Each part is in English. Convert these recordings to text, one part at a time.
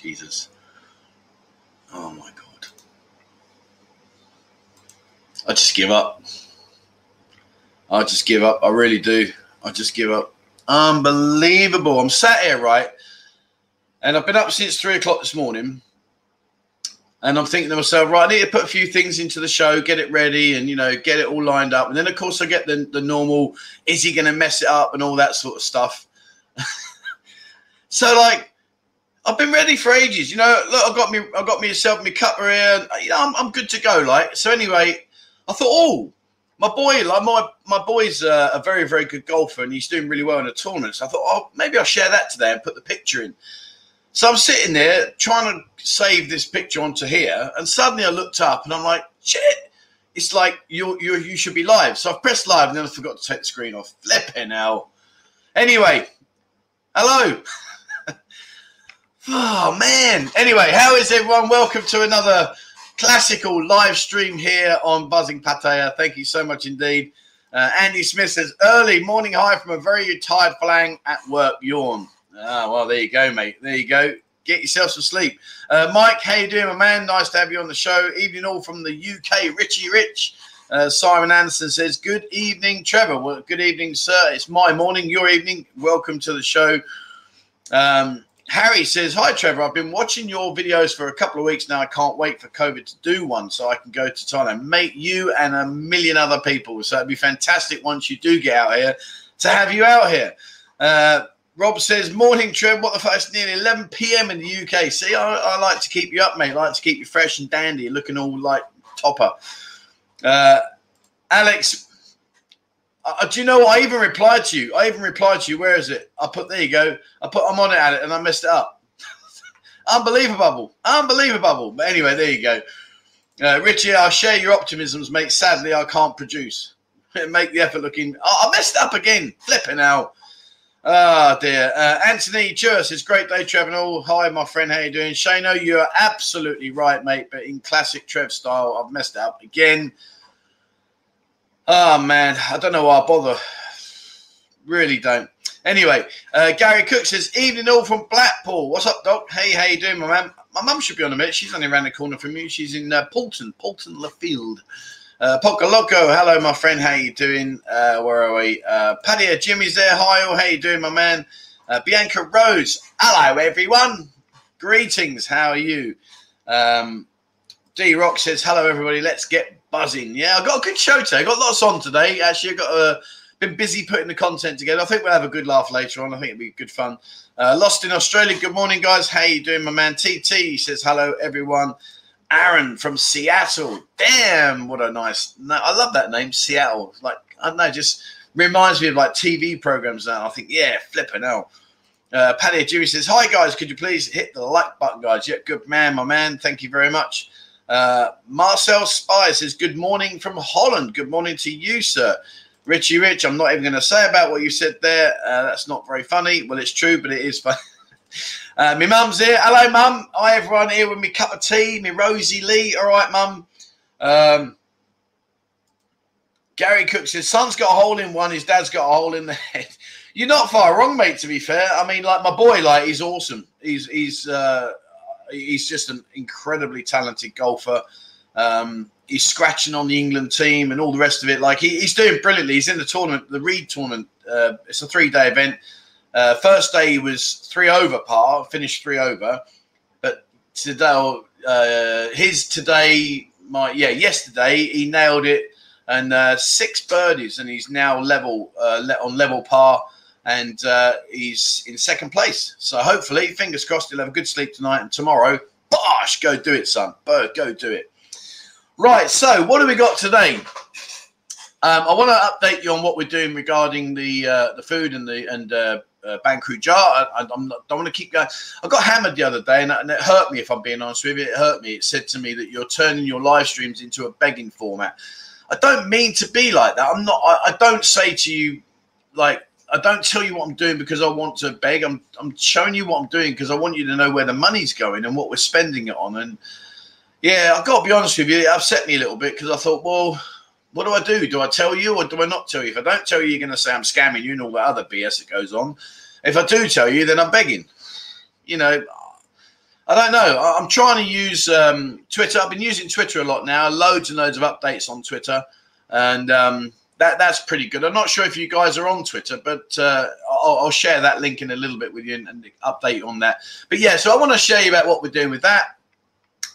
Jesus. Oh, my God. I just give up. I just give up. I really do. I just give up. Unbelievable. I'm sat here, right? And I've been up since three o'clock this morning. And I'm thinking to myself, right, I need to put a few things into the show, get it ready, and you know, get it all lined up. And then, of course, I get the, the normal, is he going to mess it up and all that sort of stuff. so, like, I've been ready for ages. You know, look, I got me, I got myself my here. And, you know, I'm, I'm good to go. Like, so anyway, I thought, oh, my boy, like my my boy's a very very good golfer, and he's doing really well in a tournament. So I thought, oh, maybe I'll share that today and put the picture in. So I'm sitting there trying to save this picture onto here, and suddenly I looked up and I'm like, shit, it's like you you you should be live. So I've pressed live and then I forgot to take the screen off. Flipping hell. Anyway, hello. oh man. Anyway, how is everyone? Welcome to another classical live stream here on Buzzin Pattaya. Thank you so much indeed. Uh, Andy Smith says, early morning high from a very tired flang at work yawn. Ah, well, there you go, mate. There you go. Get yourself some sleep. Uh, Mike, how you doing, my man? Nice to have you on the show. Evening all from the UK. Richie Rich. Uh, Simon Anderson says, Good evening, Trevor. Well, good evening, sir. It's my morning, your evening. Welcome to the show. Um, Harry says, Hi, Trevor. I've been watching your videos for a couple of weeks now. I can't wait for COVID to do one so I can go to Thailand. Mate, you and a million other people. So it'd be fantastic once you do get out here to have you out here. Uh, Rob says, Morning, Trev. What the fuck? It's nearly 11 p.m. in the UK. See, I, I, like to keep you up, mate. I like to keep you fresh and dandy, looking all like topper. Uh, Alex, uh, do you know what? I even replied to you. I even replied to you. Where is it? I put, there you go. I put, I'm on it at it and I messed it up. Unbelievable. Unbelievable. But anyway, there you go. Uh, Richie, I share your optimisms, mate. Sadly, I can't produce. Make the effort looking. Oh, I messed up again. Flipping out. Oh dear. Uh, Anthony Chur says, great day, Trevor. all. Hi, my friend. How you doing? Shano, you're absolutely right, mate. But in classic Trev style, I've messed up again. Oh man, I don't know why I bother. Really don't. Anyway, uh, Gary Cook says, evening all from Blackpool. What's up, Doc? Hey, how you doing, my man? My mum should be on a minute. She's only around the corner from you. She's in uh, Poulton, Poulton-le-Fylde. Uh, Loco, hello, my friend. How you doing? Uh, where are we? Uh, Paddy, Jimmy's there. Hi, all. How you doing, my man? Uh, Bianca Rose, hello, everyone. Greetings. How are you? Um, D Rock says, hello, everybody. Let's get buzzing. Yeah, I've got a good show today. I've got lots on today. Actually, I've got uh, been busy putting the content together. I think we'll have a good laugh later on. I think it'll be good fun. Uh, Lost in Australia. Good morning, guys. How you doing, my man? TT says, hello, everyone. Aaron from Seattle. Damn, what a nice. I love that name, Seattle. Like I don't know, just reminds me of like TV programs now. I think, yeah, flipping out. Uh, Paddy Jimmy says, "Hi guys, could you please hit the like button, guys? Yeah, good man, my man. Thank you very much." Uh, Marcel Spy says, "Good morning from Holland. Good morning to you, sir." Richie Rich, I'm not even going to say about what you said there. Uh, that's not very funny. Well, it's true, but it is funny. Uh, my mum's here. Hello, mum. Hi, everyone here with me cup of tea, me Rosie Lee. All right, mum. Um, Gary Cook says, son's got a hole in one, his dad's got a hole in the head. You're not far wrong, mate, to be fair. I mean, like, my boy, like, he's awesome. He's, he's, uh, he's just an incredibly talented golfer. Um, he's scratching on the England team and all the rest of it. Like, he, he's doing brilliantly. He's in the tournament, the Reed tournament. Uh, it's a three day event. Uh, first day he was three over par, finished three over. But today, uh, his today, my yeah, yesterday he nailed it and uh, six birdies, and he's now level uh, on level par, and uh, he's in second place. So hopefully, fingers crossed, he'll have a good sleep tonight and tomorrow. Bosh, go do it, son. Go do it. Right. So what do we got today? Um, I want to update you on what we're doing regarding the uh, the food and the and uh, uh, Bankru jar. I, I don't want to keep going. I got hammered the other day, and, and, it hurt me. If I'm being honest with you, it hurt me. It said to me that you're turning your live streams into a begging format. I don't mean to be like that. I'm not. I, I don't say to you like I don't tell you what I'm doing because I want to beg. I'm I'm showing you what I'm doing because I want you to know where the money's going and what we're spending it on. And yeah, I've got to be honest with you, it upset me a little bit because I thought, well What do I do? Do I tell you or do I not tell you? If I don't tell you, you're going to say I'm scamming you and all that other BS that goes on. If I do tell you, then I'm begging. You know, I don't know. I'm trying to use um, Twitter. I've been using Twitter a lot now. Loads and loads of updates on Twitter, and um, that that's pretty good. I'm not sure if you guys are on Twitter, but uh, I'll, I'll, share that link in a little bit with you and, and, update you on that. But yeah, so I want to share you about what we're doing with that.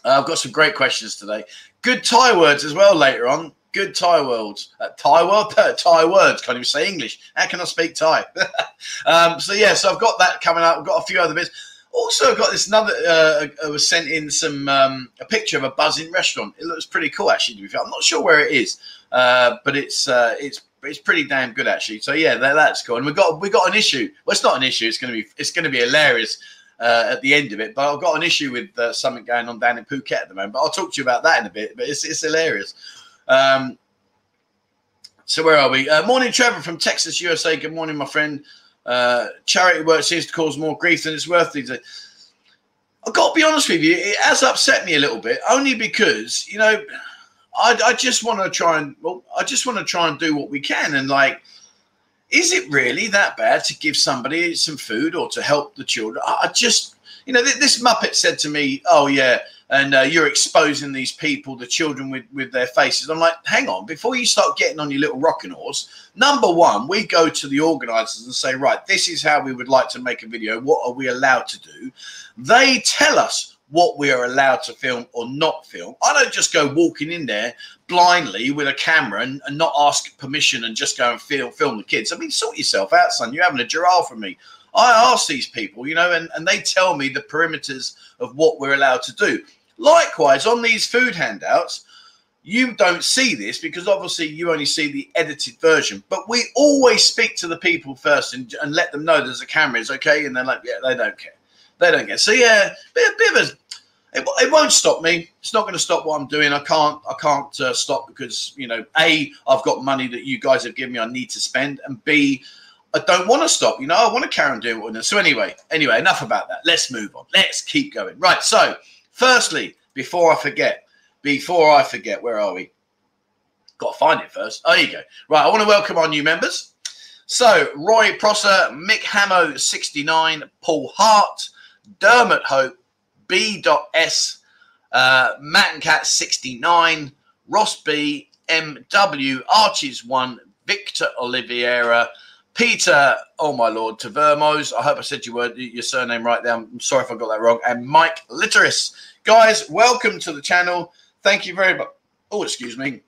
Uh, I've got some great questions today. Good Thai words as well later on. Good Thai words. Uh, Thai word, Thai words. Can't even say English. How can I speak Thai? um, so yeah, so I've got that coming up. I've got a few other bits. Also, got this another. Uh, I was sent in some um, a picture of a buzzing restaurant. It looks pretty cool, actually. I'm not sure where it is, uh, but it's uh, it's it's pretty damn good, actually. So yeah, that, that's cool. And we got we got an issue. Well, it's not an issue. It's going to be it's to be hilarious uh, at the end of it. But I've got an issue with uh, something going on down in Phuket at the moment. But I'll talk to you about that in a bit. But it's, it's hilarious. Um, so where are we? Uh, morning, Trevor from Texas, USA. Good morning, my friend. Uh, charity work seems to cause more grief than it's worth. I've got to be honest with you, it has upset me a little bit, only because you know, I, I just want to try and well, I just want to try and do what we can, and like is it really that bad to give somebody some food or to help the children? I just, you know, this Muppet said to me, "Oh yeah, and uh, you're exposing these people, the children with with their faces." I'm like, hang on, before you start getting on your little rocking horse, number one, we go to the organisers and say, right, this is how we would like to make a video. What are we allowed to do? They tell us what we are allowed to film or not film. I don't just go walking in there blindly with a camera and, and not ask permission and just go and film film the kids. I mean, sort yourself out, son. You're having a giraffe from me. I ask these people, you know, and, and they tell me the perimeters of what we're allowed to do. Likewise, on these food handouts, you don't see this because obviously you only see the edited version. But we always speak to the people first and, and let them know there's a camera, is okay, and they're like, yeah, they don't care. They don't get. So yeah, bit, bit of a, it, it won't stop me. It's not going to stop what I'm doing. I can't. I can't uh, stop because you know, a, I've got money that you guys have given me. I need to spend, and b, I don't want to stop. You know, I want to carry on doing what I'm doing. So anyway, anyway, enough about that. Let's move on. Let's keep going. Right. So, firstly, before I forget, before I forget, where are we? Got to find it first. Oh, there you go. Right. I want to welcome our new members. So, Roy Prosser, Mick Hamo, 69, Paul Hart, Dermot Hope, B.S, uh, Matt and Cat 69, Ross B, MW, Archie's 1, Victor Oliveira, Peter, oh my lord, Tavermos. I hope I said your word, your surname right there. I'm sorry if I got that wrong. And Mike Litteris. Guys, welcome to the channel. Thank you very much. Oh, excuse me.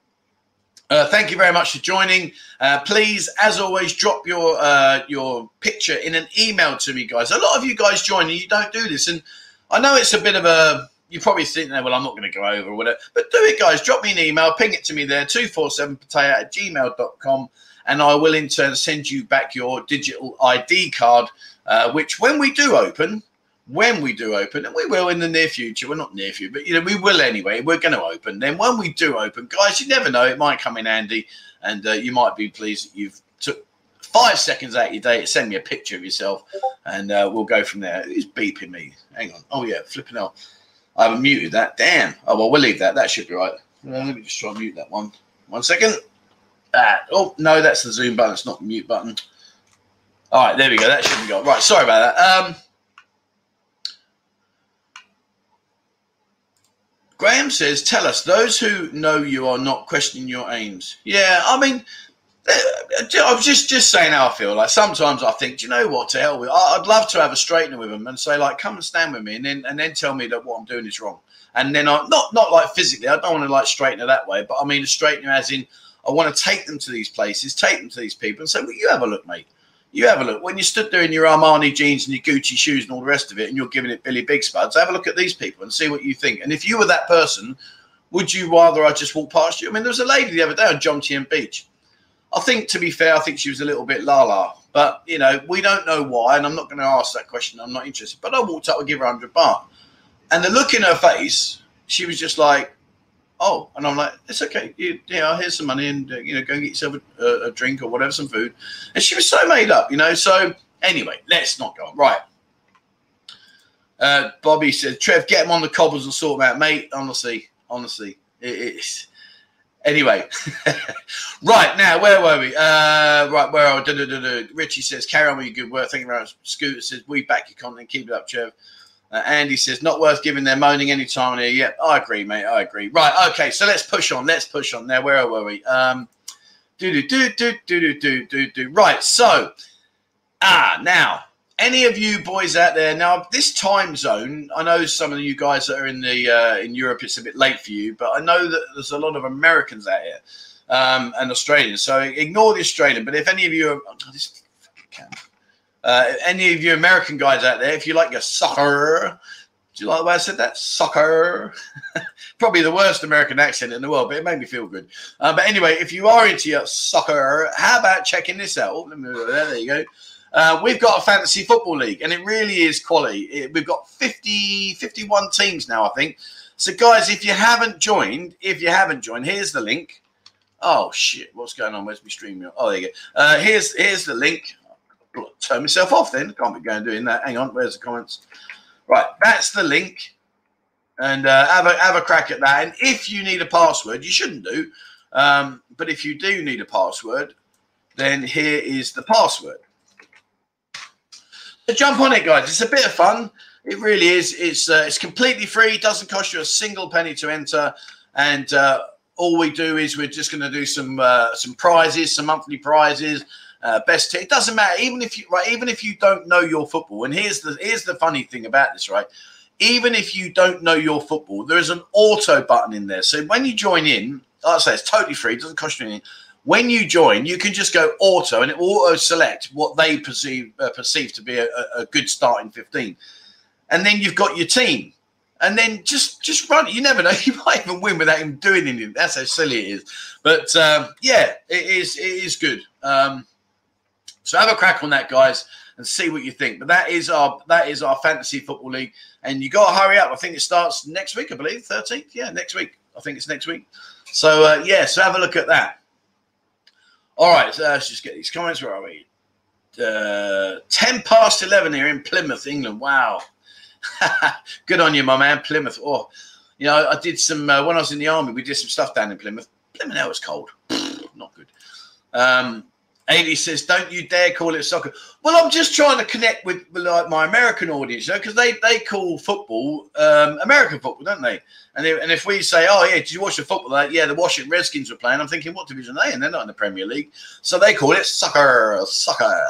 Uh, thank you very much for joining. Uh, please, as always, drop your uh, your picture in an email to me, guys. A lot of you guys join and you don't do this, and I know it's a bit of a. You probably think, well, I'm not going to go over or whatever, but do it, guys. Drop me an email, ping it to me there, 247pattaya at gmail.com, and I will in turn send you back your digital ID card, uh, which when we do open, when we do open, and we will in the near future, we're not near future, but you know, we will anyway. We're going to open. Then when we do open, guys, you never know, it might come in handy, and uh, you might be pleased that you've took five seconds out of your day to send me a picture of yourself, and uh, we'll go from there. Who's beeping me? Hang on. Oh yeah, flipping out. I haven't muted that. Damn. Oh well, we'll leave that. That should be right. let me just try and mute that one. One second. Ah, oh no, that's the zoom button. It's not the mute button. All right, there we go. That should be gone. Right, sorry about that. Um, Graham says, "Tell us those who know you are not questioning your aims." Yeah, I mean, uh, I was just just saying how I feel. Like sometimes I think, do you know what? To hell with. I'd love to have a straightener with them and say, like, come and stand with me, and then and then tell me that what I'm doing is wrong. And then I not not like physically. I don't want to like straighten it that way, but I mean a straightener as in I want to take them to these places, take them to these people, and say, well, you have a look, mate. You have a look. When you stood there in your Armani jeans and your Gucci shoes and all the rest of it, and you're giving it Billy Big Spuds, have a look at these people and see what you think. And if you were that person, would you rather I just walk past you? I mean, there was a lady the other day on John Jomtien Beach. I think, to be fair, I think she was a little bit la la. But, you know, we don't know why. And I'm not going to ask that question. I'm not interested. But I walked up and give her 100 baht. And the look in her face, she was just like, oh, and I'm like, it's okay. You, yeah, here's some money, and uh, you know, go and get yourself a, a, drink or whatever, some food. And she was so made up, you know. So anyway, let's not go on. Right. Uh, Bobby said, Trev, get him on the cobbles and sort them out, mate. Honestly, honestly, it, it's Anyway, right now, where were we? Uh, right, where are we? Richie says, carry on with your good work. Thank you very much. Scooter says, we back your content. Keep it up, Trev. Uh, Andy says, not worth giving their moaning any time here. Yep, I agree, mate. I agree. Right, okay, so let's push on. Let's push on. Now, where were we? Um, do, do, do, do, do, do, do, do. Right, so, ah, now, any of you boys out there now this time zone i know some of you guys that are in the uh, in europe it's a bit late for you but i know that there's a lot of americans out here um, and australians so ignore the australian but if any of you are oh, this uh, any of you american guys out there if you like your soccer do you like the way I said that? Soccer. Probably the worst American accent in the world, but it made me feel good. Uh, but anyway, if you are into your soccer, how about checking this out? Oh, there you go. Uh, we've got a fantasy football league, and it really is quality. It, we've got 50, 51 teams now, I think. So, guys, if you haven't joined, if you haven't joined, here's the link. Oh shit, what's going on? Where's my stream? Oh, there you go. Uh, here's here's the link. Turn myself off then. Can't be going doing that. Hang on, where's the comments? Right, that's the link, and uh, have a have a crack at that. And if you need a password, you shouldn't do, um, but if you do need a password, then here is the password. So jump on it, guys. It's a bit of fun. It really is. It's uh, it's completely free. It doesn't cost you a single penny to enter, and uh, all we do is we're just going to do some uh, some prizes, some monthly prizes. Uh, best It doesn't matter, even if you right, even if you don't know your football. And here's the here's the funny thing about this, right? Even if you don't know your football, there is an auto button in there. So when you join in, like I say, it's totally free. It doesn't cost you anything when you join, you can just go auto and it will auto select what they perceive uh, perceive to be a, a, good starting 15. And then you've got your team. And then just just run it. You never know. You might even win without him doing anything. That's how silly it is. But um, yeah, it is it is good. Um, so have a crack on that, guys, and see what you think. But that is our that is our fantasy football league, and you got to hurry up. I think it starts next week, I believe, thirteenth. Yeah, next week. I think it's next week. So uh, yeah, so have a look at that. All right, so let's just get these comments. Where are we? Uh, 10 past 11 here in Plymouth, England. Wow. Good on you, my man. Plymouth. Oh, you know, I did some, uh, when I was in the army, we did some stuff down in Plymouth. Plymouth, that was cold. Not good. Um, Ailey says, "Don't you dare call it soccer." Well, I'm just trying to connect with, like my American audience, you know, because they they call football um, American football, don't they? And if, and if we say, "Oh yeah, did you watch the football?" Like, yeah, the Washington Redskins were playing. I'm thinking, what division are they in? They're not in the Premier League, so they call it soccer, soccer.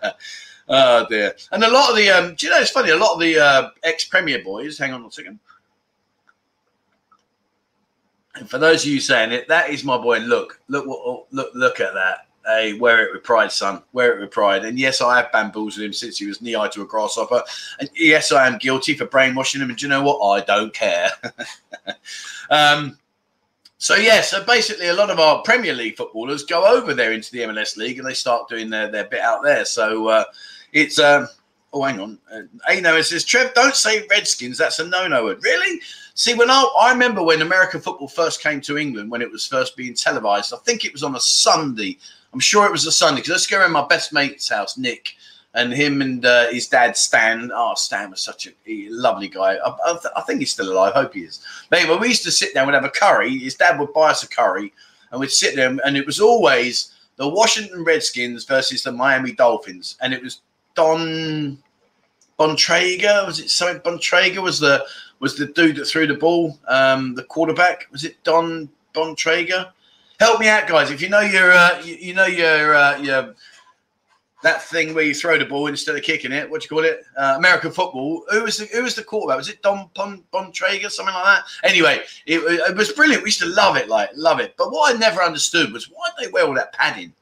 oh dear. And a lot of the, um, do you know, it's funny. A lot of the uh, ex Premier boys. Hang on a second. And for those of you saying it, that is my boy. Look, look, look, look at that Hey, wear it with pride, son. Wear it with pride. And yes, I have bamboozled him since he was knee high to a grasshopper. And yes, I am guilty for brainwashing him. And do you know what? I don't care. um, so yeah, so basically, a lot of our Premier League footballers go over there into the MLS League and they start doing their, their bit out there. So uh, it's um, oh, hang on, uh, know it says Trev, don't say Redskins. That's a no-no word. Really? See, when I, I remember when American football first came to England, when it was first being televised, I think it was on a Sunday I'm sure it was a Sunday because let's go around my best mate's house, Nick, and him and uh, his dad Stan. Oh, Stan was such a lovely guy. I, I, I, think he's still alive. Hope he is. But anyway, we used to sit down, we'd have a curry. His dad would buy us a curry, and we'd sit there, and it was always the Washington Redskins versus the Miami Dolphins, and it was Don Bontrager. Was it something? Bontrager was the was the dude that threw the ball. Um, the quarterback was it Don Bontrager? Help me out, guys. If you know your, uh, you, you, know your, uh, your that thing where you throw the ball instead of kicking it. What do you call it? Uh, American football. Who was the who was the quarterback? Was it Don Bon Bontrager, something like that? Anyway, it, it, was brilliant. We used to love it, like love it. But what I never understood was why they wear all that padding?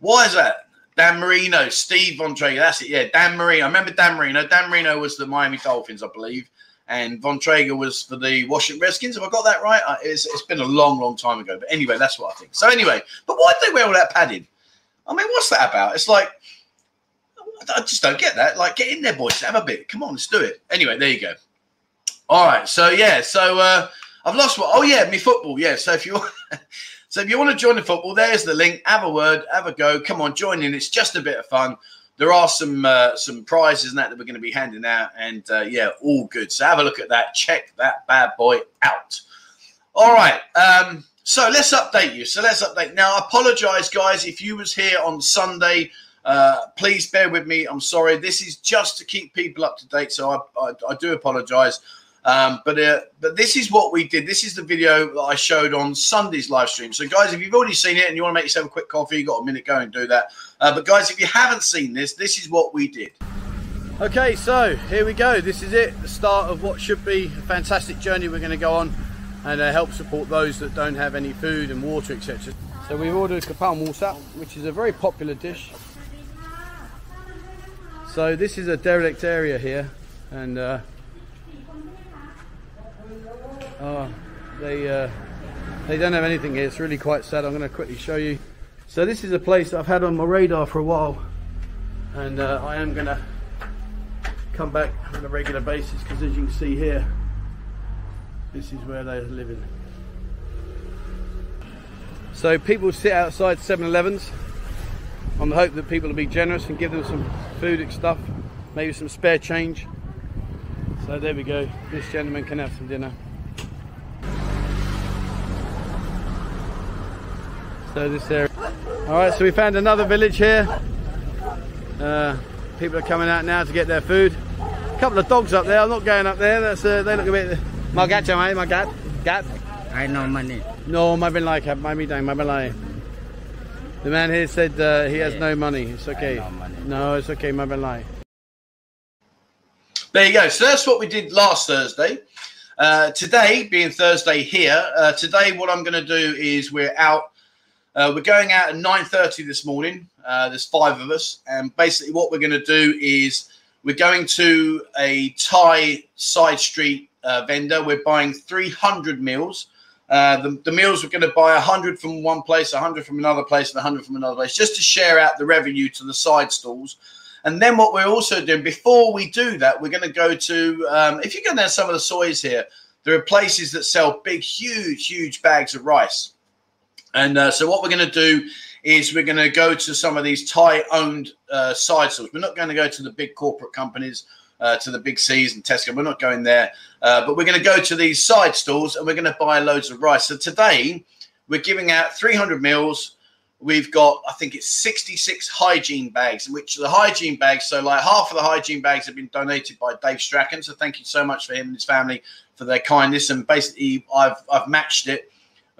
Why is that? Dan Marino, Steve Bontrager. That's it. Yeah, Dan Marino. I remember Dan Marino. Dan Marino was the Miami Dolphins, I believe and Bontrager was for the Washington Redskins. Have I got that right? It's, it's been a long, long time ago. But anyway, that's what I think. So anyway, but why did they wear all that padding? I mean, what's that about? It's like I just don't get that. Like, get in there, boys. Have a bit. Come on, let's do it. Anyway, there you go. All right. So yeah. So uh, I've lost what? Oh yeah, me football. Yeah. So if you so if you want to join the football, there's the link. Have a word. Have a go. Come on, join in. It's just a bit of fun there are some uh, some prizes and that that we're going to be handing out, and uh, yeah, all good. So have a look at that. Check that bad boy out. All right. Um, so let's update you. So let's update. Now, I apologize, guys, if you was here on Sunday. Uh, please bear with me. I'm sorry. This is just to keep people up to date. So I, I, I do apologize. Um, but uh, but this is what we did. This is the video that I showed on Sunday's live stream. So guys, if you've already seen it and you want to make yourself a quick coffee, you got a minute, go and do that. Uh, but guys, if you haven't seen this, this is what we did. Okay, so here we go. This is it, the start of what should be a fantastic journey we're going to go on and uh, help support those that don't have any food and water, etc. So we've ordered kapau musa, which is a very popular dish. So this is a derelict area here, and uh, oh, they uh, they don't have anything here. It's really quite sad. I'm going to quickly show you. So this is a place I've had on my radar for a while, and uh, I am going to come back on a regular basis because as you can see here, this is where they're living. So people sit outside 7-Elevens on the hope that people will be generous and give them some food and stuff, maybe some spare change. So there we go. This gentleman can have some dinner. So this area. All right, so we found another village here. Uh, people are coming out now to get their food. A couple of dogs up there. I'm not going up there. That's uh, they look a bit. My gat, my gat, gat. I know money. No, my bin like, my me my bin like. The man here said uh, he has no money. It's okay. no money. No, it's okay. My bad lie. There you go. So that's what we did last Thursday. Uh, today, being Thursday here, uh, today what I'm going to do is we're out. Uh, we're going out at 9:30 this morning. Uh, there's five of us, and basically what we're going to do is we're going to a Thai side street uh, vendor. We're buying 300 meals. Uh, the, the meals we're going to buy 100 from one place, 100 from another place, and 100 from another place, just to share out the revenue to the side stalls. And then what we're also doing before we do that, we're going to go to, um, if you go down some of the sois here, there are places that sell big, huge, huge bags of rice. And uh, so what we're going to do is we're going to go to some of these Thai owned uh, side stalls. We're not going to go to the big corporate companies uh, to the big C's and Tesco. We're not going there, uh, but we're going to go to these side stores and we're going to buy loads of rice. So today we're giving out 300 meals. We've got, I think it's 66 hygiene bags, which the hygiene bags, so like half of the hygiene bags have been donated by Dave Strachan. So thank you so much for him and his family for their kindness. And basically, I've, I've matched it.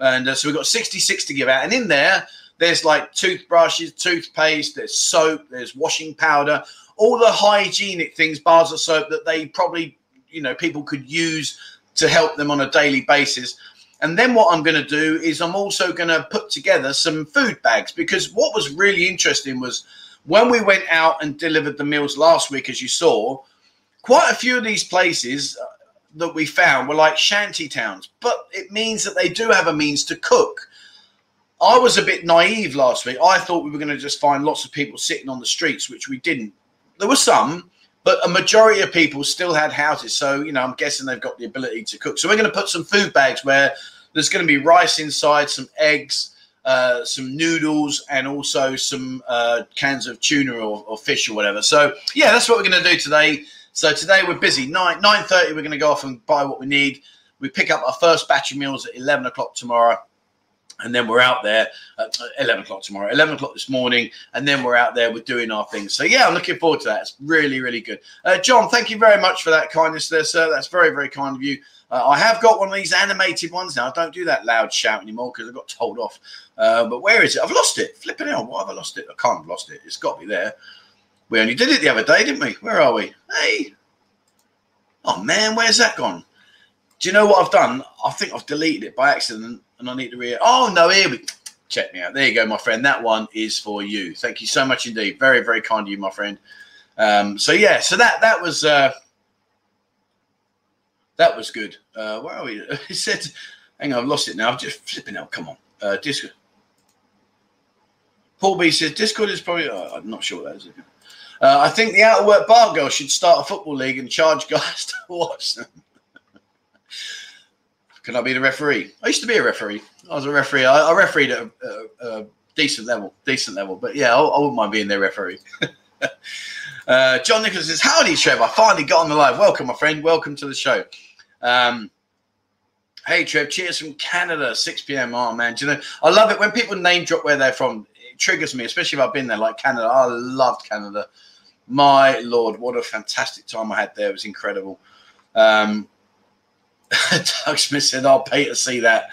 And uh, so we've got 66 to give out. And in there, there's like toothbrushes, toothpaste, there's soap, there's washing powder, all the hygienic things, bars of soap that they probably, you know, people could use to help them on a daily basis. And then what I'm going to do is I'm also going to put together some food bags because what was really interesting was when we went out and delivered the meals last week, as you saw, quite a few of these places that we found were like shanty towns, but it means that they do have a means to cook. I was a bit naive last week. I thought we were going to just find lots of people sitting on the streets, which we didn't. There were some, but a majority of people still had houses. So, you know, I'm guessing they've got the ability to cook. So, we're going to put some food bags where there's going to be rice inside, some eggs, uh, some noodles, and also some uh, cans of tuna or, or, fish or whatever. So, yeah, that's what we're going to do today. So, today we're busy. 9 9.30, we're going to go off and buy what we need. We pick up our first batch of meals at 11 o'clock tomorrow and then we're out there at 11 o'clock tomorrow 11 o'clock this morning and then we're out there we're doing our things. So yeah i'm looking forward to that. It's really really good. Uh, john thank you very much for that kindness there sir. That's very very kind of you. Uh, i have got one of these animated ones now. I don't do that loud shout anymore because i got told off. Uh, but where is it? I've lost it. Flipping out why have i lost it? I can't have lost it. It's got to be there we only did it the other day didn't we where are we hey oh man where's that gone do you know what I've done? I think I've deleted it by accident and I need to read. Oh no, here we check me out. There you go, my friend. That one is for you. Thank you so much indeed. Very, very kind of you, my friend. Um, so yeah, so that that was uh, that was good. Uh, where are we? He said, "Hang on, I've lost it now. I'm just flipping out. Come on, uh, Discord." Paul B says Discord is probably. Uh, I'm not sure what that is. Uh, I think the out of work bar girl should start a football league and charge guys to watch them. Can I be the referee? I used to be a referee. I was a referee. I, I refereed at a, a, a, decent level, decent level. But yeah, I, I wouldn't mind being their referee. uh, John Nicholas says, "Howdy, Trev. I finally got on the live. Welcome, my friend. Welcome to the show." Um, Hey Trev, cheers from Canada, 6 p.m. Oh man, do you know I love it when people name drop where they're from. It triggers me, especially if I've been there, like Canada. I loved Canada. My lord, what a fantastic time I had there! It was incredible. Um, Doug Smith said, "I'll pay to see that."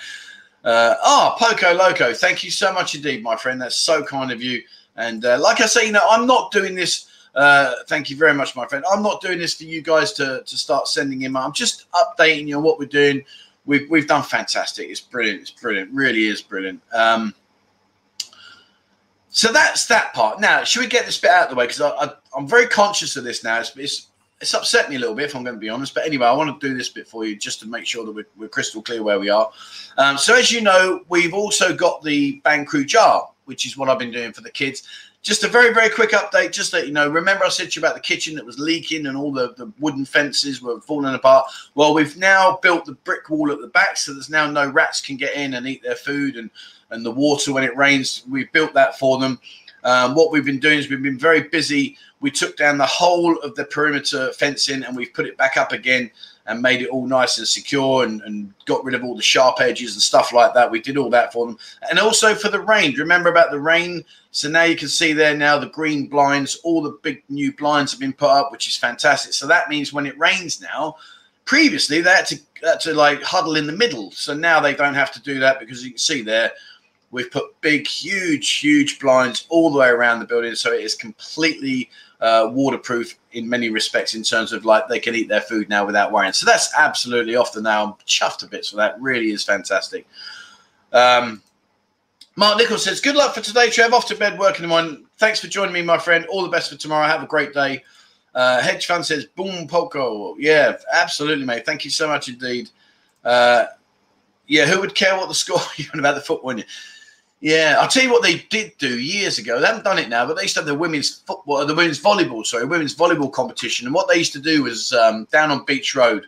Uh, oh, Poco Loco, thank you so much indeed, my friend. That's so kind of you. And uh, like I say, you know, I'm not doing this. Uh, thank you very much, my friend. I'm not doing this for you guys to, to start sending in. I'm just updating you on what we're doing. We've, we've done fantastic. It's brilliant. It's brilliant. Really is brilliant. Um, so that's that part. Now, should we get this bit out of the way? Because I, am very conscious of this now. It's, it's, it's upset me a little bit, if I'm going to be honest. But anyway, I want to do this bit for you just to make sure that we're, we're crystal clear where we are. Um, so, as you know, we've also got the Bang Crew jar which is what I've been doing for the kids. Just a very, very quick update. Just that you know, remember I said to you about the kitchen that was leaking and all the, the wooden fences were falling apart. Well, we've now built the brick wall at the back, so there's now no rats can get in and eat their food and and the water when it rains. We've built that for them. Um, what we've been doing is we've been very busy. We took down the whole of the perimeter fencing and we've put it back up again and made it all nice and secure and, and got rid of all the sharp edges and stuff like that. We did all that for them. And also for the rain. Remember about the rain? So now you can see there now the green blinds, all the big new blinds have been put up, which is fantastic. So that means when it rains now, previously they had to, had to like huddle in the middle. So now they don't have to do that because you can see there we've put big, huge, huge blinds all the way around the building. So it is completely uh, waterproof in many respects in terms of like they can eat their food now without worrying. So that's absolutely off the now. I'm chuffed a bit for that. Really is fantastic. Um, Mark Nichols says, Good luck for today, Trev. Off to bed working in one. Thanks for joining me, my friend. All the best for tomorrow. Have a great day. Uh, Hedge Fund says, Boom Poco. Yeah, absolutely, mate. Thank you so much indeed. Uh, yeah, who would care what the score even about the football? Yeah, I'll tell you what they did do years ago. They haven't done it now, but they used to have the women's football, the women's volleyball, sorry, women's volleyball competition. And what they used to do was um, down on Beach Road,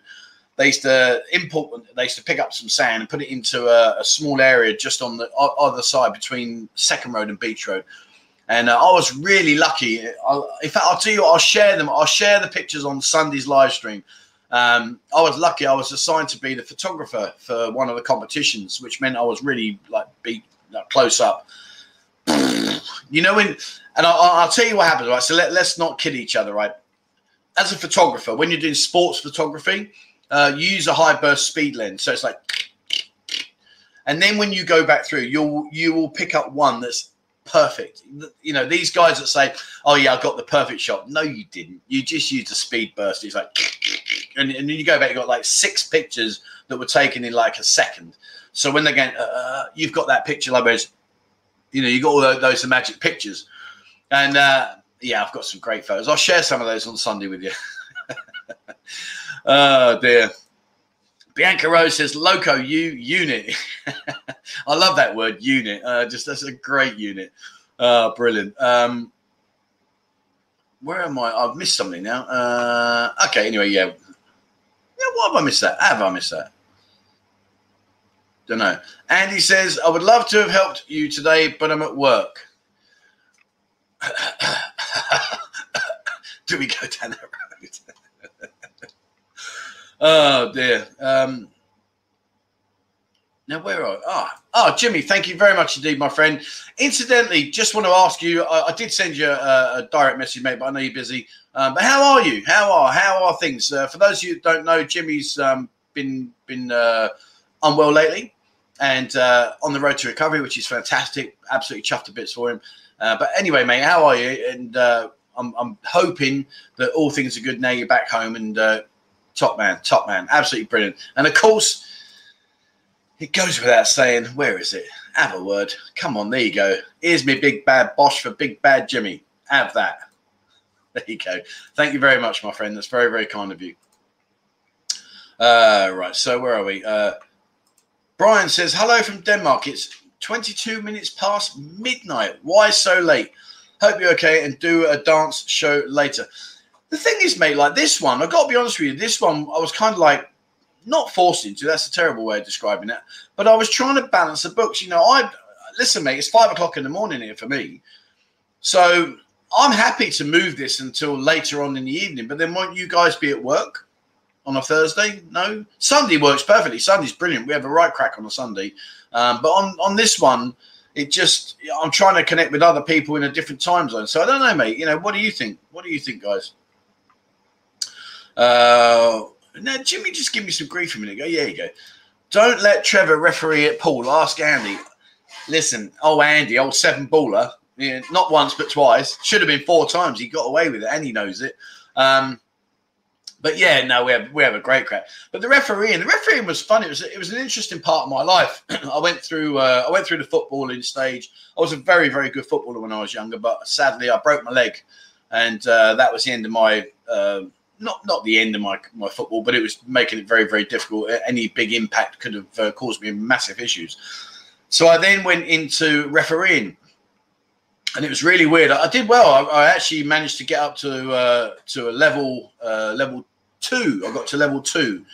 they used to import, they used to pick up some sand and put it into a, a small area just on the other side between Second Road and Beach Road. And uh, I was really lucky. I'll, in fact, I'll tell you, what, I'll share them. I'll share the pictures on Sunday's live stream. Um, I was lucky. I was assigned to be the photographer for one of the competitions, which meant I was really like be close up. You know, when, and I, will tell you what happens, right? So let, let's not kid each other, right? As a photographer, when you're doing sports photography, uh, you use a high burst speed lens. So it's like, and then when you go back through, you'll you will pick up one that's perfect. You know, these guys that say, "Oh yeah, I got the perfect shot." No, you didn't. You just used a speed burst. It's like, and, and then you go back, you got like six pictures that were taken in like a second. So when they're going, uh, uh, you've got that picture, like, you know, you got all those, those magic pictures. And uh, yeah, I've got some great photos. I'll share some of those on Sunday with you. oh dear. Bianca Rose says, "Loco, you unit." I love that word, unit. Uh, just that's a great unit. Uh, brilliant. Um, where am I? I've missed something now. Uh, okay, anyway, yeah. Yeah, why have I missed that? Have I missed that? Don't know. Andy says, I would love to have helped you today, but I'm at work. Do we go down that road? oh dear. Um, now where are ah oh, oh Jimmy? Thank you very much indeed, my friend. Incidentally, just want to ask you. I, I did send you a, a, direct message, mate, but I know you're busy. Um, but how are you? How are how are things? Uh, for those of you who don't know, Jimmy's um, been been uh, unwell lately and uh, on the road to recovery, which is fantastic. Absolutely chuffed to bits for him. Uh, but anyway, mate, how are you? And uh, I'm, I'm, hoping that all things are good now. You're back home and uh, top man, top man, absolutely brilliant. And of course, it goes without saying. Where is it? Have a word. Come on, there you go. Here's me big bad Bosch for big bad Jimmy. Have that. There you go. Thank you very much, my friend. That's very, very kind of you. Uh, right. So where are we? Brian says, hello from Denmark. It's 22 minutes past midnight. Why so late? Hope you're okay and do a dance show later. The thing is, mate, like this one, I've got to be honest with you, this one I was kind of like not forced into. That's a terrible way of describing it. But I was trying to balance the books. You know, I listen, mate, it's five o'clock in the morning here for me. So I'm happy to move this until later on in the evening. But then won't you guys be at work on a Thursday. No, Sunday works perfectly. Sunday's brilliant. We have a right crack on a Sunday, um, but on on this one, it just I'm trying to connect with other people in a different time zone. So I don't know, mate. You know, what do you think? What do you think, guys? Uh, now Jimmy just give me some grief a minute ago. Yeah, you go. Don't let Trevor referee at Paul. Ask Andy. Listen, oh Andy, old seven baller. Yeah, not once but twice. Should have been four times. He got away with it, and he knows it. Um, but yeah, no, we have we have a great crowd. But the refereeing, the refereeing was fun. It was it was an interesting part of my life. I went through uh, I went through the footballing stage. I was a very very good footballer when I was younger, but sadly I broke my leg, and uh, that was the end of my uh, not not the end of my my football, but it was making it very very difficult. Any big impact could have uh, caused me massive issues. So I then went into refereeing, and it was really weird. I, did well. I, I, actually managed to get up to uh, to a level uh, level two. I got to level two.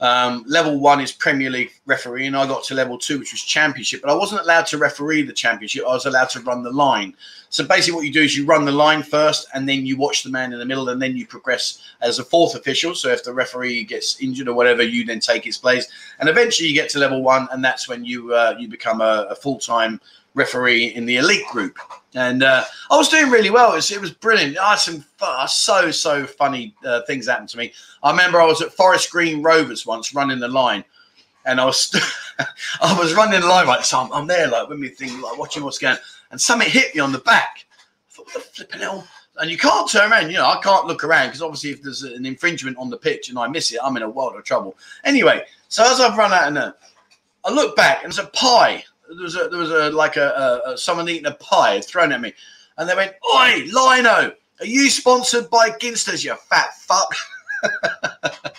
Um, level one is Premier League refereeing. I got to level two, which was Championship, but I wasn't allowed to referee the Championship. I was allowed to run the line. So basically, what you do is you run the line first, and then you watch the man in the middle, and then you progress as a fourth official. So if the referee gets injured or whatever, you then take his place, and eventually you get to level one, and that's when you uh, you become a, a full time referee in the elite group. And uh, I was doing really well. It was, it was brilliant. I had some uh, so, so funny uh, things happened to me. I remember I was at Forest Green Rovers once running the line. And I was I was running the line, right? So I'm, I'm, there, like, with me thing, like, watching what's going on. And something hit me on the back. I thought, what the flipping hell? And you can't turn around. You know, I can't look around because obviously if there's an infringement on the pitch and I miss it, I'm in a world of trouble. Anyway, so as I've run out and I look back and there's a pie there was a there was a like a, a, a someone eating a pie thrown at me, and they went, "Oi, Lino, are you sponsored by Ginsters, you fat fuck?"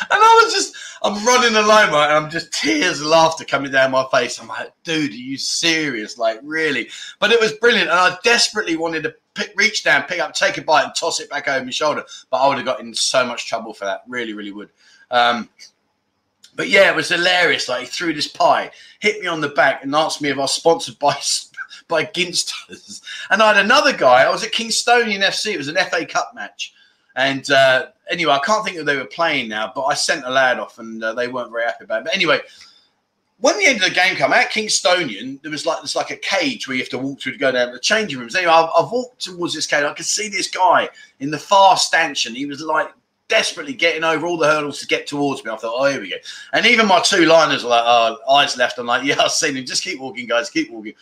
And I was just, I'm running line, right? And I'm just tears of laughter coming down my face. I'm like, dude, are you serious? Like, really? But it was brilliant. And I desperately wanted to pick, reach down, pick up, take a bite, and toss it back over my shoulder. But I would have got in so much trouble for that. Really, really would. Um, but yeah, it was hilarious. Like he threw this pie, hit me on the back, and asked me if I was sponsored by by Ginsters. And I had another guy. I was at Kingstonian FC. It was an FA Cup match. And uh, anyway, I can't think who they were playing now, but I sent a lad off, and uh, they weren't very happy about it. But anyway, when the end of the game came at Kingstonian, there was like there's like a cage where you have to walk through to go down to the changing rooms. Anyway, I've, I've walked towards this cage. I could see this guy in the far stanchion. He was like desperately getting over all the hurdles to get towards me. I thought, oh, here we go. And even my two liners were like, oh, eyes left. I'm like, yeah, I've seen him. Just keep walking, guys. Keep walking.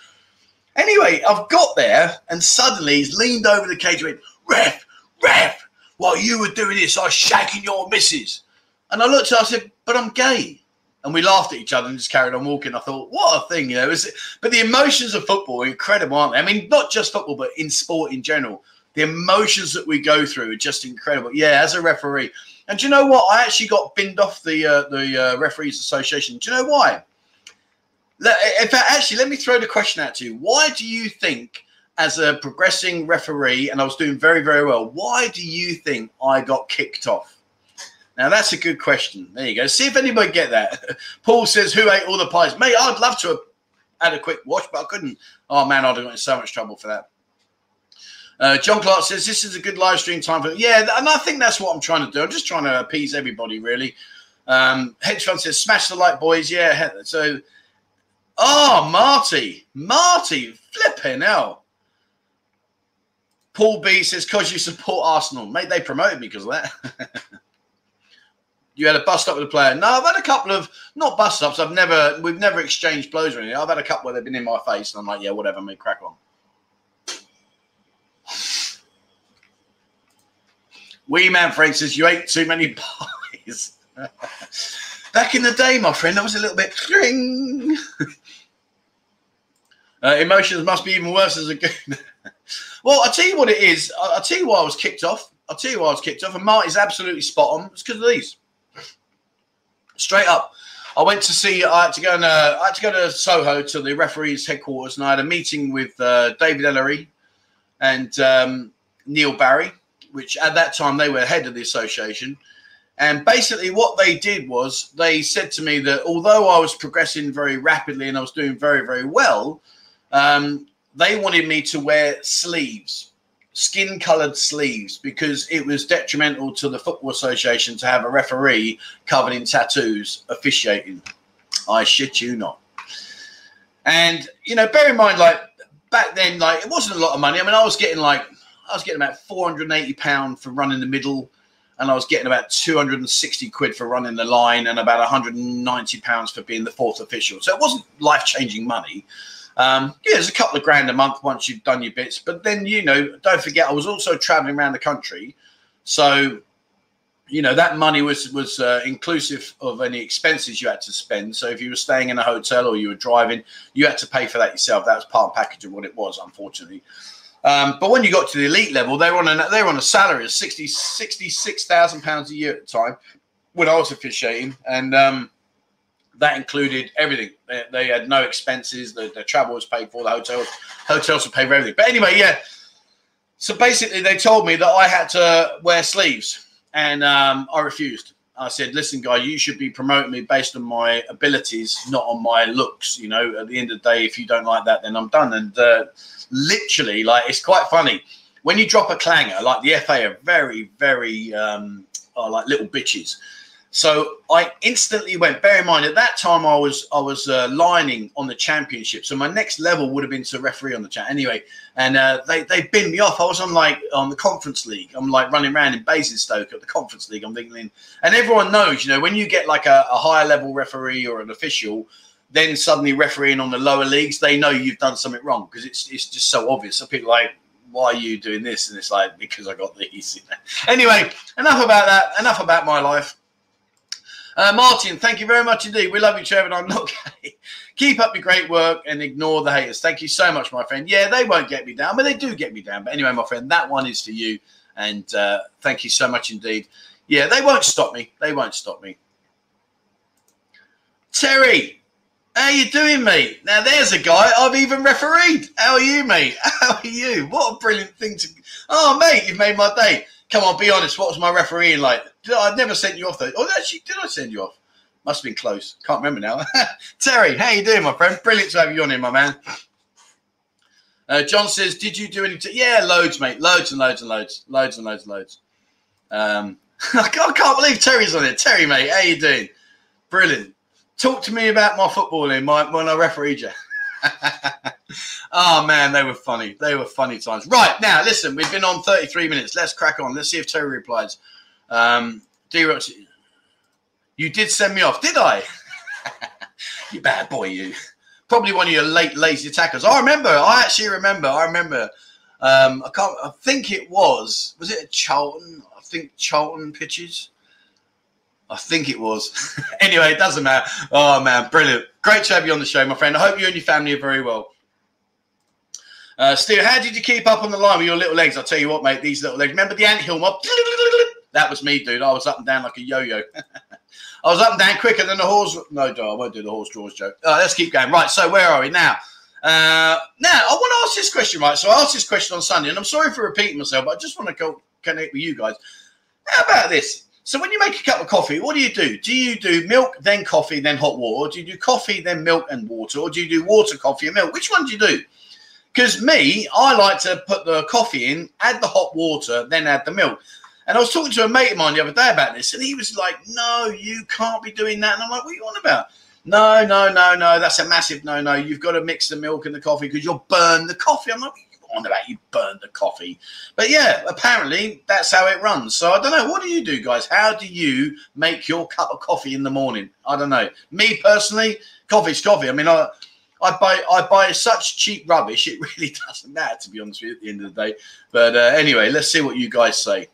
Anyway, I've got there, and suddenly he's leaned over the cage and went, Ref, Ref, while you were doing this, I was shaking your missus. And I looked at him, I said, but I'm gay. And we laughed at each other and just carried on walking. I thought, what a thing, you know. But the emotions of football are incredible, aren't they? I mean, not just football, but in sport in general the emotions that we go through are just incredible. Yeah, as a referee, and do you know what? I actually got binned off the uh, the uh, referees association. Do you know why? In fact, actually, let me throw the question out to you. Why do you think, as a progressing referee, and I was doing very very well, why do you think I got kicked off? Now that's a good question. There you go. See if anybody get that. Paul says, "Who ate all the pies?" Mate, I'd love to have had a quick wash, but I couldn't. Oh man, I'd have got in so much trouble for that. Uh, John Clark says this is a good live stream time for yeah, and I think that's what I'm trying to do. I'm just trying to appease everybody, really. Um, Hedge fund says smash the light, boys. Yeah, so oh, Marty, Marty, flipping hell. Paul B says because you support Arsenal, mate. They promoted me because of that. you had a bust up with a player. No, I've had a couple of not bust ups. I've never we've never exchanged blows or anything. I've had a couple where they've been in my face, and I'm like, yeah, whatever, mate, crack on. Wee Man Frank says, You ate too many pies. Back in the day, my friend, that was a little bit. uh, emotions must be even worse as a goon. well, I'll tell you what it is. I'll, tell you why I was kicked off. I'll tell you why I was kicked off. And Marty's absolutely spot on. It's because of these. Straight up. I went to see. I had to go and uh, I had to go to Soho to the referees' headquarters, and I had a meeting with uh, David Elleray and um, Neil Barry, which at that time they were head of the association. And basically, what they did was they said to me that although I was progressing very rapidly and I was doing very, very well, um, they wanted me to wear sleeves. skin coloured sleeves because it was detrimental to the Football Association to have a referee covered in tattoos officiating. I shit you not. And, you know, bear in mind, like, back then, like, it wasn't a lot of money. I mean, I was getting like, I was getting about 480 pound for running the middle and I was getting about 260 quid for running the line and about 190 pounds for being the fourth official. So it wasn't life changing money. Um, yeah, there's a couple of grand a month once you've done your bits. But then, you know, don't forget, I was also traveling around the country. So, you know, that money was was uh, inclusive of any expenses you had to spend. So if you were staying in a hotel or you were driving, you had to pay for that yourself. That was part and package of what it was, unfortunately. Um, but when you got to the elite level, they were on a they were on a salary of 60, 66,000 pounds a year at the time when I was officiating, and um, that included everything. They, they had no expenses. The, the, travel was paid for. The hotels hotels were paid for everything. But anyway, yeah. So basically, they told me that I had to wear sleeves, and um, I refused. I said, "Listen, guy, you should be promoting me based on my abilities, not on my looks. You know, at the end of the day, if you don't like that, then I'm done." And uh, literally, like, it's quite funny when you drop a clanger. Like the FA are very, very um, are like little bitches. So I instantly went. Bear in mind, at that time I was I was uh, lining on the championship, so my next level would have been to referee on the chat anyway. And uh, they they binned me off. I was on like on the conference league. I'm like running around in Basingstoke at the conference league. I'm thinking, and everyone knows, you know, when you get like a, a higher level referee or an official, then suddenly refereeing on the lower leagues, they know you've done something wrong because it's it's just so obvious. So people like, why are you doing this? And it's like because I got these. anyway, enough about that. Enough about my life. Uh, Martin, thank you very much indeed. We love you, Trevor. I'm not gay. Keep up your great work and ignore the haters. Thank you so much, my friend. Yeah, they won't get me down, but they do get me down. But anyway, my friend, that one is for you. And uh, thank you so much indeed. Yeah, they won't stop me. They won't stop me. Terry, how are you doing, mate? Now there's a guy I've even refereed. How are you, mate? How are you? What a brilliant thing to. Oh, mate, you've made my day. Come on, be honest. What was my refereeing like? I'd never sent you off though. Oh, actually, did I send you off? Must have been close. Can't remember now. Terry, how you doing, my friend? Brilliant to have you on here, my man. Uh, John says, "Did you do any?" T-? Yeah, loads, mate. Loads and loads and loads, loads and loads and loads. Um, I can't believe Terry's on it. Terry, mate, how you doing? Brilliant. Talk to me about my footballing my, when I refereed you. oh man, they were funny. They were funny times. Right now, listen, we've been on 33 minutes. Let's crack on. Let's see if Terry replies. Um, D you did send me off, did I? you bad boy, you. Probably one of your late lazy attackers. I remember. I actually remember. I remember. Um, I can't. I think it was. Was it Charlton? I think Charlton pitches. I think it was. anyway, it doesn't matter. Oh man, brilliant! Great to have you on the show, my friend. I hope you and your family are very well. Uh, Steve, how did you keep up on the line with your little legs? I'll tell you what, mate. These little legs. Remember the anthill mob? That was me, dude. I was up and down like a yo-yo. I was up and down quicker than the horse. No, I won't do the horse draws joke. Uh, let's keep going. Right. So where are we now? Uh, now I want to ask this question. Right. So I asked this question on Sunday, and I'm sorry for repeating myself, but I just want to go connect with you guys. How about this? So when you make a cup of coffee, what do you do? Do you do milk, then coffee, then hot water? Or do you do coffee, then milk and water? Or do you do water, coffee, and milk? Which one do you do? Because me, I like to put the coffee in, add the hot water, then add the milk. And I was talking to a mate of mine the other day about this, and he was like, "No, you can't be doing that." And I'm like, "What are you on about?" No, no, no, no. That's a massive no, no. You've got to mix the milk and the coffee because you'll burn the coffee. I'm like, on about you burn the coffee. But yeah, apparently that's how it runs. So I don't know. What do you do, guys? How do you make your cup of coffee in the morning? I don't know. Me personally, coffee's coffee. I mean, I I buy I buy such cheap rubbish. It really doesn't matter to be honest with you at the end of the day. But uh, anyway, let's see what you guys say.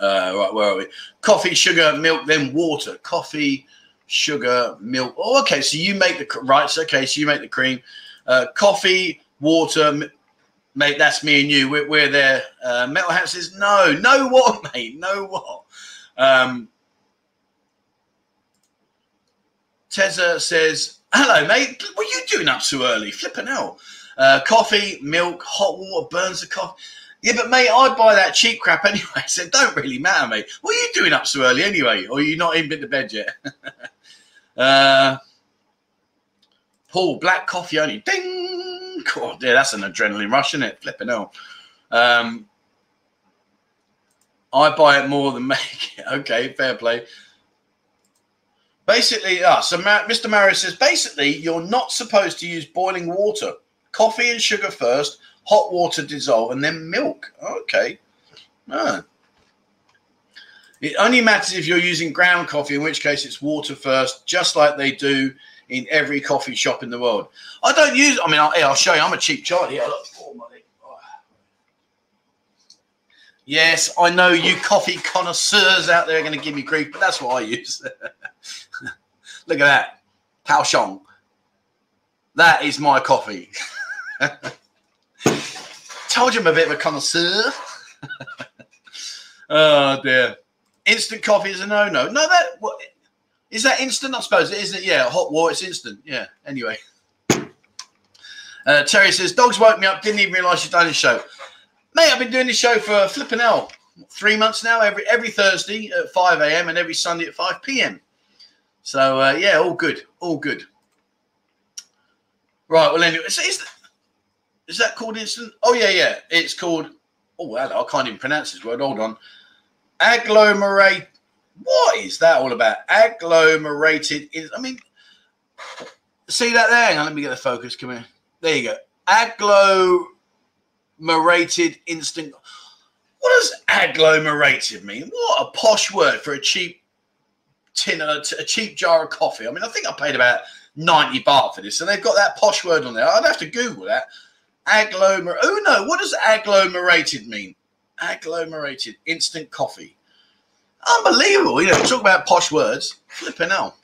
Uh, right, where are we? Coffee, sugar, milk, then water. Coffee, sugar, milk. Oh, okay. So you make the right. So, okay, so you make the cream. Uh, coffee, water, mate. That's me and you. We're, we're there. Uh, Metal Hat says no, no what, mate, no what. Um, Teza says hello, mate. What are you doing up so early? Flipping hell. Uh, coffee, milk, hot water burns the coffee. Yeah, but mate, I buy that cheap crap anyway, so it don't really matter, mate. What are you doing up so early anyway? Or are you not even been to bed yet? uh, Paul, black coffee only. Ding! God, yeah, that's an adrenaline rush, isn't it? Flipping hell. Um, I buy it more than make it. Okay, fair play. Basically, uh, so Ma- Mr. Mario says basically you're not supposed to use boiling water. Coffee and sugar first, hot water dissolve, and then milk. Okay. Ah. It only matters if you're using ground coffee, in which case it's water first, just like they do in every coffee shop in the world. I don't use. I mean, I'll, I'll show you. I'm a cheap Charlie. Money. Oh. Yes, I know you coffee connoisseurs out there are going to give me grief, but that's what I use. Look at that, Khao Shong. That is my coffee. Told you I'm a bit of a connoisseur. oh dear. Instant coffee is a no-no. No, that what is that instant? I suppose it isn't. Yeah, hot water. It's instant. Yeah. Anyway. Uh, Terry says, "Dogs woke me up. Didn't even realise you'd done the show." Mate, I've been doing this show for flipping hell. Three months now, every every Thursday at 5 a.m. and every Sunday at 5 p.m. So uh, yeah, all good, all good. Right, well anyway, is, is, is that called instant? Oh yeah, yeah, it's called. Oh I can't even pronounce this word. Hold on, agglomerate. What is that all about? Agglomerated. Is I mean, see that there? Hang on, let me get the focus. Come here. There you go. Agglo agglomerated instant. What does agglomerated mean? What a posh word for a cheap tin, a, a cheap jar of coffee. I mean, I think I paid about 90 baht for this, and they've got that posh word on there. I'd have to Google that. Agglomer. Oh no, what does agglomerated mean? Agglomerated instant coffee. Unbelievable. You know, talk about posh words. Flipping hell.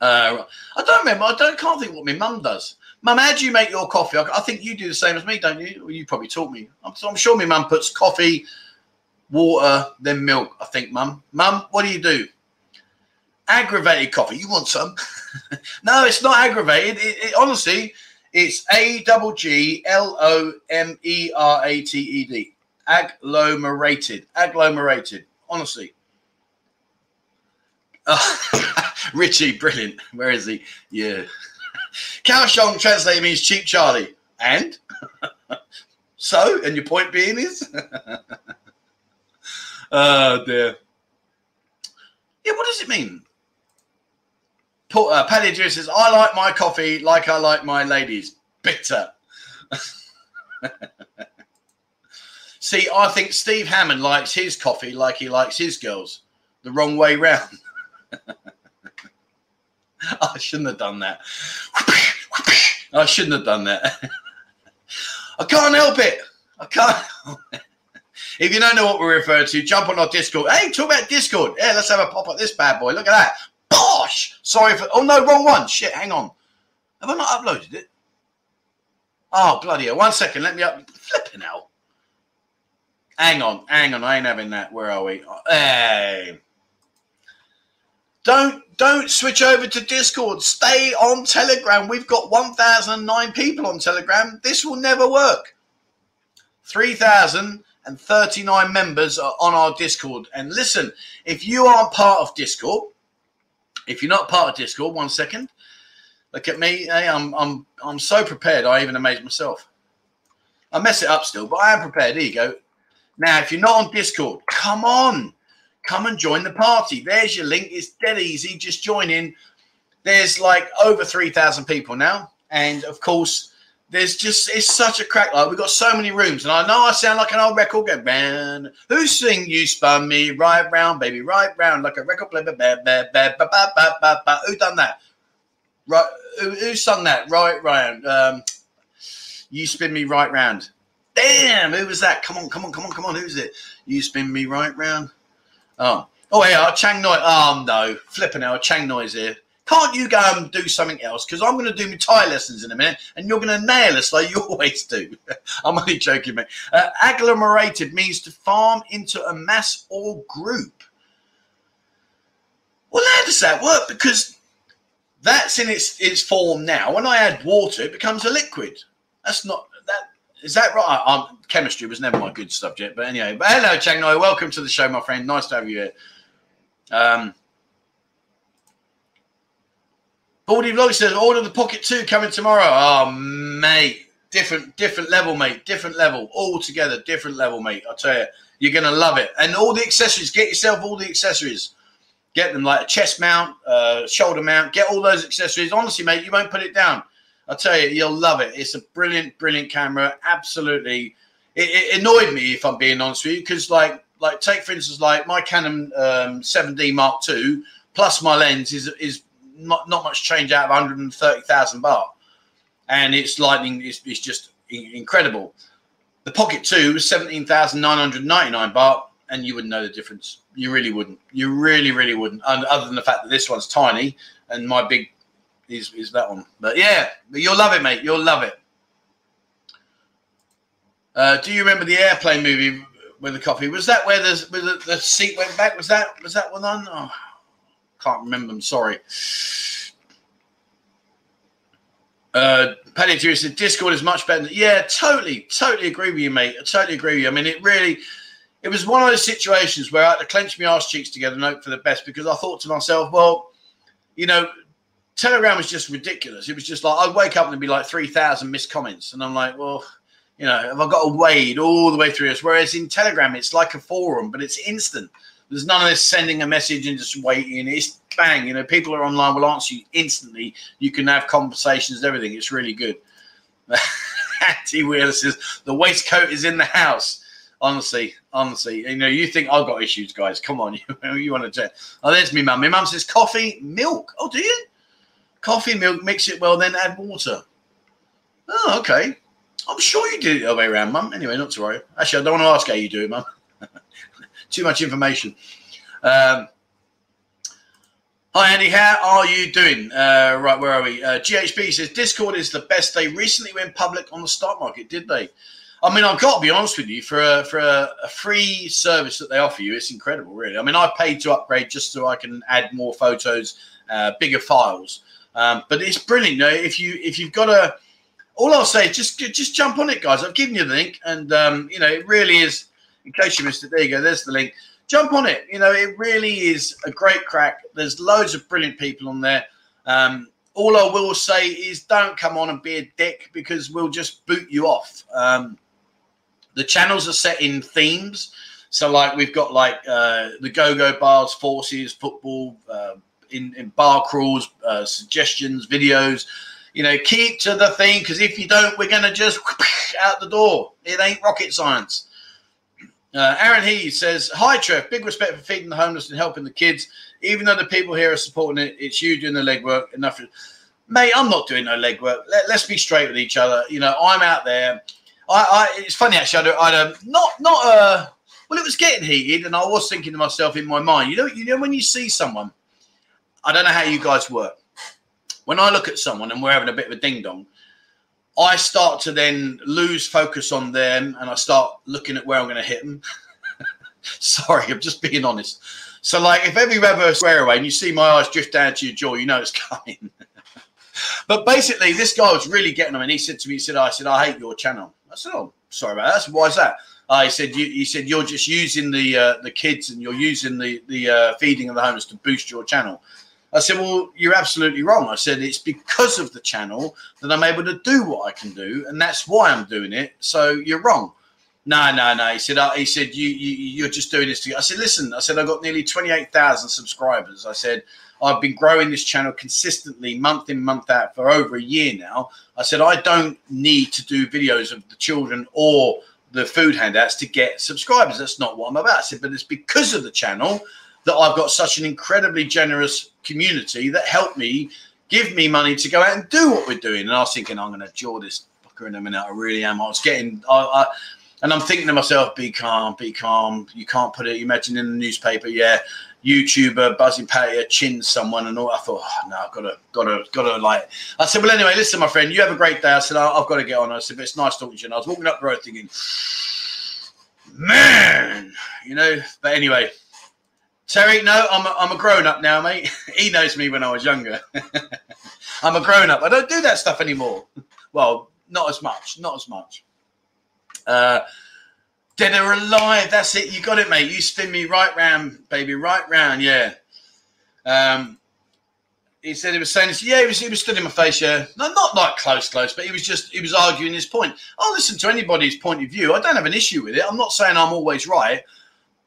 Uh, I don't remember. I don't can't think what my mum does. Mum, how do you make your coffee? I, I think you do the same as me, don't you? Well, you probably taught me. I'm, I'm sure my mum puts coffee, water, then milk. I think, mum. Mum, what do you do? Aggravated coffee. You want some? no, it's not aggravated. It, it, honestly, it's A double G L O M E R A T E D. Agglomerated. Agglomerated. Honestly. Richie, brilliant. Where is he? Yeah. Khao Shong translated means cheap Charlie. And? so? And your point being is? oh, dear. Yeah, what does it mean? Uh, Paddy Drew says, I like my coffee like I like my ladies. Bitter. See, I think Steve Hammond likes his coffee like he likes his girls. The wrong way round. I shouldn't have done that. I shouldn't have done that. I can't help it. I can't. if you don't know what we're referring to, jump on our Discord. Hey, talk about Discord. Yeah, let's have a pop at this bad boy. Look at that. Bosh! Sorry for. Oh, no, wrong one. Shit, hang on. Have I not uploaded it? Oh, bloody hell. One second. Let me up. Flipping out. Hang on. Hang on. I ain't having that. Where are we? Hey. Don't don't switch over to Discord. Stay on Telegram. We've got 1,009 people on Telegram. This will never work. 3,039 members are on our Discord. And listen, if you aren't part of Discord, if you're not part of Discord, one second. Look at me. Hey, I'm I'm I'm so prepared. I even amaze myself. I mess it up still, but I am prepared. Here you go. Now, if you're not on Discord, come on come and join the party. There's your link. It's dead easy. Just join in. There's like over 3,000 people now. And of course, there's just, it's such a crack. Like, we've got so many rooms. And I know I sound like an old record. Go, man, who sing You Spun Me Right Round, Baby, Right Round, like a record player. Who done that? Right. Who, who sung that? Right Round. Um, you Spin Me Right Round. Damn, who was that? Come on, come on, come on, come on. Who's it? You Spin Me Right Round. Oh, oh yeah, Chang Noi. Oh no, flipping out, Chang Noi's here. Can't you go and do something else? Because I'm going to do my Thai lessons in a minute, and you're going to nail us like you always do. I'm only joking, mate. Uh, agglomerated means to farm into a mass or group. Well, how does that work? Because that's in its its form now. When I add water, it becomes a liquid. That's not is that right? Um, chemistry was never my good subject, but anyway. But hello, Chang Noi. Welcome to the show, my friend. Nice to have you here. Um, Baldy Vlog says, order the Pocket 2 coming tomorrow. Oh, mate. different, different level, mate. Different level, all together, different level, mate. I tell you, you're gonna love it. And all the accessories, get yourself all the accessories. Get them like a chest mount, uh, shoulder mount. Get all those accessories. Honestly, mate, you won't put it down. I tell you, you'll love it. It's a brilliant, brilliant camera. Absolutely. It, it annoyed me if I'm being honest with you, because like, like take for instance, like my Canon um, 7D Mark II plus my lens is is not, not much change out of 130,000 baht, and it's lightning. It's, it's just incredible. The Pocket 2 was 17,999 baht, and you wouldn't know the difference. You really wouldn't. You really, really wouldn't. And other than the fact that this one's tiny and my big is, is that one. But yeah, you'll love it, mate. You'll love it. Uh, do you remember the airplane movie with the coffee? Was that where the, where the, the seat went back? Was that was that one on? Oh, can't remember. I'm sorry. Uh, Paddy said Discord is much better. Yeah, totally, totally agree with you, mate. I totally agree with you. I mean, it really, it was one of those situations where I had to clench my arse cheeks together and hope for the best because I thought to myself, well, you know, Telegram was just ridiculous. It was just like I'd wake up and there'd be like three thousand missed comments, and I'm like, well, you know, have I got to wade all the way through this? Whereas in Telegram, it's like a forum, but it's instant. There's none of this sending a message and just waiting. It's bang. You know, people are online will answer you instantly. You can have conversations, and everything. It's really good. Anti Wheeler says the waistcoat is in the house. Honestly, honestly, you know, you think I've got issues, guys. Come on, you, you want to check? Oh, there's me mum. My mum says coffee, milk. Oh, do you? Coffee, milk, mix it well, then add water. Oh, okay. I'm sure you did it the other way around, mum. Anyway, not to worry. Actually, I don't want to ask how you do it, mum. Too much information. Um, hi, Andy. How are you doing? Uh, right, where are we? Uh, GHB says Discord is the best. They recently went public on the stock market, did they? I mean, I've got to be honest with you. For a for a, a, free service that they offer you, it's incredible, really. I mean, I paid to upgrade just so I can add more photos, uh, bigger files. Um, but it's brilliant. You know, if you if you've got a, all I'll say is just just jump on it, guys. I've given you the link, and um, you know, it really is in case you missed it, there you go. There's the link. Jump on it. You know, it really is a great crack. There's loads of brilliant people on there. Um, all I will say is don't come on and be a dick because we'll just boot you off. Um, the channels are set in themes. So, like, we've got like uh, the go go bars, forces, football, uh, in, in bar crawls, uh, suggestions, videos. You know, keep to the theme because if you don't, we're going to just out the door. It ain't rocket science. Uh, Aaron He says, Hi, Trev. Big respect for feeding the homeless and helping the kids. Even though the people here are supporting it, it's you doing the legwork. Enough. Mate, I'm not doing no legwork. Let, us be straight with each other. You know, I'm out there. I, I it's funny actually. I would um, not not uh well, it was getting heated, and I was thinking to myself in my mind, you know, you know, when you see someone, I don't know how you guys work. When I look at someone and we're having a bit of a ding dong, I start to then lose focus on them and I start looking at where I'm going to hit them. Sorry, I'm just being honest. So, like, if ever you have a square away and you see my eyes drift down to your jaw, you know it's coming. but basically, this guy was really getting them, and he said to me, "He said, I said, I hate your channel." I said, "Oh, sorry about that. Why is that?" I said, you, "He said you're just using the uh, the kids and you're using the the uh, feeding of the homeless to boost your channel." I said, Well, you're absolutely wrong. I said, It's because of the channel that I'm able to do what I can do, and that's why I'm doing it. So you're wrong. No, no, no. He said, uh, he said, you, you, you're just doing this to. I said, listen. I said, I've got nearly twenty eight thousand subscribers. I said, I've been growing this channel consistently, month in, month out, for over a year now. I said, I don't need to do videos of the children or the food handouts to get subscribers. That's not what I'm about. I said, but it's because of the channel that I've got such an incredibly generous community that helped me give me money to go out and do what we're doing. And I was thinking, I'm going to jaw this fucker in a minute. I really am. I was getting, I, I, and I'm thinking to myself, be calm, be calm. You can't put it, You imagine in the newspaper, yeah, YouTuber Buzzin Pattaya chin someone and all. I thought, oh, no, I've got to, got to, got to like. I said, well, anyway, listen, my friend, you have a great day. I said, I've got to get on. I said, but it's nice talking to you. And I was walking up the road thinking, man, you know. But anyway, Terry, no, I'm a, I'm a grown up now, mate. he knows me when I was younger. I'm a grown up. I don't do that stuff anymore. Well, not as much. Not as much. Uh, dead or alive. That's it. You got it, mate. You spin me right round, baby. Right round. Yeah. Um, he said he was saying, this. yeah, he was, he was stood in my face, yeah. No, not like close, close, but he was just, he was arguing his point. I'll listen to anybody's point of view. I don't have an issue with it. I'm not saying I'm always right,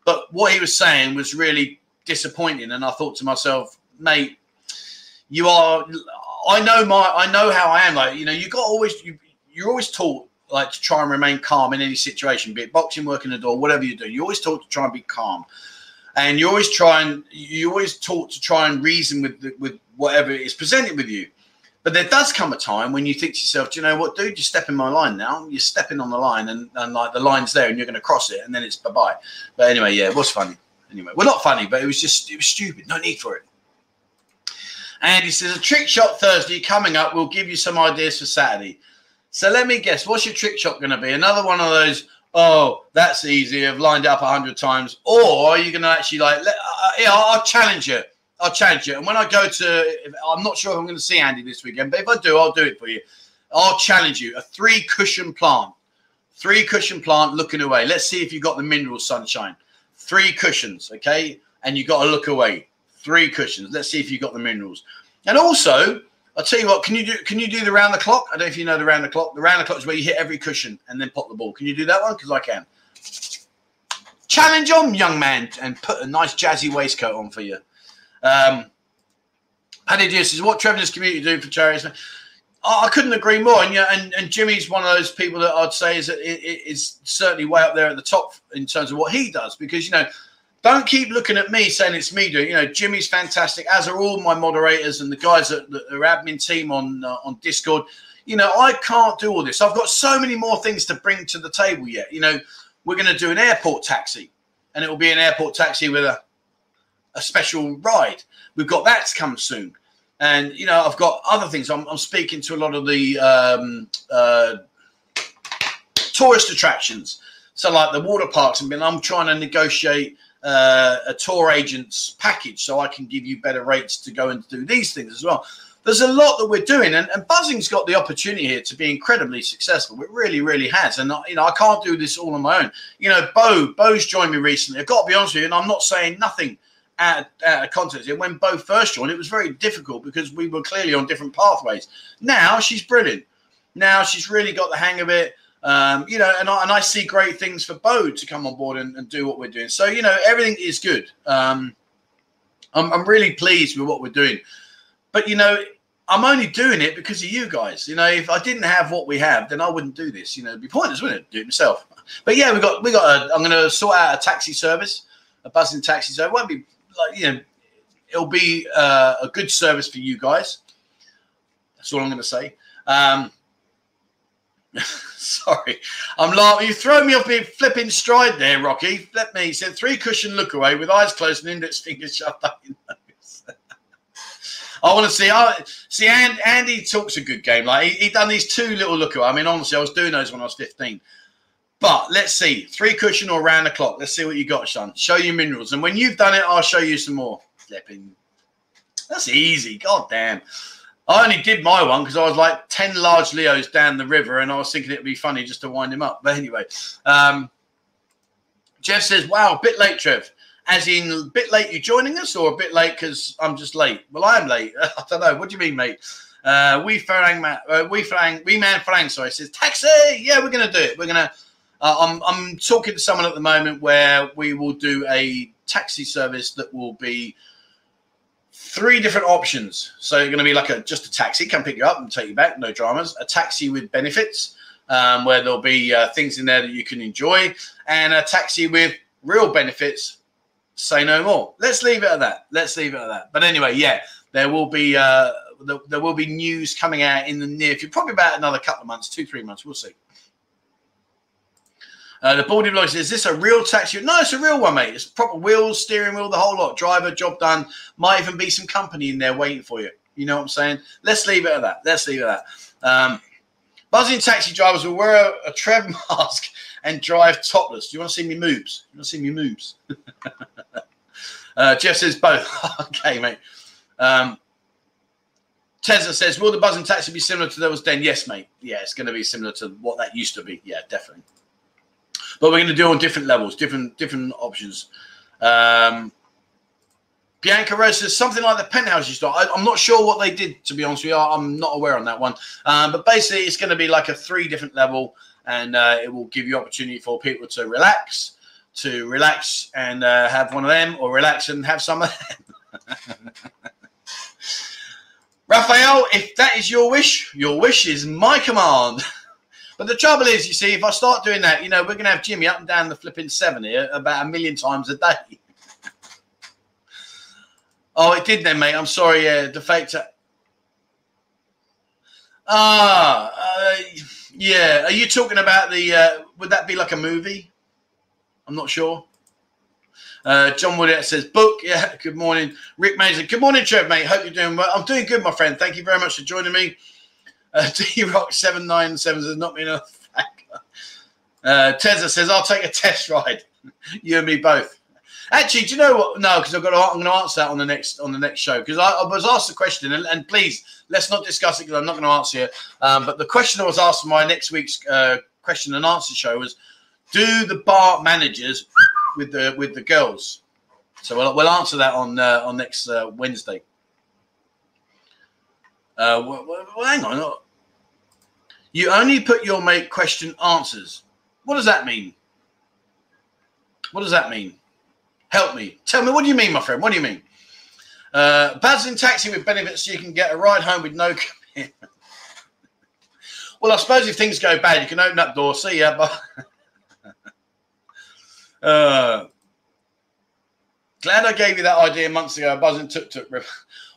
but what he was saying was really disappointing. And I thought to myself, mate, you are, I know my, I know how I am. Like, you know, you got always, you, you're always taught like to try and remain calm in any situation, be it boxing, working the door, whatever you do. You're always taught to try and be calm and you always try and you always taught to try and reason with with whatever is presented with you. But there does come a time when you think to yourself, do you know what, dude? You're stepping my line now. You're stepping on the line, and, and like the line's there, and you're going to cross it, and then it's bye bye. But anyway, yeah, it was funny. Anyway, well, not funny, but it was just it was stupid. No need for it. And he says a trick shot Thursday coming up. We'll give you some ideas for Saturday. So let me guess, what's your trick shot going to be? Another one of those oh, that's easy. I've lined up a hundred times. Or are you going to actually like, let, uh, yeah, I'll, I'll, challenge you. I'll challenge you. And when I go to, I'm not sure if I'm going to see Andy this weekend, but if I do, I'll do it for you. I'll challenge you. A three cushion plant, three cushion plant looking away. Let's see if you got the mineral sunshine. Three cushions, okay? And you got to look away. Three cushions. Let's see if you got the minerals. And also, I'll tell you what. Can you do? Can you do the round the clock? I don't know if you know the round the clock. The round the clock is where you hit every cushion and then pop the ball. Can you do that one? Because I can. Challenge on, young man, and put a nice jazzy waistcoat on for you. Um, Paddy Deer says, "What Trevor's community do for charities?" I couldn't agree more. And yeah, and, and Jimmy's one of those people that I'd say is is certainly way up there at the top in terms of what he does because you know don't keep looking at me saying it's me doing. You know, Jimmy's fantastic, as are all my moderators and the guys that, that are admin team on uh, on Discord. You know, I can't do all this. I've got so many more things to bring to the table yet. You know, we're going to do an airport taxi, and it will be an airport taxi with a a special ride. We've got that to come soon, and you know, I've got other things. I'm, I'm speaking to a lot of the um, uh, tourist attractions. So, like the water parks, and I'm trying to negotiate uh, a tour agent's package so I can give you better rates to go and do these things as well. There's a lot that we're doing, and, and Buzzing's got the opportunity here to be incredibly successful. It really, really has. And you know, I can't do this all on my own. You know, Bo, Bo's joined me recently. I've got to be honest with you, and I'm not saying nothing out, out of And When Bo first joined, it was very difficult because we were clearly on different pathways. Now she's brilliant. Now she's really got the hang of it. Um, you know, and I, and I see great things for Bo to come on board and, and do what we're doing. So, you know, everything is good. Um, I'm, I'm really pleased with what we're doing. But, you know, I'm only doing it because of you guys. You know, if I didn't have what we have, then I wouldn't do this. You know, it'd be pointless, wouldn't it? Do it myself. But yeah, we got we got. A, I'm going to sort out a taxi service, a buzzing taxi. So it won't be like you know, it'll be uh, a good service for you guys. That's all I'm going to say. Um, Sorry, I'm laughing. You throw me off being flipping stride there, Rocky. Let me. Said three cushion look away with eyes closed and index fingers shut up. I want to see. I see. And, Andy talks a good game. Like he, he done these two little look away. I mean, honestly, I was doing those when I was 15. But let's see, three cushion or round the clock. Let's see what you got, son. Show you minerals, and when you've done it, I'll show you some more. Flipping. That's easy. God damn. I only did my one because I was like 10 large Leos down the river and I was thinking it'd be funny just to wind him up. But anyway, um, Jeff says, wow, bit late, Trev. As in, a bit late you joining us or a bit late because I'm just late? Well, I am late. I don't know. What do you mean, mate? Uh, we Farang, uh, we Farang, we man Farang, sorry, says, taxi. Yeah, we're going to do it. We're going to, uh, I'm, I'm talking to someone at the moment where we will do a taxi service that will be three different options. So you're going to be like a just a taxi, come pick you up and take you back, no dramas. A taxi with benefits, um, where there'll be uh, things in there that you can enjoy, and a taxi with real benefits. Say no more. Let's leave it at that. Let's leave it at that. But anyway, yeah, there will be uh, there, there will be news coming out in the near future, probably about another couple of months, two three months. We'll see. Uh, the Baldy Vlog says, Is this a real taxi? No, it's a real one, mate. It's proper wheels, steering wheel, the whole lot. Driver, job done. Might even be some company in there waiting for you. You know what I'm saying? Let's leave it at that. Let's leave it at that. Um, buzzing taxi drivers will wear a, a Trev mask and drive topless. Do you want to see me moves? You want to see me moves? uh, Jeff says both. okay, mate. Um, Tesla says, Will the buzzing taxi be similar to those Den? Yes, mate. Yeah, it's going to be similar to what that used to be. Yeah, definitely but we're going to do on different levels, different different options. Um, Bianca Rose says something like the penthouse you start. I, am not sure what they did, to be honest with you. I'm not aware on that one. Um, but basically, it's going to be like a three different level, and uh, it will give you opportunity for people to relax, to relax and uh, have one of them, or relax and have some of them. Raphael, if that is your wish, your wish is my command. But the trouble is, you see, if I start doing that, you know, we're going to have Jimmy up and down the flipping seven here about a million times a day. oh, it did then, mate. I'm sorry. Yeah, the fake. Ah, uh, yeah. Are you talking about the? Uh, would that be like a movie? I'm not sure. Uh, John Woodett says, book. Yeah, good morning. Rick Mason. Good morning, Trev, mate. Hope you're doing well. I'm doing good, my friend. Thank you very much for joining me. Uh, D Rock 797 says, not me enough. Uh, Tezza says, I'll take a test ride. you and me both. Actually, do you know what? No, because I've got. To, I'm going to answer that on the next on the next show because I, I, was asked a question, and, and, please let's not discuss it because I'm not going to answer it. Um, but the question I was asked in my next week's uh, question and answer show was, do the bar managers with the with the girls? So we'll, we'll answer that on uh, on next uh, Wednesday. Uh, well, well, hang on. You only put your mate question answers. What does that mean? What does that mean? Help me. Tell me, what do you mean, my friend? What do you mean? Uh, Bads in taxi with benefits so you can get a ride home with no commitment. well, I suppose if things go bad, you can open up door, see ya. Uh, glad I gave you that idea months ago. Buzzing tuk tuk.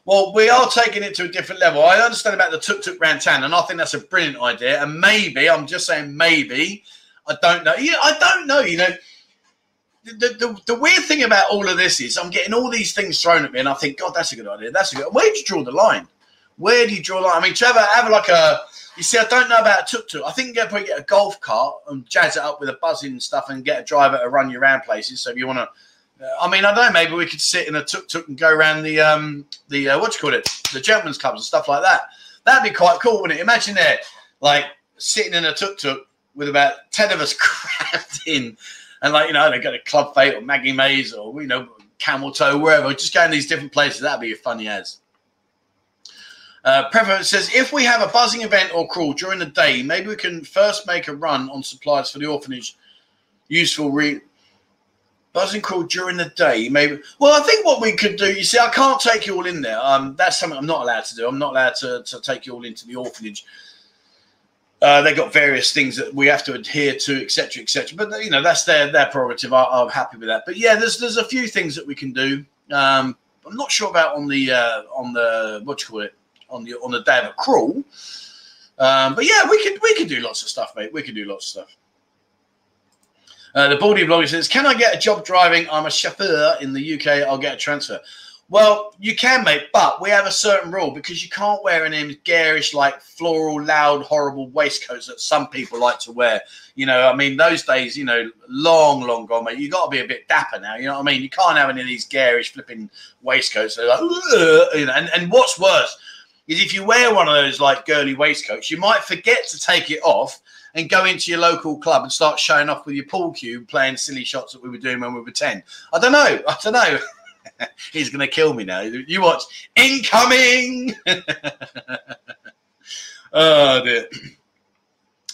Well, we are taking it to a different level. I understand about the tuk tuk rantan, and I think that's a brilliant idea. And maybe, I'm just saying, maybe, I don't know. I don't know. You know, the, the, the weird thing about all of this is I'm getting all these things thrown at me, and I think, God, that's a good idea. That's a good. Where do you draw the line? Where do you draw the line? I mean, Trevor, have like a. You see, I don't know about tuk tuk. I think you can probably get a golf cart and jazz it up with a buzzing and stuff, and get a driver to run you around places. So if you want to I mean, I don't know. Maybe we could sit in a tuk tuk and go around the um the uh, what you call it, the gentlemen's clubs and stuff like that. That'd be quite cool, wouldn't it? Imagine there, like sitting in a tuk tuk with about ten of us crammed in, and like you know they got a Club Fate or Maggie Mays or you know Camel Toe, wherever, just going these different places. That'd be a funny as. Uh, Prefer says if we have a buzzing event or crawl during the day, maybe we can first make a run on supplies for the orphanage. Useful re- buzzing call during the day, maybe. Well, I think what we could do, you see, I can't take you all in there. Um, that's something I'm not allowed to do. I'm not allowed to, to take you all into the orphanage. Uh, they got various things that we have to adhere to, etc., etc. But you know, that's their their prerogative. I, am happy with that. But yeah, there's there's a few things that we can do. Um, I'm not sure about on the uh, on the what do you call it on the on the day of a crawl. Um, but yeah, we could we could do lots of stuff, mate. We could do lots of stuff. Uh, the Baldy blogger says, "Can I get a job driving? I'm a chauffeur in the UK. I'll get a transfer." Well, you can, mate, but we have a certain rule because you can't wear any garish, like floral, loud, horrible waistcoats that some people like to wear. You know, I mean, those days, you know, long, long gone, mate. You got to be a bit dapper now. You know what I mean? You can't have any of these garish, flipping waistcoats. They're like, you know, and, and what's worse is if you wear one of those like girly waistcoats, you might forget to take it off and go into your local club and start showing off with your pool cue, playing silly shots that we were doing when we were 10. I don't know. I don't know. He's going to kill me now. You watch incoming. oh, dear.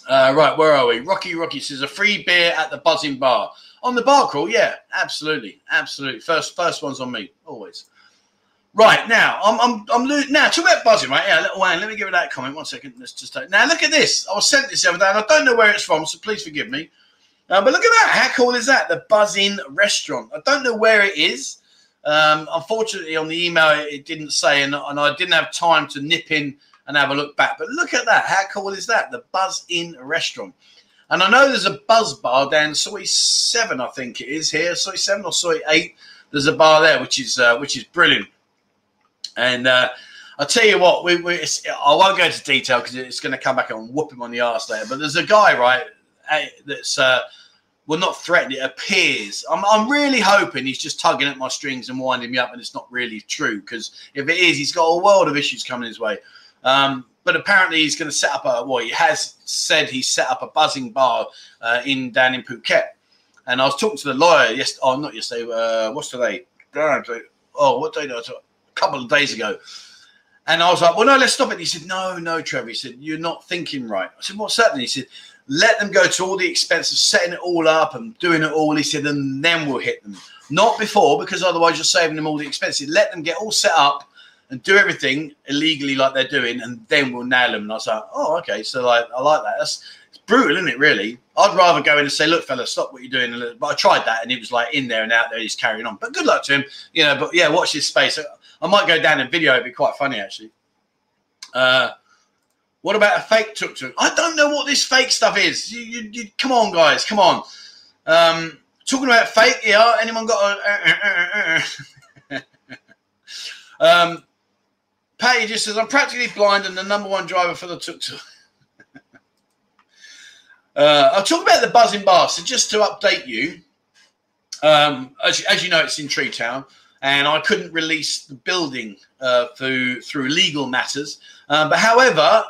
Uh, right, where are we? Rocky Rocky says a free beer at the buzzing bar. On the bar crawl, yeah, absolutely, absolutely. First, first one's on me, always. Right now, I'm I'm I'm lo- now about buzzing, right? Yeah, little Wayne. Let me give it that comment. One second. Let's just take, now look at this. I was sent this the other day, and I don't know where it's from, so please forgive me. Uh, but look at that. How cool is that? The Buzzing Restaurant. I don't know where it is. Um, unfortunately, on the email, it, didn't say, and, and, I didn't have time to nip in and have a look back. But look at that. How cool is that? The Buzz In Restaurant. And I know there's a Buzz Bar down Soi 7, I think it is here. Soi 7 or Soi 8. There's a bar there, which is uh, which is brilliant. And uh, I'll tell you what, we, we I won't go into detail because it's going to come back and whoop him on the arse later. But there's a guy, right, that's uh, well, not threatened. It appears. I'm, I'm really hoping he's just tugging at my strings and winding me up, and it's not really true. Because if it is, he's got a world of issues coming his way. Um, but apparently, he's going to set up a. Well, he has said he's set up a buzzing bar uh, in down in Phuket. And I was talking to the lawyer yesterday. Oh, not yesterday. Uh, what's today? oh, what day? A couple of days ago. And I was like, well, no, let's stop it. He said, no, no, Trevor. He said, you're not thinking right. I said, what's that? And he said, let them go to all the expense of setting it all up and doing it all. He said, and then we'll hit them. Not before, because otherwise you're saving them all the expenses. Let them get all set up and do everything illegally like they're doing, and then we'll nail them. And I was like, oh, okay. So like, I like that. That's it's brutal, isn't it? Really, I'd rather go in and say, look, fella, stop what you're doing. But I tried that, and it was like in there and out there. He's carrying on. But good luck to him, you know. But yeah, watch his space. I might go down and video. It'd be quite funny actually. Uh, what about a fake tuk tuk? I don't know what this fake stuff is. You, you, you come on, guys, come on. Um, talking about fake, yeah. Anyone got a? Uh, uh, uh, um, Patty just says, I'm practically blind and the number one driver for the tuk tuk. uh, I'll talk about the buzzing bar. So, just to update you, um, as, as, you know, it's in Tree Town, and I couldn't release the building uh, through through legal matters. Um, but however,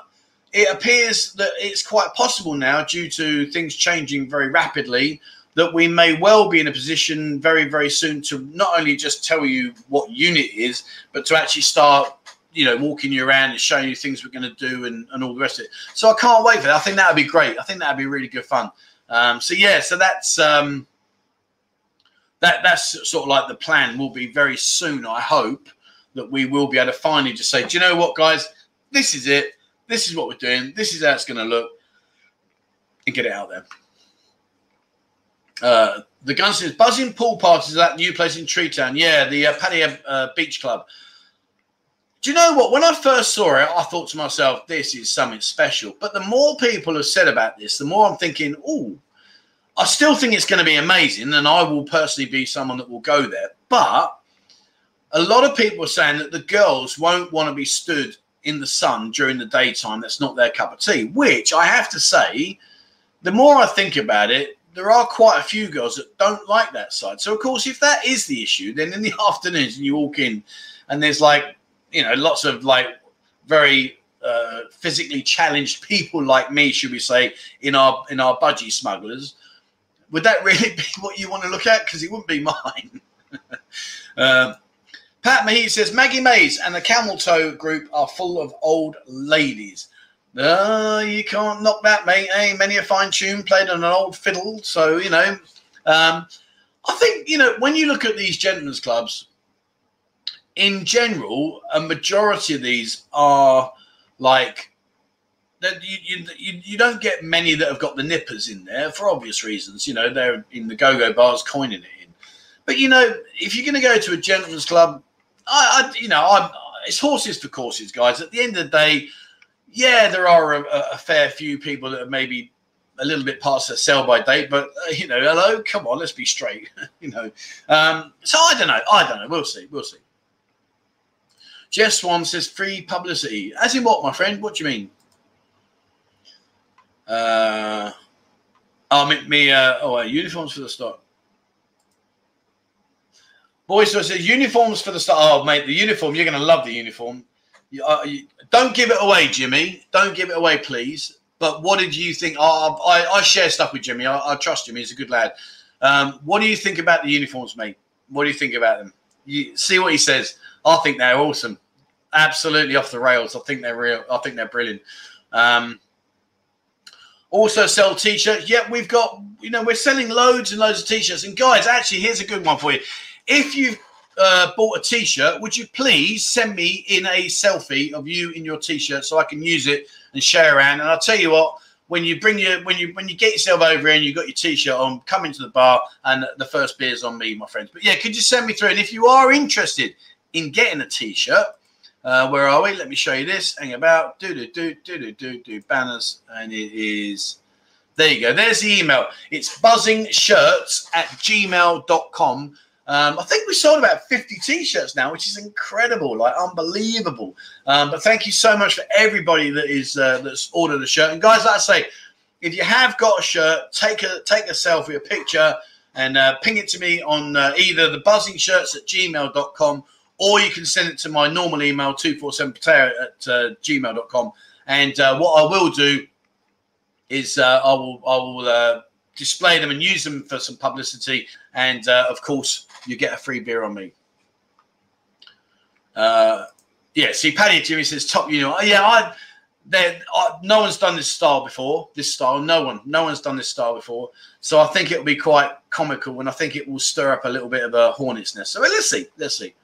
it appears that it's quite possible now, due to things changing very rapidly, that we may well be in a position very, very soon to not only just tell you what unit is, but to actually start you know, walking you around and showing you things we're going to do and, and all the rest of it. So I can't wait for that. I think that would be great. I think that would be really good fun. Um, so yeah, so that's um, that that's sort of like the plan. Will be very soon. I hope that we will be able to finally just say, do you know what, guys? This is it. This is what we're doing. This is how it's going to look, and get it out there. Uh, the says buzzing pool parties at that new place in Treetown. Yeah, the uh, Pattaya uh, Beach Club. Do you know what? When I first saw it, I thought to myself, this is something special. But the more people have said about this, the more I'm thinking, oh, I still think it's going to be amazing. And I will personally be someone that will go there. But a lot of people are saying that the girls won't want to be stood in the sun during the daytime. That's not their cup of tea, which I have to say, the more I think about it, there are quite a few girls that don't like that side. So, of course, if that is the issue, then in the afternoons and you walk in and there's like you know, lots of like very uh, physically challenged people like me, should we say, in our in our budgie smugglers. Would that really be what you want to look at? Because it wouldn't be mine. uh, Pat Mahee says Maggie Mays and the Camel Toe group are full of old ladies. Uh, you can't knock that, mate. Hey, many a fine tune played on an old fiddle. So, you know, um, I think, you know, when you look at these gentlemen's clubs, in general, a majority of these are like that you, you, you don't get many that have got the nippers in there for obvious reasons. You know, they're in the go-go bars coining it in. But you know, if you're going to go to a gentleman's club, I, I you know, I'm, it's horses for courses, guys. At the end of the day, yeah, there are a, a fair few people that are maybe a little bit past their sell by date, but uh, you know, hello, come on, let's be straight. you know, um, so I don't know. I don't know. We'll see. We'll see. Jeff Swan says free publicity. As in what, my friend? What do you mean? Uh, oh, me, me uh, oh, uh, uniforms for the start. Boy, so it says uniforms for the start. Oh, mate, the uniform. You're going to love the uniform. You, uh, you, don't give it away, Jimmy. Don't give it away, please. But what did you think? Oh, I, I share stuff with Jimmy. I, I, trust Jimmy. He's a good lad. Um, what do you think about the uniforms, mate? What do you think about them? You see what he says. I think they're awesome absolutely off the rails. I think they're real. I think they're brilliant. Um, also sell t-shirts. Yeah, we've got. You know, we're selling loads and loads of t-shirts. And guys, actually, here's a good one for you. If you've uh, bought a t-shirt, would you please send me in a selfie of you in your t-shirt so I can use it and share around? And I'll tell you what. When you bring your when you when you get yourself over and you've got your t-shirt on, come into the bar and the first beer's on me, my friends. But yeah, could you send me through? And if you are interested in getting a t-shirt, uh, where are we? Let me show you this. Hang about. Do do do do do do do banners, and it is. There you go. There's the email. It's buzzinshirts at gmail.com. Um, I think we sold about 50 t-shirts now, which is incredible, like unbelievable. Um, but thank you so much for everybody that is uh, that's ordered a shirt. And guys, like I say, if you have got a shirt, take a take a selfie, a picture, and uh, ping it to me on uh, either the buzzing shirts at gmail.com or you can send it to my normal email, 247pattaya at uh, gmail.com. And uh, what I will do is uh, I will, I will uh, display them and use them for some publicity. And uh, of course, you get a free beer on me. Uh, yeah, see, Paddy Jimmy says top You know, yeah, I, I, no one's done this style before. This style, no one, no one's done this style before. So I think it'll be quite comical, and I think it will stir up a little bit of a hornet's nest. So let's see, let's see.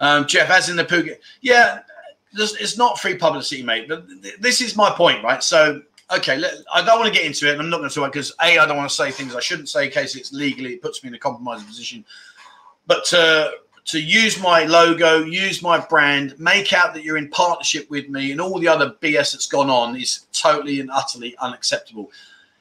Um, Jeff, as in the Pooh, yeah, it's not free publicity, mate. But this is my point, right? So okay, let, I don't want to get into it, I'm not going to talk because a I don't want to say things I shouldn't say in case it's legally it puts me in a compromising position. But to to use my logo, use my brand, make out that you're in partnership with me, and all the other BS that's gone on is totally and utterly unacceptable.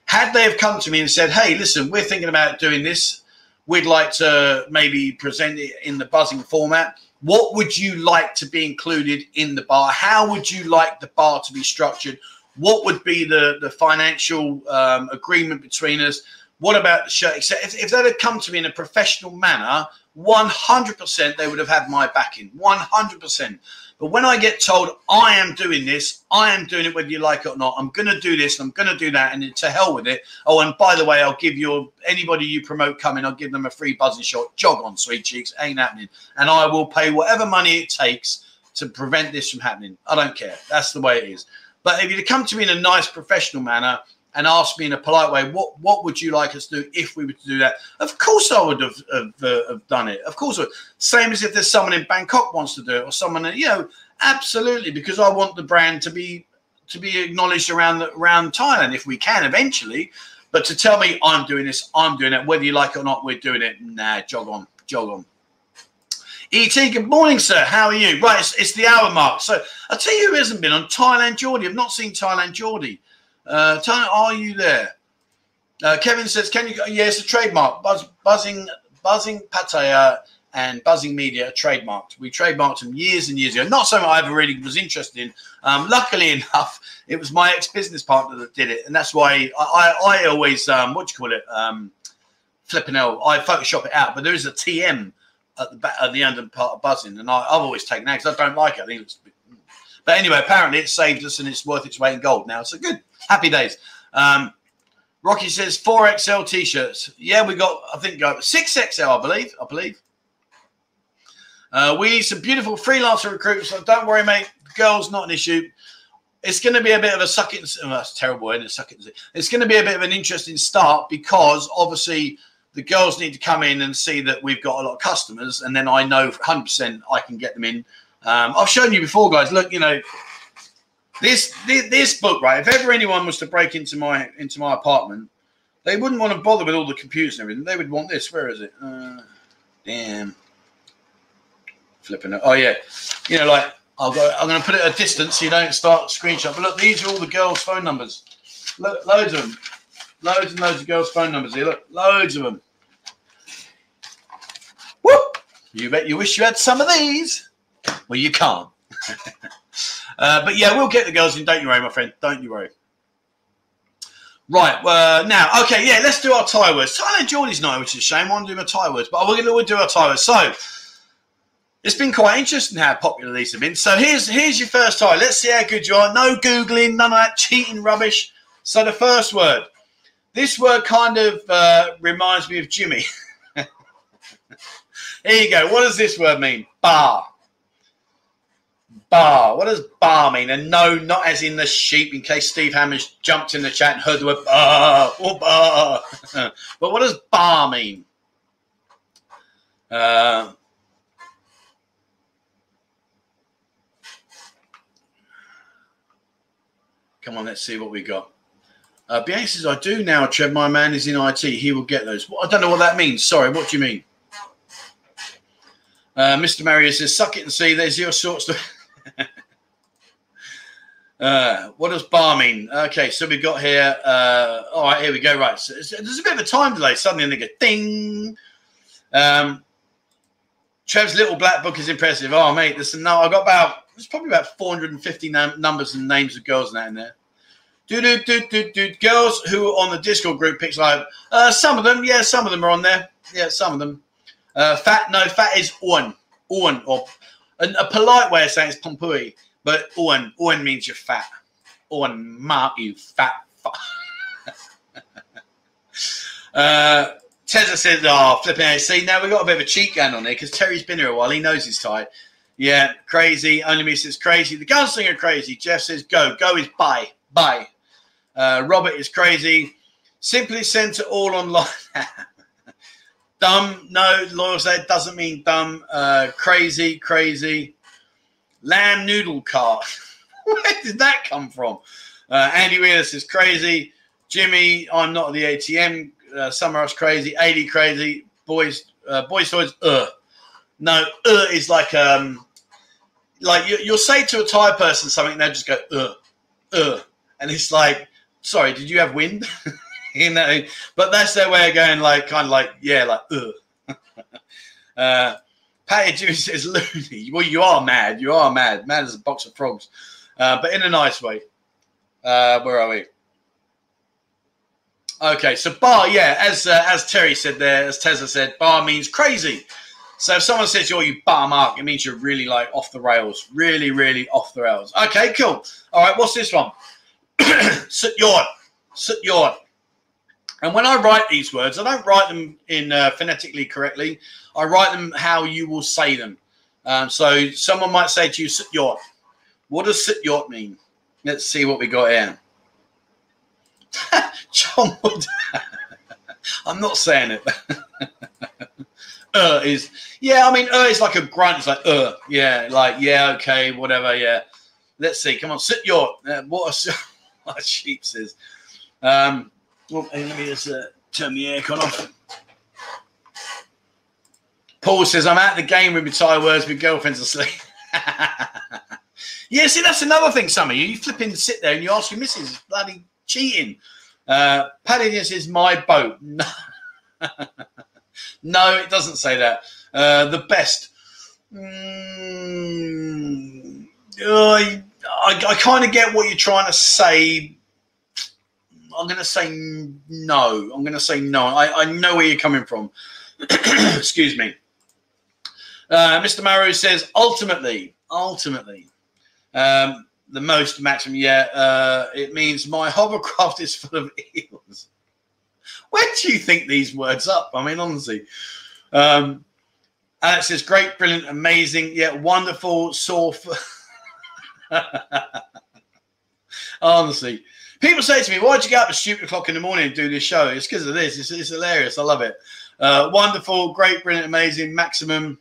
Had they have come to me and said, "Hey, listen, we're thinking about doing this. We'd like to maybe present it in the buzzing format." What would you like to be included in the bar? How would you like the bar to be structured? What would be the, the financial um, agreement between us? What about the shirt? If, if that had come to me in a professional manner, 100% they would have had my backing. 100%. But when I get told I am doing this, I am doing it whether you like it or not. I'm going to do this and I'm going to do that, and to hell with it. Oh, and by the way, I'll give you anybody you promote coming, I'll give them a free buzzing shot. Jog on, sweet cheeks, ain't happening. And I will pay whatever money it takes to prevent this from happening. I don't care. That's the way it is. But if you come to me in a nice professional manner and ask me in a polite way, what what would you like us to do if we were to do that? Of course, I would have, have, uh, have done it. Of course, same as if there's someone in Bangkok wants to do it, or someone you know, absolutely, because I want the brand to be to be acknowledged around the, around Thailand if we can eventually. But to tell me I'm doing this, I'm doing it, whether you like it or not, we're doing it. Nah, jog on, jog on. ET, good morning, sir. How are you? Right, it's, it's the hour mark. So I'll tell you who hasn't been on Thailand Geordie. I've not seen Thailand Geordie. Uh, are you there? Uh, Kevin says, "Can you?" Yeah, it's a trademark. Buzz, buzzing, Buzzin Pattaya and buzzing media are trademarked. We trademarked them years and years ago. Not something I ever really was interested in. Um, luckily enough, it was my ex-business partner that did it, and that's why I, I, I always um, what do you call it? Um, flipping out. I Photoshop it out, but there is a TM at the back, at the end of part of buzzing, and I, have always taken that because I don't like it. I think it's. But anyway, apparently it saved us and it's worth its weight in gold now. So good. Happy days. Um, Rocky says 4XL t-shirts. Yeah, we got, I think, got 6XL, I believe. I believe. Uh, we need some beautiful freelancer recruits. So don't worry, mate. Girls, not an issue. It's going to be a bit of a suck. Oh, that's terrible, isn't it. It's going to be a bit of an interesting start because obviously the girls need to come in and see that we've got a lot of customers, and then I know 100% I can get them in. Um, I've shown you before, guys. Look, you know, this, this this book, right? If ever anyone was to break into my into my apartment, they wouldn't want to bother with all the computers and everything. They would want this. Where is it? Uh, damn, flipping it. Oh yeah, you know, like I'll go. I'm going to put it at a distance so you don't start screenshot. But look, these are all the girls' phone numbers. Look, loads of them. Loads and loads of girls' phone numbers here. Look, loads of them. Whoop! You bet you wish you had some of these. Well, you can't. uh, but yeah, we'll get the girls in. Don't you worry, my friend. Don't you worry. Right, uh, now, okay, yeah, let's do our Thai words. Thailand Geordie's night, which is a shame. I want to do my Thai words, but we're going to do our Thai words. So, it's been quite interesting how popular these have been. So, here's here's your first Thai. Let's see how good you are. No Googling, none of that cheating rubbish. So, the first word. This word kind of uh, reminds me of Jimmy. Here you go. What does this word mean? Bar bar. What does bar mean? And no, not as in the sheep, in case Steve Hammers jumped in the chat and heard the word bar or bar. but what does bar mean? Uh, come on, let's see what we got. Uh, Bianca says, I do now, Trev. My man is in IT. He will get those. I don't know what that means. Sorry, what do you mean? Uh, Mr. Mario says, suck it and see. There's your sorts of. Uh, what does bar mean? Okay, so we've got here. Uh, all right, here we go. Right, so there's a bit of a time delay. Suddenly they go ding. Um, Trev's little black book is impressive. Oh, mate, some. No, I got about. There's probably about 450 nam- numbers and names of girls now in there. Do do do do do. Girls who are on the Discord group picks like uh, some of them. Yeah, some of them are on there. Yeah, some of them. Uh, fat. No, fat is one. One or a, polite way of saying it's pompui. But Owen, Owen means you're fat. Owen, Mark, you fat. uh, Tezza says, "Oh, flipping. See, now we've got a bit of a cheat going on here because Terry's been here a while. He knows his Thai. Yeah, crazy. Only me says crazy. The gunslinger crazy. Jeff says go. Go is bye. Bye. Uh, Robert is crazy. Simply send to all online. dumb. No, Loyal said doesn't mean dumb. Uh, crazy, crazy. Lamb noodle cart. Where did that come from? Uh, Andy Wheeler says crazy. Jimmy, I'm not the ATM. Uh, Summer crazy. 80 crazy. Boys, uh, boys toys. Uh. No, uh is like um, like you, you'll say to a Thai person something, and they'll just go uh, uh, and it's like, sorry, did you have wind? you know, but that's their way of going, like kind of like yeah, like uh. uh Patty Jimmy says loony. Well, you are mad. You are mad. Mad as a box of frogs, uh, but in a nice way. Uh, where are we? Okay, so bar, yeah, as uh, as Terry said there, as Tezza said, bar means crazy. So if someone says you're you bar mark, it means you're really like off the rails, really, really off the rails. Okay, cool. All right, what's this one? Sut yord, sut yord. And when I write these words, I don't write them in uh, phonetically correctly. I write them how you will say them. Um, so someone might say to you, sit yord." What does sit yord" mean? Let's see what we got here. John Wood. I'm not saying it. uh is yeah. I mean, uh is like a grunt. It's like uh, yeah, like yeah, okay, whatever, yeah. Let's see. Come on, sit your uh, what a a sheep says. Um, well, let me just uh, turn the aircon off. Paul says, I'm at the game with my Thai words, my girlfriend's asleep. yeah, see, that's another thing, some of you. You flipping sit there and you ask your missus, bloody cheating. Uh, Paddiness is my boat. No. it doesn't say that. Uh, the best. Mm, I, I, I kind of get what you're trying to say. I'm going to say no. I'm going to say no. I, I know where you're coming from. Excuse me. Uh, Mr. Maru says ultimately, ultimately, um, the most maximum. Yeah, uh, it means my hovercraft is full of eels. Where do you think these words up? I mean, honestly. Um, Alex says, great, brilliant, amazing, yeah, wonderful, soft. honestly. People say to me, why'd you get up at stupid o'clock in the morning and do this show? It's because of this. It's, it's, hilarious. I love it. Uh, wonderful, great, brilliant, amazing, maximum.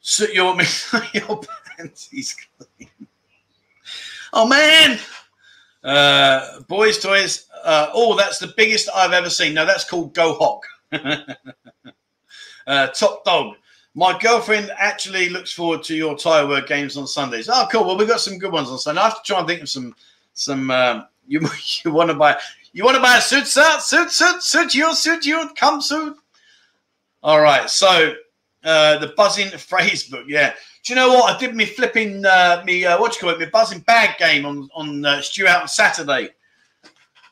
So your, your panties clean. Oh, man. Uh, boys' toys. Uh, oh, that's the biggest I've ever seen. No, that's called Go Hawk. uh, top dog. My girlfriend actually looks forward to your tire work games on Sundays. Oh, cool. Well, we've got some good ones on Sunday. I have to try and think of some. Some um, you you want to buy you want to buy a suit, sir? Suit, suit, suit you, suit you, come suit. All right. So uh, the buzzing phrase book. Yeah. Do you know what? I did me flipping uh, me uh, what you call it? Me buzzing bag game on on uh, Stew out on Saturday,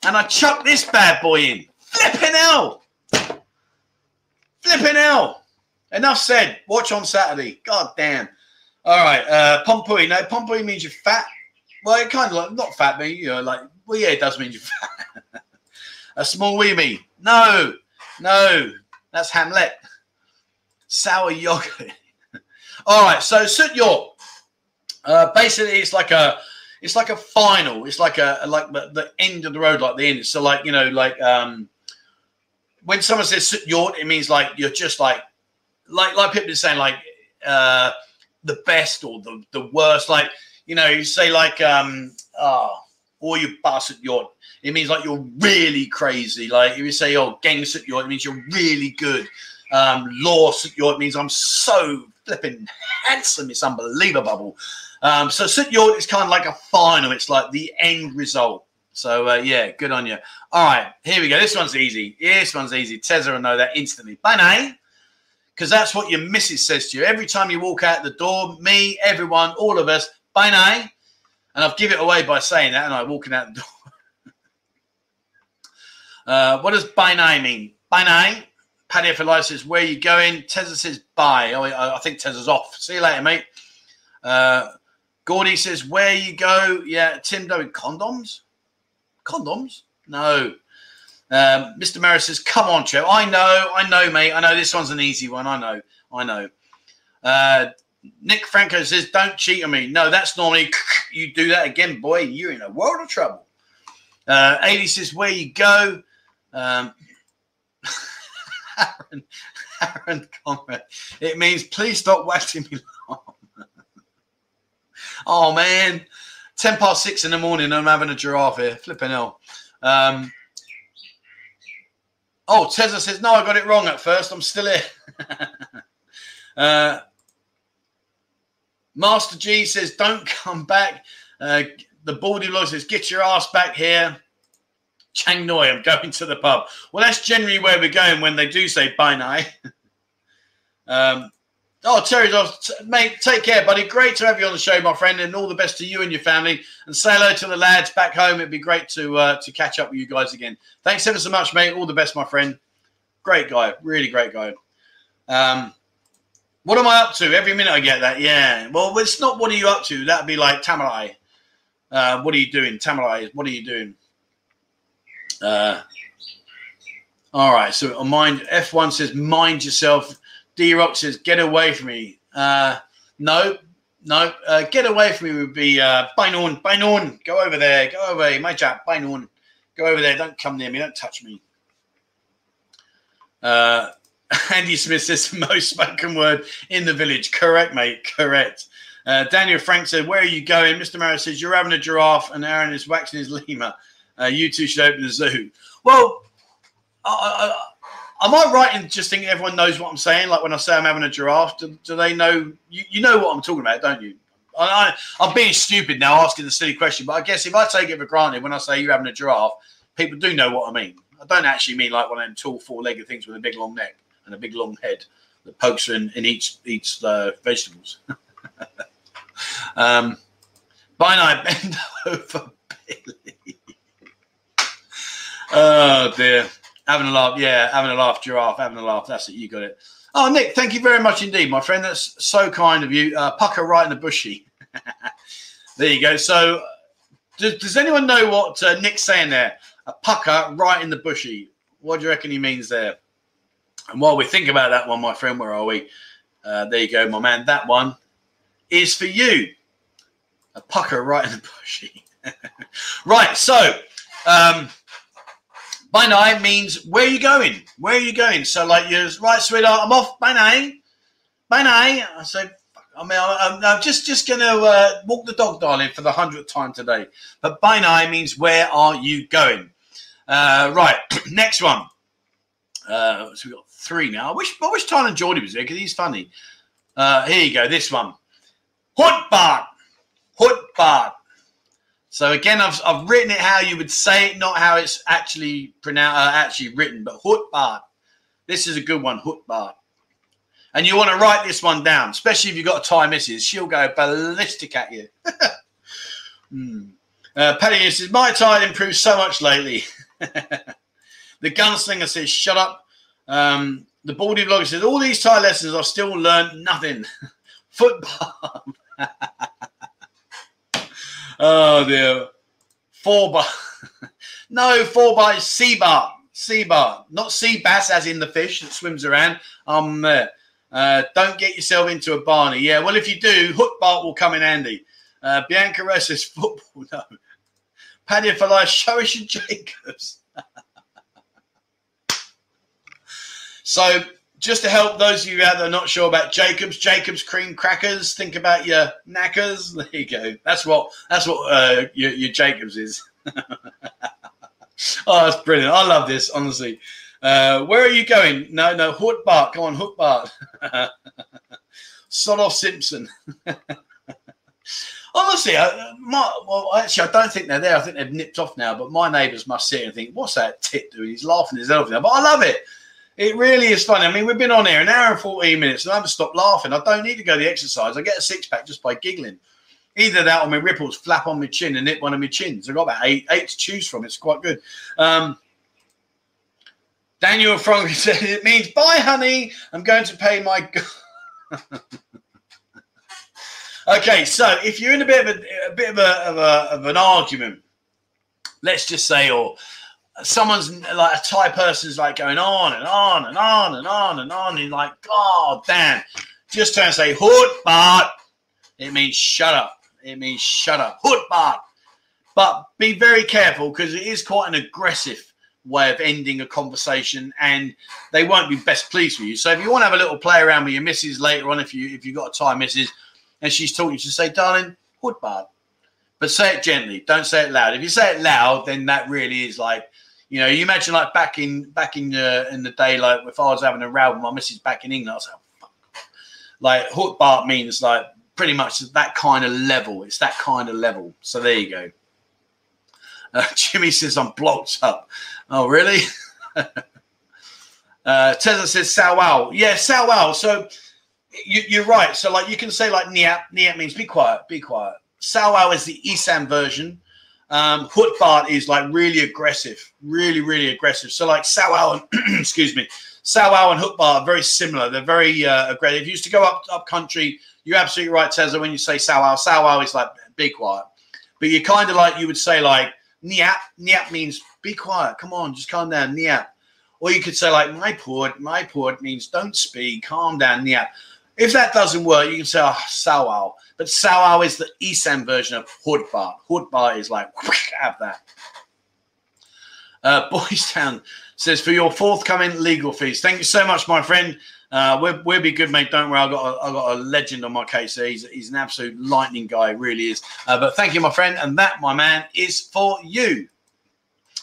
and I chucked this bad boy in. Flipping hell! Flipping hell! Enough said. Watch on Saturday. God damn. All right, uh, Pompui. No, Pompui means you're fat. Well, it kind of like not fat, but you know, like well, yeah, it does mean you're fat. A small weeby. No, no, that's Hamlet. Sour yogurt. All right, so Sut York. Uh, basically, it's like a it's like a final. It's like a like the, the end of the road, like the end. So like you know, like um, when someone says Sut York, it means like you're just like like like people saying like uh, the best or the the worst. Like you know, you say like um, oh, or you bastard York. It means like you're really crazy. Like if you say, "Oh, gang Sut York," it means you're really good. Um, law Sut it means I'm so flipping handsome. It's unbelievable. Um, so St. York is kind of like a final. It's like the end result. So uh, yeah, good on you. All right, here we go. This one's easy. This one's easy. Tezza will know that instantly. Bye, because that's what your missus says to you every time you walk out the door. Me, everyone, all of us. Bye, now. and I've give it away by saying that, and I walking out the door. uh, what does bye now mean? Bye now. Paddy for life says, "Where you going?" Tezza says, "Bye." Oh, I think Tezza's off. See you later, mate. Uh, Gordy says, "Where you go?" Yeah, Tim doing condoms. Condoms? No. Um, Mr. Maris says, "Come on, Joe. I know, I know, mate. I know this one's an easy one. I know, I know." Uh, Nick Franco says, "Don't cheat on me." No, that's normally you do that again, boy. You're in a world of trouble. Uh, 80 says, "Where you go?" Um, Aaron, Aaron Conrad. It means please stop waxing me oh man, ten past six in the morning. I'm having a giraffe here. Flipping hell. Um, oh, Tezza says no. I got it wrong at first. I'm still here. uh, Master G says don't come back. Uh, the baldy lord says get your ass back here. Chang Noi, I'm going to the pub. Well, that's generally where we're going when they do say bye night. um, oh, Terry, mate, take care, buddy. Great to have you on the show, my friend, and all the best to you and your family. And say hello to the lads back home. It'd be great to uh, to catch up with you guys again. Thanks ever so much, mate. All the best, my friend. Great guy, really great guy. Um, what am I up to? Every minute I get that. Yeah. Well, it's not what are you up to. That'd be like Tamalai. Uh, what are you doing? Tamalai, what are you doing? Uh, all right. So mind F1 says mind yourself. D Rock says get away from me. Uh, no, no. Uh, get away from me would be uh, Bainon. Go over there. Go away, my chap. Bainon. Go over there. Don't come near me. Don't touch me. Uh, Andy Smith says the most spoken word in the village. Correct, mate. Correct. Uh, Daniel Frank said, Where are you going? Mr. Mara says, You're having a giraffe, and Aaron is waxing his lemur. Uh, you two should open a zoo. Well, I, I, am I right in just thinking everyone knows what I'm saying? Like when I say I'm having a giraffe, do, do they know? You, you, know what I'm talking about, don't you? I, I, am being stupid now asking the silly question, but I guess if I take it for granted when I say you're having a giraffe, people do know what I mean. I don't actually mean like one of them tall, four-legged things with a big long neck and a big long head that pokes in and eats eats uh, vegetables. um, by night, bend over Billy. Oh dear. Having a laugh. Yeah, having a laugh, giraffe, having a laugh. That's it. You got it. Oh, Nick, thank you very much indeed, my friend. That's so kind of you. Uh, pucker right in the bushy. there you go. So, does, does anyone know what uh, Nick's saying there? A pucker right in the bushy. What do you reckon he means there? And while we think about that one, my friend, where are we? Uh, there you go, my man. That one is for you. A pucker right in the bushy. right. So, um, by means where are you going? Where are you going? So like you're right, sweetheart, I'm off. By night. By night. I say, I mean, I'm, I'm just just going to uh, walk the dog, darling, for the hundredth time today. But by means where are you going? Uh, right, next one. Uh, so we got three now. I wish I wish Thailand Geordie was there because he's funny. Uh, here you go. This one. Hutbart. Hutbart. So again, I've, I've written it how you would say it, not how it's actually pronounced, uh, actually written. But Hutbart. This is a good one, Hutbart. And you want to write this one down, especially if you've got a Thai missus. She'll go ballistic at you. mm. uh, Paddy says, My Thai improved so much lately. the gunslinger says, Shut up. Um, the baldy vlogger says, All these Thai lessons, I've still learned nothing. Football. Oh dear. Four bar. no, four by sea bar. Sea bar. Not sea bass as in the fish that swims around. Um there. Uh, don't get yourself into a barney. Yeah, well, if you do, hook bar will come in handy. Uh, Bianca Ressa's football. No. Paddy for life. Show us your Jacobs. So just to help those of you out there not sure about Jacobs, Jacobs cream crackers, think about your knackers. There you go. That's what that's what uh, your, your Jacobs is. oh, that's brilliant. I love this, honestly. Uh, where are you going? No, no, Hook Bart. Come on, Hook Bart. Sod off Simpson. Honestly, I, my, well, actually, I don't think they're there. I think they've nipped off now. But my neighbours must sit and think, "What's that tit doing?" He's laughing his head off. But I love it. It really is funny. I mean, we've been on here an hour and 14 minutes and I haven't stopped laughing. I don't need to go to the exercise. I get a six pack just by giggling. Either that or my ripples flap on my chin and nip one of my chins. I've got about eight, eight to choose from. It's quite good. Um, Daniel Frank said it means bye, honey. I'm going to pay my. okay, so if you're in a bit of a, a bit of, a, of, a, of an argument, let's just say, or someone's like a Thai person's like going on and on and on and on and on. And like, God damn, just turn and say hood Bart. It means shut up. It means shut up. Hood Bart. But be very careful because it is quite an aggressive way of ending a conversation and they won't be best pleased with you. So if you want to have a little play around with your missus later on, if you if you've got a time missus and she's talking, to say, darling, hood Bart. But say it gently. Don't say it loud. If you say it loud, then that really is like you know, you imagine like back in back in the in the day, like if I was having a row with my missus back in England, I was like, Fuck. like hook Bart means like pretty much that kind of level. It's that kind of level. So there you go. Uh, Jimmy says I'm blocked up. Oh really? uh, Tezza says Sao Wow. Yeah, Sao Wow. So you, are right. So like you can say like Niap. Niap means be quiet, be quiet. Sao Wow is the Isan version. Um, Hutbart is like really aggressive, really, really aggressive. So like Sawau and excuse me, Sawau and Hutbart are very similar. They're very uh, aggressive. If you used to go up up country, you're absolutely right, Tezza, when you say Sawau. Sawau is like be quiet. But you're kind of like you would say like Niap. Niap means be quiet. Come on, just calm down. Niap. Or you could say like my port. My port means don't speak. Calm down. Niap. If that doesn't work, you can say oh, Sawau. But Sao is the Isan version of Hoodbar. Hoodbar is like, have that. Uh, Boys Town says, for your forthcoming legal fees. Thank you so much, my friend. Uh, we'll, we'll be good, mate. Don't worry. I've got a, I've got a legend on my case. He's, he's an absolute lightning guy, really is. Uh, but thank you, my friend. And that, my man, is for you.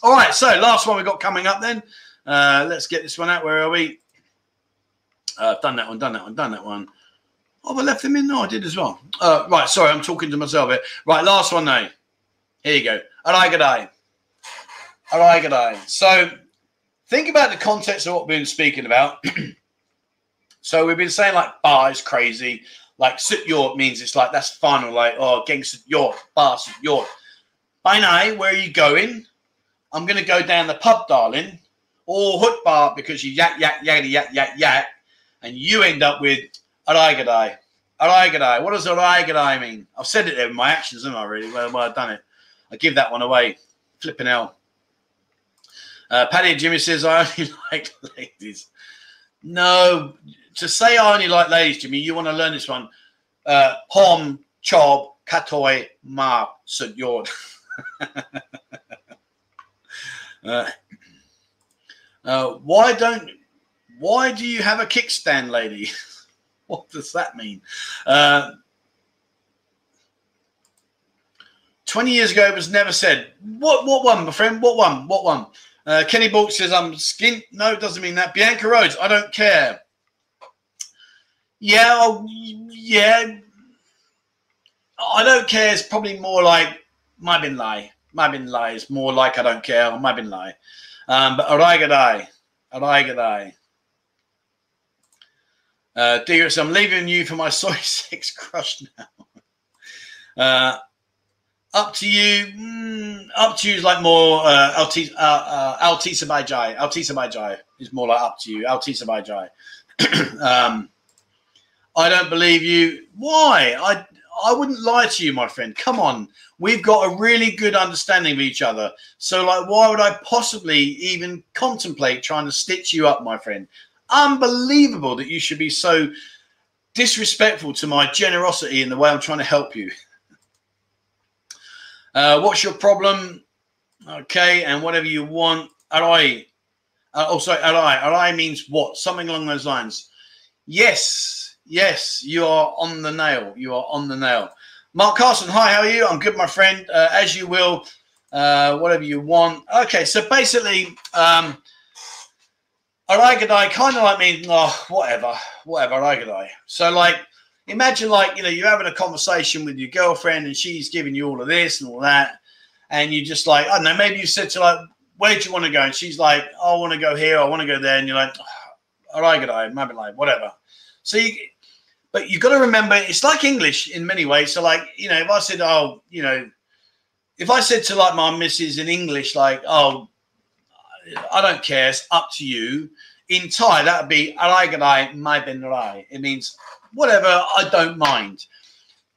All right. So, last one we've got coming up then. Uh, let's get this one out. Where are we? Uh, done that one, done that one, done that one. Oh, I left them in? No, I did as well. Uh, right, sorry, I'm talking to myself here. Right, last one now. Here you go. Alright, good day. Alright, good day. So think about the context of what we've been speaking about. so we've been saying like bar is crazy. Like sit york means it's like that's or like oh gangster york, bar sit york. By now, where are you going? I'm gonna go down the pub, darling, or hut bar because you yak yak yak yak yak yak, and you end up with Araigadai. Araigadai. What does Araigadai mean? I've said it there in my actions, haven't I, really? Well, well I've done it. I give that one away. Flipping hell. Uh, Paddy Jimmy says, I only like ladies. No, to say I only like ladies, Jimmy, you want to learn this one. Uh, Pom, Chob, katoi, Ma, Sudyord. uh, uh, why don't, why do you have a kickstand, lady? what does that mean? Uh, 20 years ago, it was never said. What what one, my friend? What one? What one? Uh, Kenny Bulk says, I'm skint. No, it doesn't mean that. Bianca Rhodes, I don't care. Yeah, oh, yeah. I don't care. It's probably more like my bin lie. My bin lie is more like I don't care. My bin lie. Um, but Araigadai. Araigadai. Uh, Dearest, I'm leaving you for my soy sex crush now. Uh, up to you. Mm, up to you is like more uh, Altisa uh, uh, Altisa by Jai. Altisa by Jai is more like up to you. Altisa by Jai. um, I don't believe you. Why? I I wouldn't lie to you, my friend. Come on, we've got a really good understanding of each other. So, like, why would I possibly even contemplate trying to stitch you up, my friend? Unbelievable that you should be so disrespectful to my generosity in the way I'm trying to help you. Uh, what's your problem? Okay, and whatever you want. Arai. Uh, oh, sorry, arai. Arai means what? Something along those lines. Yes, yes, you are on the nail. You are on the nail. Mark Carson, hi, how are you? I'm good, my friend. Uh, as you will, uh, whatever you want. Okay, so basically, um, Aragadai kind of like me, oh, whatever, whatever, Aragadai. So, like, imagine, like, you know, you're having a conversation with your girlfriend and she's giving you all of this and all that. And you just like, I don't know, maybe you said to like, where do you want to go? And she's like, oh, I want to go here, I want to go there. And you're like, oh, Aragadai, maybe like, whatever. So, you, but you've got to remember, it's like English in many ways. So, like, you know, if I said, oh, you know, if I said to like my missus in English, like, oh, I don't care. It's up to you. In Thai, that would be Alaigadai Mai Ben Rai. It means whatever, I don't mind.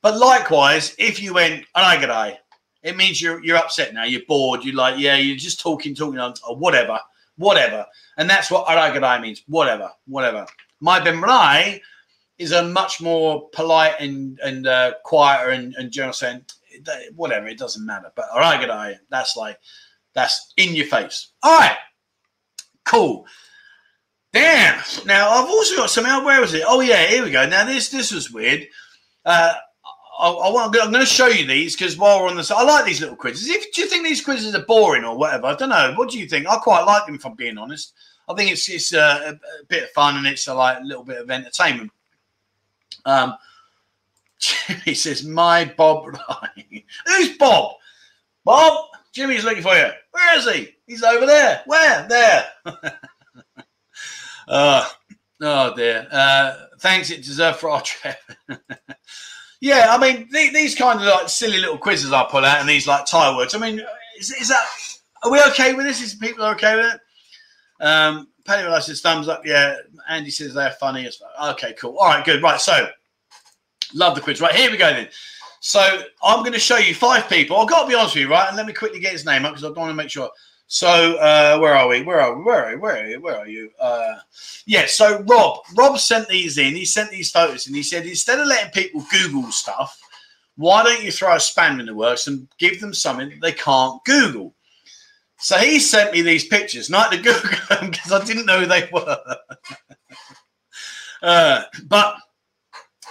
But likewise, if you went Alaigadai, it means you're you're upset now. You're bored. You're like, yeah, you're just talking, talking, whatever, whatever. And that's what Aragadai means. Whatever, whatever. My Ben Rai is a much more polite and and uh, quieter and, and general saying whatever. It doesn't matter. But eye. That's like that's in your face. All right, cool. Damn. Now I've also got some. Where was it? Oh yeah, here we go. Now this this was weird. Uh, I, I, am going to show you these because while we're on this, I like these little quizzes. If do you think these quizzes are boring or whatever, I don't know. What do you think? I quite like them if I'm being honest. I think it's it's uh, a, a, bit of fun and it's a like a little bit of entertainment. Um, Jimmy says, "My Bob, who's Bob? Bob, Jimmy's looking for you. Where is he? He's over there. Where? There." uh, oh dear. Uh, thanks, it deserved for our trip. yeah, I mean these kind of like silly little quizzes I pull out and these like Thai words. I mean, is, is that are we okay with this? Is people okay with it? Um, Paddy says thumbs up. Yeah, Andy says they're funny as well. Okay, cool. All right, good. Right, so love the quiz. Right, here we go then. So I'm going to show you five people. I've got to be honest with you, right? And let me quickly get his name up because I don't want to make sure. So uh, where are we? Where are we? Where are we? Where are you? Where are you? Uh, yeah. So Rob, Rob sent these in. He sent these photos, and he said instead of letting people Google stuff, why don't you throw a spanner in the works and give them something they can't Google? So he sent me these pictures, not to Google them because I didn't know who they were. uh, but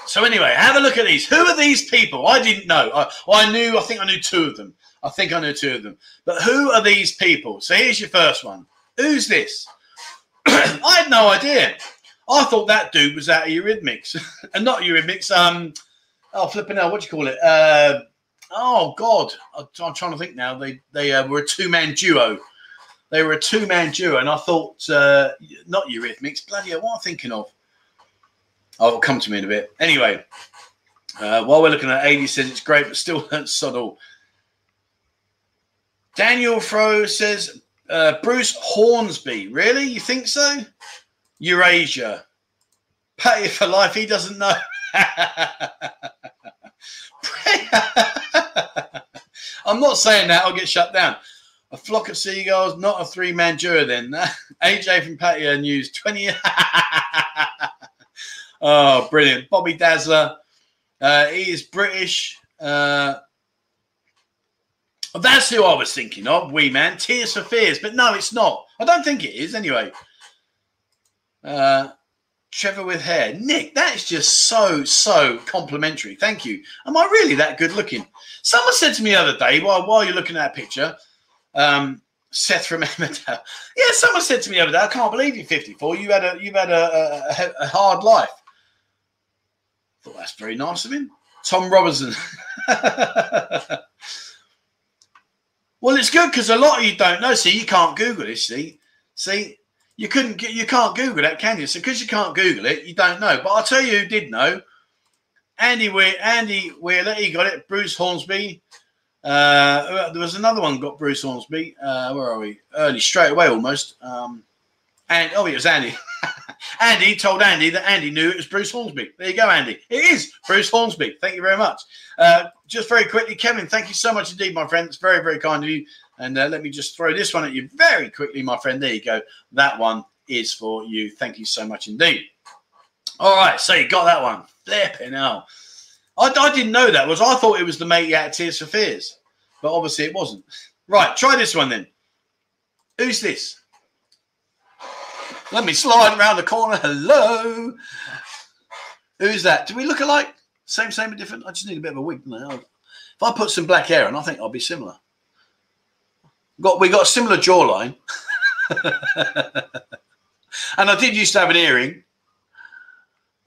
so anyway, have a look at these. Who are these people? I didn't know. I, I knew. I think I knew two of them. I think I knew two of them. But who are these people? So here's your first one. Who's this? I had no idea. I thought that dude was out of Eurythmics, and not Eurythmics. Um, oh, flipping out. What do you call it? Uh, oh God, I'm trying to think now. They they uh, were a two man duo. They were a two man duo, and I thought uh, not Eurythmics. Bloody hell, what am I thinking of? Oh, come to me in a bit. Anyway, uh, while we're looking at 80, says it's great, but still that's subtle. Daniel Fro says uh, Bruce Hornsby. Really? You think so? Eurasia. Pay for life. He doesn't know. I'm not saying that. I'll get shut down. A flock of seagulls, not a three man duo then. AJ from Pattaya News, 20. Oh, brilliant. Bobby Dazzler. Uh, he is British. Uh, that's who I was thinking of, Wee Man. Tears for Fears. But no, it's not. I don't think it is anyway. Uh, Trevor with hair. Nick, that is just so, so complimentary. Thank you. Am I really that good looking? Someone said to me the other day, while, while you're looking at that picture, um, Seth from Emmerdale. Yeah, someone said to me the other day, I can't believe you're 54. You had a you've had a, a, a hard life. Thought that's very nice of him. Tom Robertson. well, it's good because a lot of you don't know. See, you can't Google this. See, see, you couldn't you can't Google that, can you? So because you can't Google it, you don't know. But I'll tell you who did know. Andy Wheeler, Andy Wheeler, he got it. Bruce Hornsby. Uh, there was another one got Bruce Hornsby. Uh, where are we? Early, straight away almost. Um, and oh, it was Andy. Andy told Andy that Andy knew it was Bruce Hornsby. There you go, Andy. It is Bruce Hornsby. Thank you very much. Uh, just very quickly, Kevin, thank you so much indeed, my friend. It's very, very kind of you. And uh, let me just throw this one at you very quickly, my friend. There you go. That one is for you. Thank you so much indeed. All right, so you got that one. Flipping hell. I, I didn't know that was. I thought it was the mate at Tears for Fears, but obviously it wasn't. Right, try this one then. Who's this? Let me slide around the corner. Hello. Who's that? Do we look alike? Same, same, but different. I just need a bit of a wig. Now. If I put some black hair on, I think I'll be similar. Got we got a similar jawline. and I did used to have an earring.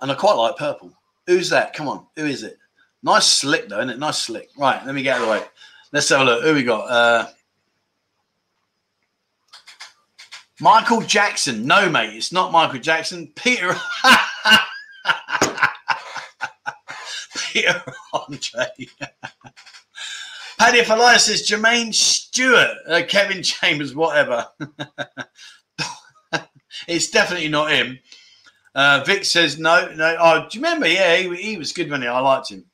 And I quite like purple. Who's that? Come on. Who is it? Nice slick though, isn't it? Nice slick. Right, let me get out of the way. Let's have a look. Who we got? Uh, Michael Jackson. No, mate, it's not Michael Jackson. Peter. Peter Andre. Paddy for life says Jermaine Stewart, uh, Kevin Chambers, whatever. it's definitely not him. Uh, Vic says no, no. Oh, do you remember? Yeah, he, he was good he, I liked him.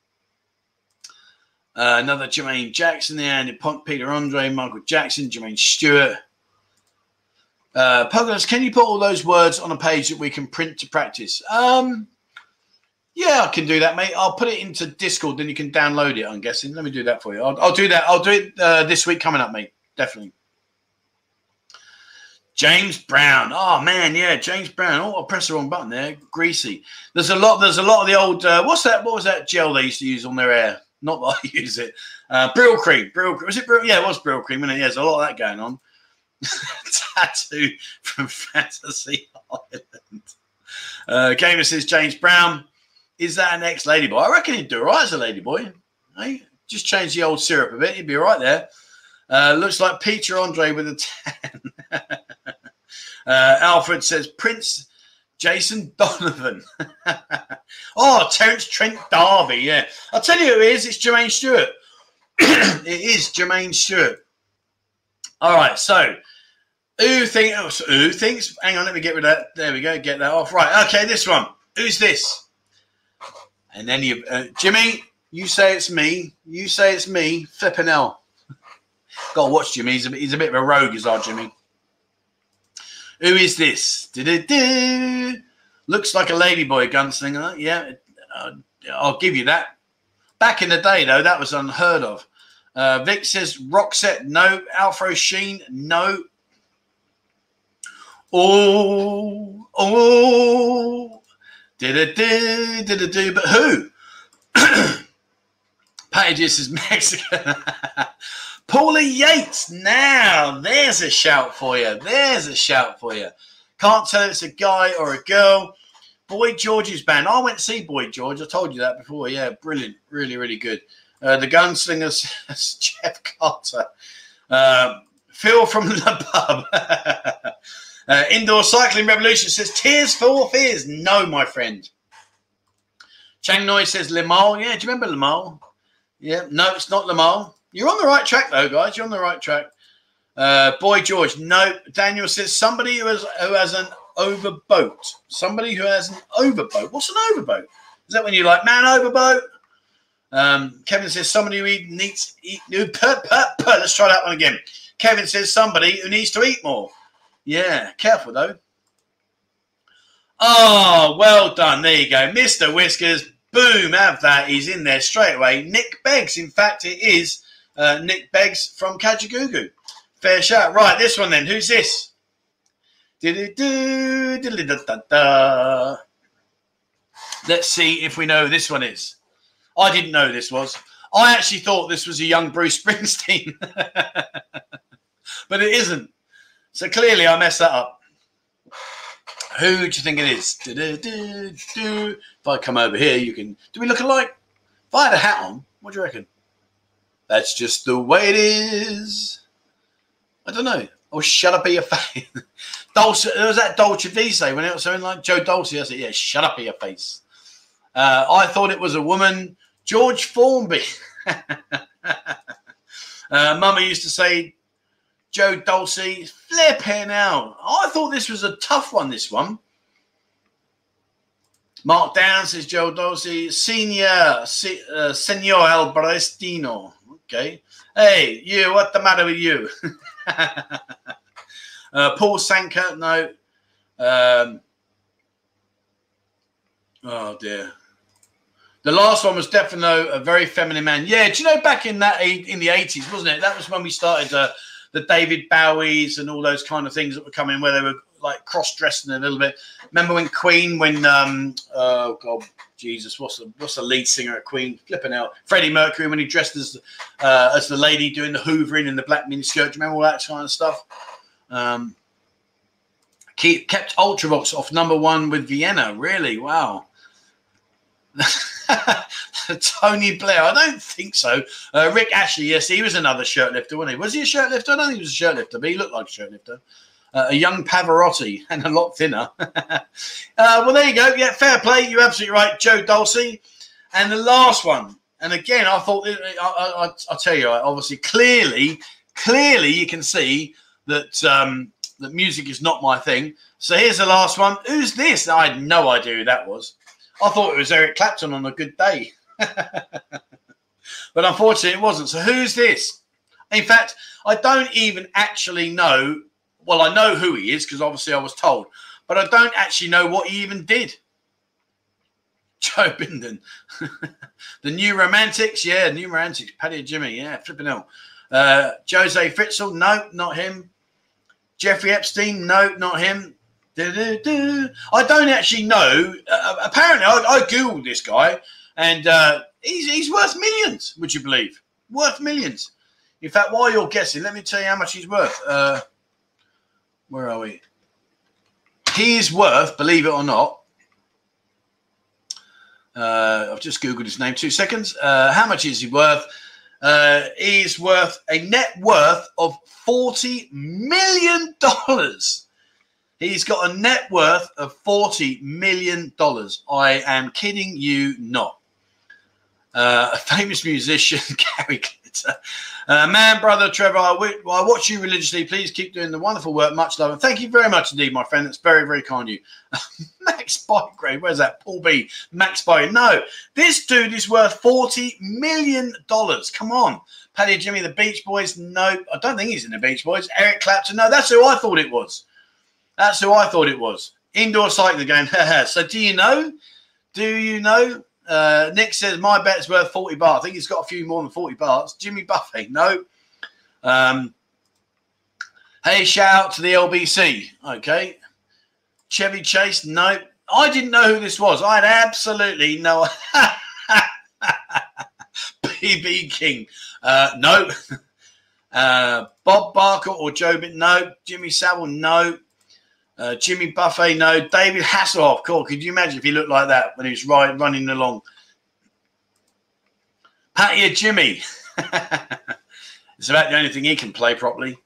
Uh, another Jermaine Jackson there, and Peter Andre, Michael Jackson, Jermaine Stewart. Uh, can you put all those words on a page that we can print to practice? Um, Yeah, I can do that, mate. I'll put it into Discord, then you can download it. I'm guessing. Let me do that for you. I'll, I'll do that. I'll do it uh, this week coming up, mate. Definitely. James Brown. Oh man, yeah, James Brown. Oh, I pressed the wrong button there. Greasy. There's a lot. There's a lot of the old. Uh, what's that? What was that gel they used to use on their hair? Not that I use it. Uh, Brylcreem. Brill. Was it Brill? Yeah, it was cream And yeah, there's a lot of that going on. Tattoo from Fantasy Island. Uh, Gamer says James Brown. Is that an ex ladyboy? I reckon he'd do all right as a ladyboy. Hey, just change the old syrup a bit. He'd be right there. Uh, looks like Peter Andre with a tan. uh, Alfred says Prince Jason Donovan. oh, Terence Trent D'Arby. Yeah, I'll tell you who it is. It's Jermaine Stewart. it is Jermaine Stewart. All right, so who thinks? Who thinks? Hang on, let me get rid of that. There we go. Get that off. Right. Okay, this one. Who's this? And then you, uh, Jimmy. You say it's me. You say it's me. Flipping hell. Got to watch Jimmy. He's a, he's a bit of a rogue, is our Jimmy. Who is this? Do-do-do. Looks like a ladyboy gunslinger. Yeah, uh, I'll give you that. Back in the day, though, that was unheard of. Uh, Vic says Roxette, no. Alfro Sheen, no. Oh, oh, did it do, did it do, but who? Pages is Mexican. Paula Yates. Now, there's a shout for you. There's a shout for you. Can't tell it's a guy or a girl. Boy George's band. I went to see Boy George. I told you that before. Yeah, brilliant. Really, really good. Uh, the gunslingers, Jeff Carter. Uh, Phil from the pub. Uh, Indoor Cycling Revolution says, Tears for Fears. No, my friend. Chang Noi says, Limahl. Yeah, do you remember Limahl? Yeah, no, it's not Limahl. You're on the right track, though, guys. You're on the right track. Uh, Boy George, no. Daniel says somebody who has who has an overboat. Somebody who has an overboat. What's an overboat? Is that when you're like man overboat? Um, Kevin says somebody who needs eat. Per, per, per. Let's try that one again. Kevin says somebody who needs to eat more. Yeah, careful though. Oh, well done. There you go, Mister Whiskers. Boom, have that. He's in there straight away. Nick Beggs. In fact, it is uh, Nick Beggs from Kajagoogoo. Fair shout. Right, this one then. Who's this? Let's see if we know who this one is. I didn't know this was. I actually thought this was a young Bruce Springsteen, but it isn't. So clearly, I messed that up. Who do you think it is? If I come over here, you can. Do we look alike? If I had a hat on, what do you reckon? That's just the way it is. I don't know. Oh, shut up, your face. Dolce, there was that Dolce Visa when it was something like Joe Dolce. I said, yeah, shut up, your face. Uh, I thought it was a woman, George Formby. uh, Mama used to say, Joe Dolce, flipping out. I thought this was a tough one, this one. Mark Down says Joe Dolce, Senior, se, uh, Senor. Okay. Hey, you, what the matter with you? uh, Paul Sanker, no. Um, oh, dear. The last one was definitely a very feminine man. Yeah, do you know back in that in the eighties, wasn't it? That was when we started uh, the David Bowies and all those kind of things that were coming, where they were like cross dressing a little bit. Remember when Queen, when um, oh god, Jesus, what's the what's the lead singer at Queen? Flipping out, Freddie Mercury when he dressed as uh, as the lady doing the hoovering in the black miniskirt. Remember all that kind of stuff? Um, keep, kept Ultravox off number one with Vienna. Really, wow. Tony Blair, I don't think so. Uh, Rick Astley, yes, he was another shirt lifter, wasn't he? Was he a shirt lifter? I don't think he was a shirt lifter, but he looked like a shirt lifter uh, a young Pavarotti and a lot thinner. uh, well, there you go. Yeah, fair play. You're absolutely right, Joe Dolce. And the last one, and again, I thought, I, tell you, obviously, clearly, clearly, you can see that um, that music is not my thing. So here's the last one. Who's this? I had no idea who that was. I thought it was Eric Clapton on a good day. but unfortunately, it wasn't. So who's this? In fact, I don't even actually know well, I know who he is because obviously I was told, but I don't actually know what he even did. Joe Bindon. the New Romantics, yeah, New Romantics. Paddy and Jimmy, yeah, flipping hell. Uh, Josef Fritzl, no, not him. Jeffrey Epstein, no, not him. I don't actually know. Uh, apparently, I, I, googled this guy, and uh, he's he's worth millions. Would you believe? Worth millions. In fact, while you're guessing, let me tell you how much he's worth. Uh, where are we? He is worth, believe it or not. Uh, I've just googled his name. Two seconds. Uh, how much is he worth? Uh, he's worth a net worth of forty million dollars. He's got a net worth of $40 million. I am kidding you not. Uh, a famous musician, Gary Glitter. Uh, man, brother Trevor, I, w- I watch you religiously. Please keep doing the wonderful work. Much love. And thank you very much indeed, my friend. That's very, very kind of you. Max Bygrave, where's that? Paul B. Max Bygrave. No, this dude is worth $40 million. Come on. Paddy Jimmy, the Beach Boys. No, I don't think he's in the Beach Boys. Eric Clapton. No, that's who I thought it was. That's who I thought it was. Indoor cycling game. so do you know? Do you know? Uh, Nick says my bet's worth 40 bars. I think he's got a few more than 40 bars. Jimmy Buffett, no. Um, hey, shout out to the LBC. Okay. Chevy Chase, no. I didn't know who this was. I had absolutely no. BB King, uh, no. Uh, Bob Barker or Joe, no. Jimmy Savile, no. Uh, Jimmy Buffett, no. David Hasselhoff, cool. Could you imagine if he looked like that when he was right, running along? Patty or Jimmy. it's about the only thing he can play properly.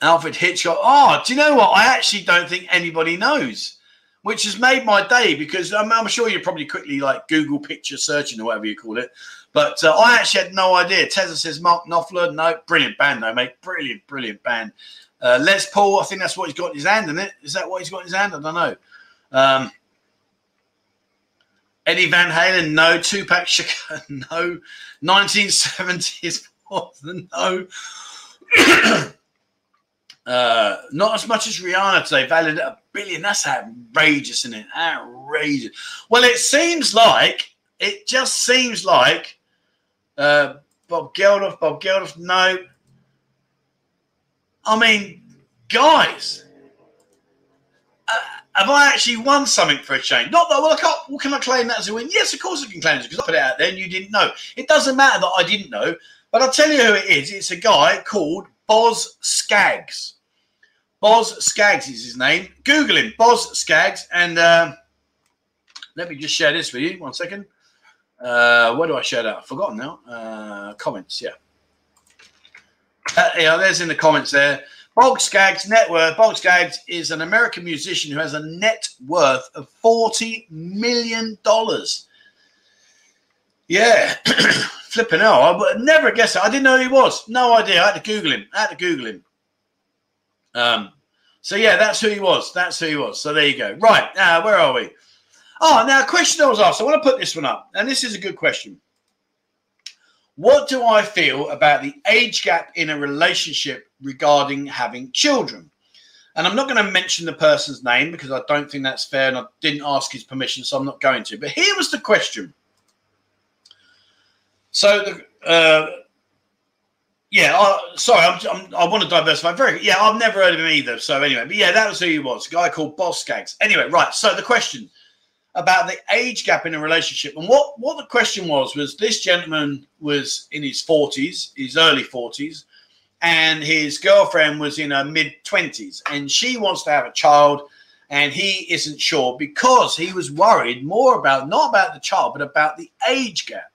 Alfred Hitchcock. Oh, do you know what? I actually don't think anybody knows, which has made my day because I'm, I'm sure you're probably quickly like Google picture searching or whatever you call it. But uh, I actually had no idea. Tezza says Mark Knopfler. No, brilliant band though, mate. Brilliant, brilliant band. Uh, Les Paul, I think that's what he's got in his hand, isn't it? Is that what he's got in his hand? I don't know. Um, Eddie Van Halen, no. Tupac Shakur, no. 1970s, no. uh, not as much as Rihanna today, valued at a billion. That's outrageous, isn't it? Outrageous. Well, it seems like, it just seems like uh, Bob Geldof, Bob Geldof, no. I mean, guys, uh, have I actually won something for a change? Not that, well, I can't, well, can I claim that as a win? Yes, of course I can claim it because I put it out there and you didn't know. It doesn't matter that I didn't know, but I'll tell you who it is. It's a guy called Boz Scaggs. Boz Scaggs is his name. Google him, Boz Scaggs. And uh, let me just share this with you. One second. Uh, where do I share that? I've forgotten now. Uh, comments, yeah. Uh, yeah, there's in the comments there. Boz Scaggs net worth. Boz Scaggs is an American musician who has a net worth of forty million dollars. Yeah, flipping hell! I would never guess it. I didn't know who he was. No idea. I had to Google him. I had to Google him. Um. So yeah, that's who he was. That's who he was. So there you go. Right now, where are we? Oh, now a question I was asked. I want to put this one up, and this is a good question. What do I feel about the age gap in a relationship regarding having children? And I'm not going to mention the person's name because I don't think that's fair and I didn't ask his permission, so I'm not going to. But here was the question. So, the, uh, yeah, I, sorry, I'm, I'm, i want to diversify. Very, yeah, I've never heard of him either. So, anyway, but yeah, that was who he was, guy called Boz Scaggs. Anyway, right. So, the question about the age gap in a relationship. And what, what the question was was this gentleman was in his 40s, his early 40s, and his girlfriend was in her mid 20s, and she wants to have a child, and he isn't sure because he was worried more about not about the child, but about the age gap.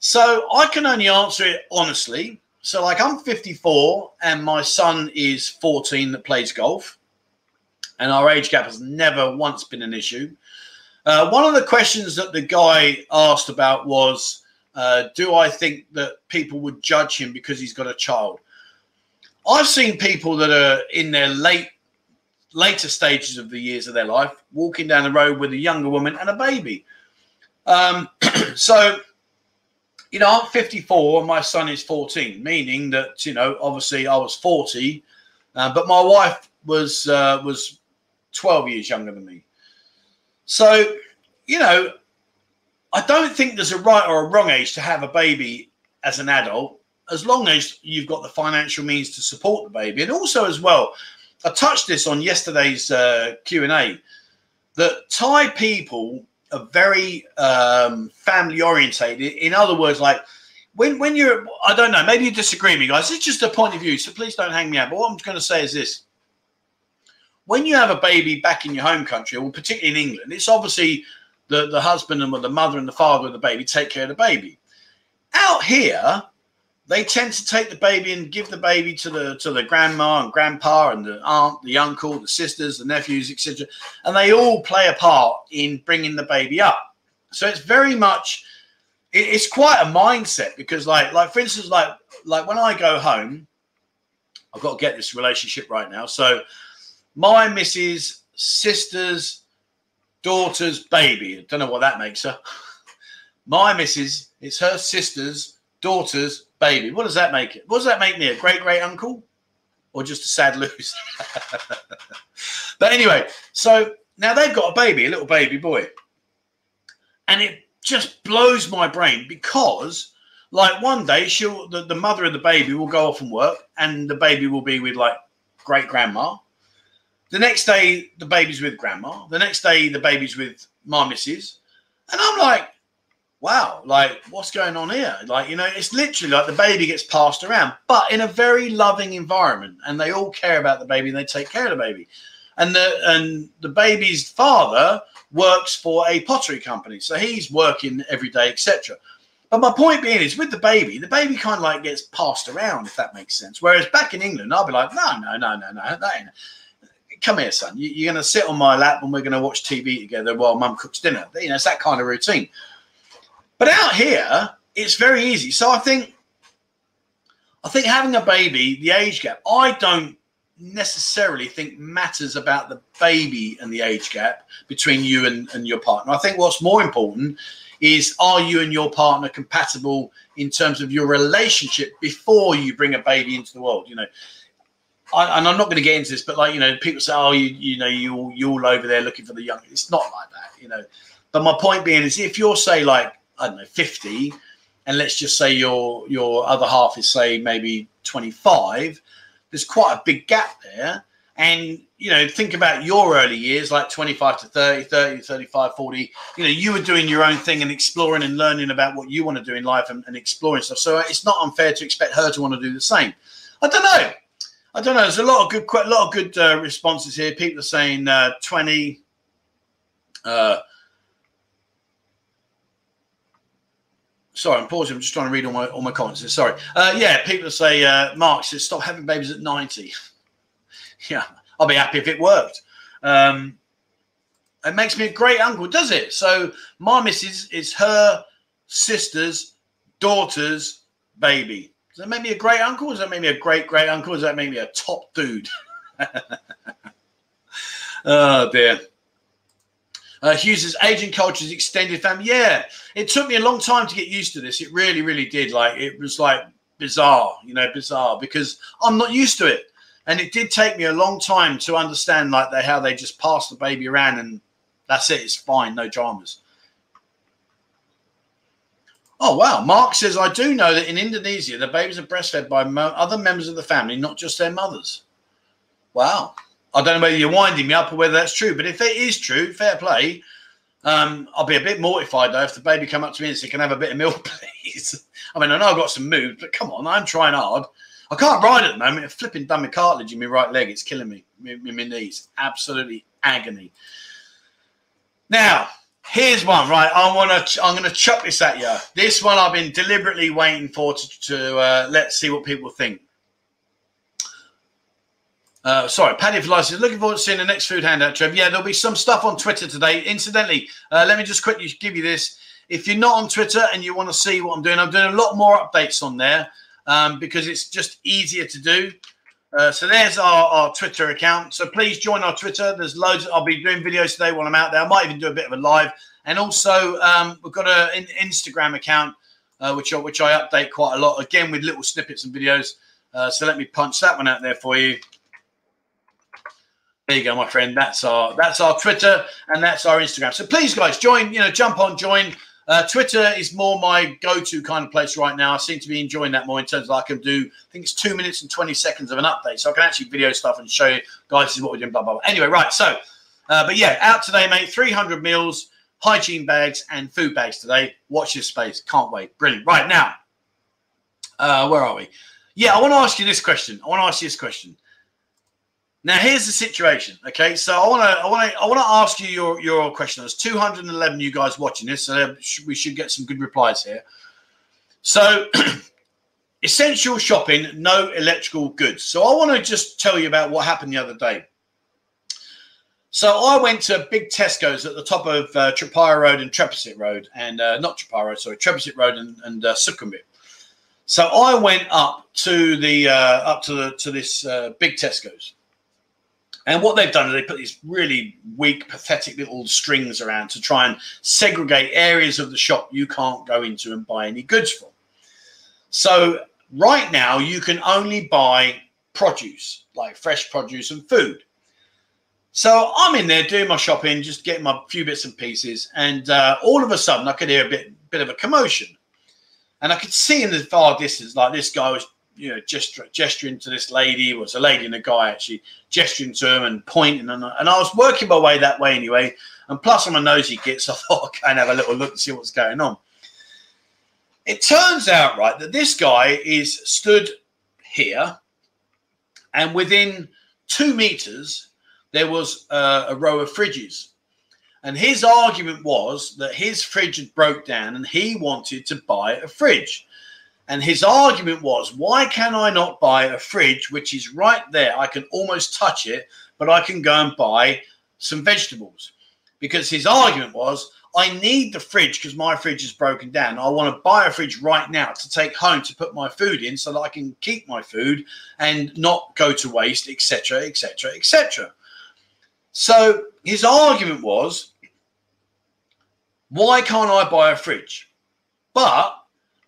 So I can only answer it honestly. So, like, I'm 54, and my son is 14 that plays golf, and our age gap has never once been an issue. Uh, one of the questions that the guy asked about was, uh, do I think that people would judge him because he's got a child? I've seen people that are in their late later stages of the years of their life walking down the road with a younger woman and a baby. Um, so, you know, I'm 54 and my son is 14, meaning that you know, obviously, I was 40, uh, but my wife was uh, was 12 years younger than me. So you know, I don't think there's a right or a wrong age to have a baby as an adult, as long as you've got the financial means to support the baby, and also as well. I touched this on yesterday's uh, Q and A that Thai people are very um, family orientated. In other words, like when when you're, I don't know, maybe you disagree with me, guys. It's just a point of view, so please don't hang me out. But what I'm going to say is this: when you have a baby back in your home country, or particularly in England, it's obviously the the husband and the mother and the father of the baby take care of the baby. Out here, they tend to take the baby and give the baby to the to the grandma and grandpa and the aunt, the uncle, the sisters, the nephews, etc. And they all play a part in bringing the baby up. So it's very much it, it's quite a mindset because like like for instance like like when I go home, I've got to get this relationship right now. So my missus, sisters, daughter's baby. I don't know what that makes her. My missus, it's her sister's daughter's baby. What does that make it? What does that make me? A great great uncle, or just a sad loser? but anyway, so now they've got a baby, a little baby boy, and it just blows my brain because, like, one day she'll the, the mother of the baby will go off and work, and the baby will be with like great grandma. The next day, the baby's with grandma. The next day, the baby's with my missus. And I'm like, wow, like what's going on here? Like, you know, it's literally like the baby gets passed around, but in a very loving environment, and they all care about the baby and they take care of the baby. And the and the baby's father works for a pottery company, so he's working every day, etc. But my point being is with the baby, the baby kind of like gets passed around, if that makes sense. Whereas back in England, I'll be like, no, no, no, no, no, that ain't. Come here, son. You, are going to sit on my lap and we're going to watch TV together while mum cooks dinner. You know, it's that kind of routine. But out here, it's very easy. So I think, I think having a baby, the age gap, I don't necessarily think matters about the baby and the age gap between you and, and your partner. I think what's more important is are you and your partner compatible in terms of your relationship before you bring a baby into the world? You know, I, and I'm not going to get into this, but like you know, people say, "Oh, you you know, you you all over there looking for the young." It's not like that, you know. But my point being is, if you're say like I don't know, 50, and let's just say your your other half is say maybe 25, there's quite a big gap there. And you know, think about your early years, like 25 to 30, 30 35, 40. You know, you were doing your own thing and exploring and learning about what you want to do in life and, and exploring stuff. So uh, it's not unfair to expect her to want to do the same. I don't know. I don't know. There's a lot of good, quite a lot of good uh, responses here. People are saying uh, 20, uh, Sorry, I'm pausing. I'm just trying to read all my all my comments. Sorry. Uh, yeah, people say uh, Mark says stop having babies at 90. yeah, I'll be happy if it worked. Um, it makes me a great uncle, does it? So my missus is her sister's daughter's baby. Does that make me a great uncle? Does that make me a great great uncle? Does that make me a top dude? oh dear. Uh, Hughes's aging culture's extended family. Yeah, it took me a long time to get used to this. It really, really did. Like it was like bizarre, you know, bizarre because I'm not used to it. And it did take me a long time to understand like they how they just pass the baby around and that's it. It's fine, no dramas. Oh wow! Mark says I do know that in Indonesia the babies are breastfed by other members of the family, not just their mothers. Wow. I don't know whether you're winding me up or whether that's true, but if it is true, fair play. Um, I'll be a bit mortified though if the baby come up to me and say, "Can I have a bit of milk, please?" I mean, I know I've got some mood, but come on, I'm trying hard. I can't ride at the moment. I've flipping my cartilage in my right leg. It's killing me. My, my knees, absolutely agony. Now, here's one. Right, I want to. I'm going to chuck this at you. This one I've been deliberately waiting for to, to uh, let's see what people think. Uh, sorry, Paddy for License. Looking forward to seeing the next food handout, Trev. Yeah, there'll be some stuff on Twitter today. Incidentally, uh, let me just quickly give you this. If you're not on Twitter and you want to see what I'm doing, I'm doing a lot more updates on there um, because it's just easier to do. Uh, so there's our, our, Twitter account. So please join our Twitter. There's loads. I'll be doing videos today while I'm out there. I might even do a bit of a live. And also, um, we've got an Instagram account uh, which I, which I update quite a lot. Again, with little snippets and videos. Uh, so let me punch that one out there for you. There you go, my friend. That's our that's our Twitter and that's our Instagram. So please, guys, join. You know, jump on, join. Uh, Twitter is more my go-to kind of place right now. I seem to be enjoying that more in terms of I can do. I think it's two minutes and twenty seconds of an update, so I can actually video stuff and show you guys this is what we're doing. Blah blah. blah. Anyway, right. So, uh, but yeah, out today, mate. Three hundred meals, hygiene bags, and food bags today. Watch this space. Can't wait. Brilliant. Right now, uh, where are we? Yeah, I want to ask you this question. I want to ask you this question. Now here's the situation. Okay, so I want to I want to I want to ask you your your question. There's 211 you guys watching this, so we should get some good replies here. So, essential shopping, no electrical goods. So I want to just tell you about what happened the other day. So I went to big Tesco's at the top of uh, Road and Thepprasit Road, and uh, not Trepair Road, sorry, Thepprasit Road and, and uh, Sukhumvit. So I went up to the uh, up to the to this uh, big Tesco's and what they've done is they put these really weak, pathetic little strings around to try and segregate areas of the shop you can't go into and buy any goods from. So right now you can only buy produce, like fresh produce and food. So I'm in there doing my shopping, just getting my few bits and pieces, and uh, all of a sudden I could hear a bit, bit of a commotion, and I could see in the far distance like this guy was you know, gesture, gesturing to this lady, was a lady and a guy actually gesturing to him and pointing. And, and I was working my way that way anyway. And plus, I'm a nosy git, so I thought I'd of have a little look and see what's going on. It turns out, right, that this guy is stood here, and within two meters, there was a row of fridges. And his argument was that his fridge had broke down and he wanted to buy a fridge. And his argument was, why can I not buy a fridge which is right there? I can almost touch it, but I can go and buy some vegetables. Because his argument was, I need the fridge because my fridge is broken down. I want to buy a fridge right now to take home to put my food in so that I can keep my food and not go to waste, etc., etc., etc. So his argument was, why can't I buy a fridge? But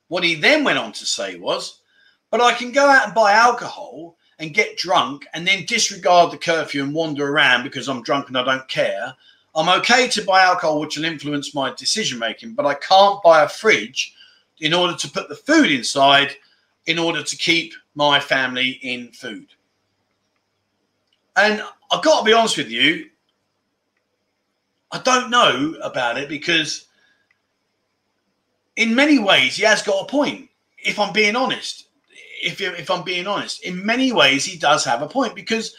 what he then went on to say was, but I can go out and buy alcohol and get drunk and then disregard the curfew and wander around because I'm drunk and I don't care. I'm okay to buy alcohol, which will influence my decision making, but I can't buy a fridge in order to put the food inside in order to keep my family in food. And I've got to be honest with you, I don't know about it because in many ways, he has got a point. If I'm being honest, if if I'm being honest, in many ways, he does have a point because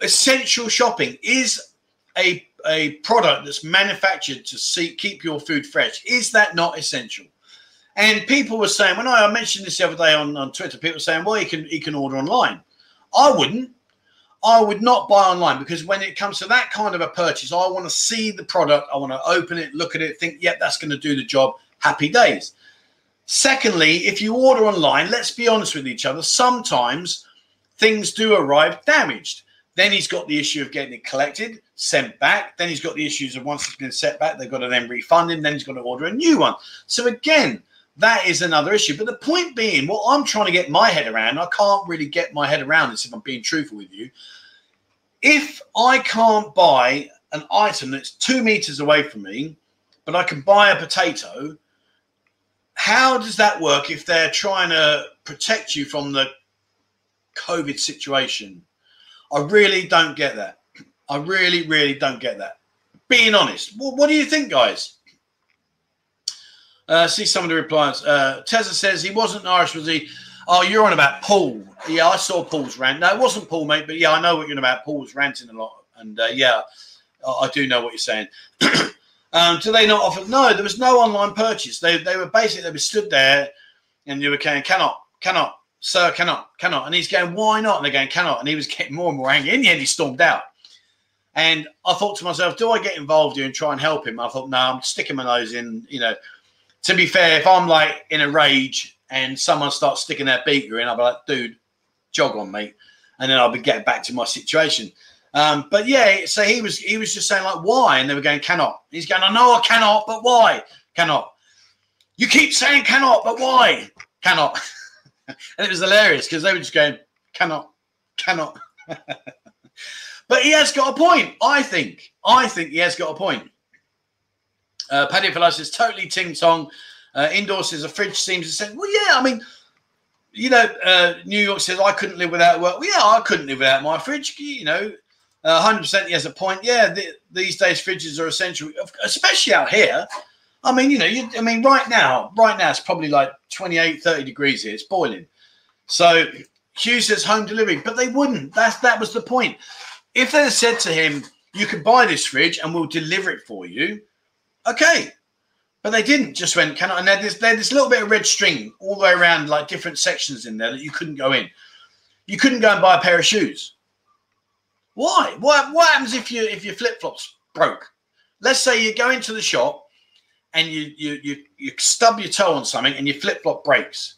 essential shopping is a a product that's manufactured to see, keep your food fresh. Is that not essential? And people were saying when I, mentioned this the other day on, on Twitter, people were saying, "Well, you can you can order online." I wouldn't. I would not buy online because when it comes to that kind of a purchase, I want to see the product. I want to open it, look at it, think, yep, that's going to do the job. Happy days. Secondly, if you order online, let's be honest with each other. Sometimes things do arrive damaged. Then he's got the issue of getting it collected, sent back. Then he's got the issues of once it's been sent back, they've got to then refund him. Then he's got to order a new one. So again, that is another issue. But the point being, what I'm trying to get my head around, I can't really get my head around this if I'm being truthful with you. If I can't buy an item that's two meters away from me, but I can buy a potato, how does that work if they're trying to protect you from the COVID situation? I really don't get that. I really, really don't get that. Being honest, what, what do you think, guys? Uh, see some of the replies. Uh, says he wasn't Irish, was he? Oh, you're on about Paul. Yeah, I saw Paul's rant. No, it wasn't Paul, mate, but yeah, I know what you're on about. Paul's ranting a lot. And uh, yeah, I, I, do know what you're saying. um, do they not offer? No, there was no online purchase. They, they were basically, they were stood there and you were going, cannot, cannot, sir, cannot, cannot. And he's going, why not? And they're going, cannot. And he was getting more and more angry. In the end, he stormed out. And I thought to myself, do I get involved here and try and help him? I thought, no, I'm sticking my nose in, you know, to be fair, if I'm like in a rage and someone starts sticking their beaker in, I'll be like, dude, jog on, mate. And then I'll be getting back to my situation. Um, but yeah, so he was he was just saying like why, and they were going cannot. He's going, I know I cannot, but why? Cannot. You keep saying cannot, but why? Cannot. and it was hilarious because they were just going cannot, cannot. but he has got a point, I think. I think he has got a point. Uh, Paddy Velas says totally ting tong. Uh, indoors says a fridge seems to say, well, yeah, I mean, you know, uh, New York says I couldn't live without work. Well, yeah, I couldn't live without my fridge. You know, uh, 100% he has a point. Yeah, the, these days fridges are essential, especially out here. I mean, you know, you, I mean, right now, right now it's probably like 28, 30 degrees here. It's boiling. So Hughes says home delivery, but they wouldn't. That's that was the point. If they had said to him, "You can buy this fridge and we'll deliver it for you," okay, but they didn't. Just went, "Can I?" And there's there's this little bit of red string all the way around, like different sections in there that you couldn't go in. You couldn't go and buy a pair of shoes. Why? What what happens if you if your flip flops broke? Let's say you go into the shop and you you you you stub your toe on something and your flip flop breaks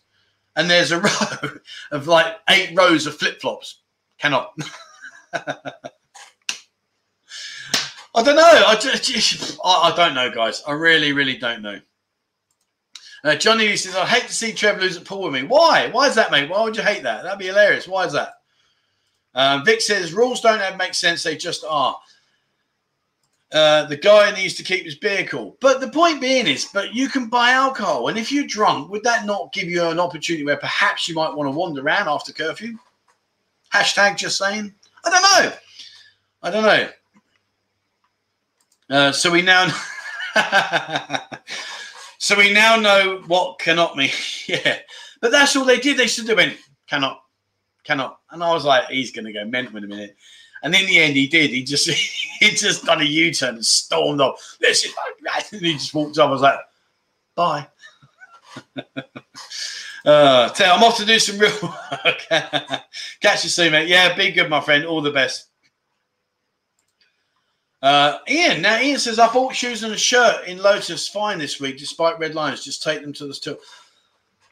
and there's a row of like eight rows of flip flops. Cannot. I don't know. I just, I, I, don't know, guys. I really, really don't know. Uh, Johnny says, I hate to see Trevor lose at pool with me. Why? Why is that, mate? Why would you hate that? That'd be hilarious. Why is that? Um, Vic says, rules don't have make sense. They just are. Uh, the guy needs to keep his beer cool. But the point being is, but you can buy alcohol. And if you're drunk, would that not give you an opportunity where perhaps you might want to wander around after curfew? Hashtag just saying. I don't know. I don't know. Uh, so we now so we now know what cannot mean. yeah. But that's all they did. They stood there went, cannot, cannot. And I was like, he's gonna go mental in a minute. And in the end, he did. He just he just done a U turn and stormed off. Listen, and he just walked off. I was like, bye. uh, tell I'm off to do some real work. Catch you soon, mate. Yeah, be good, my friend. All the best. Uh, Ian, now Ian says I bought shoes and a shirt in Lotus fine this week, despite red lines. Just take them to the store.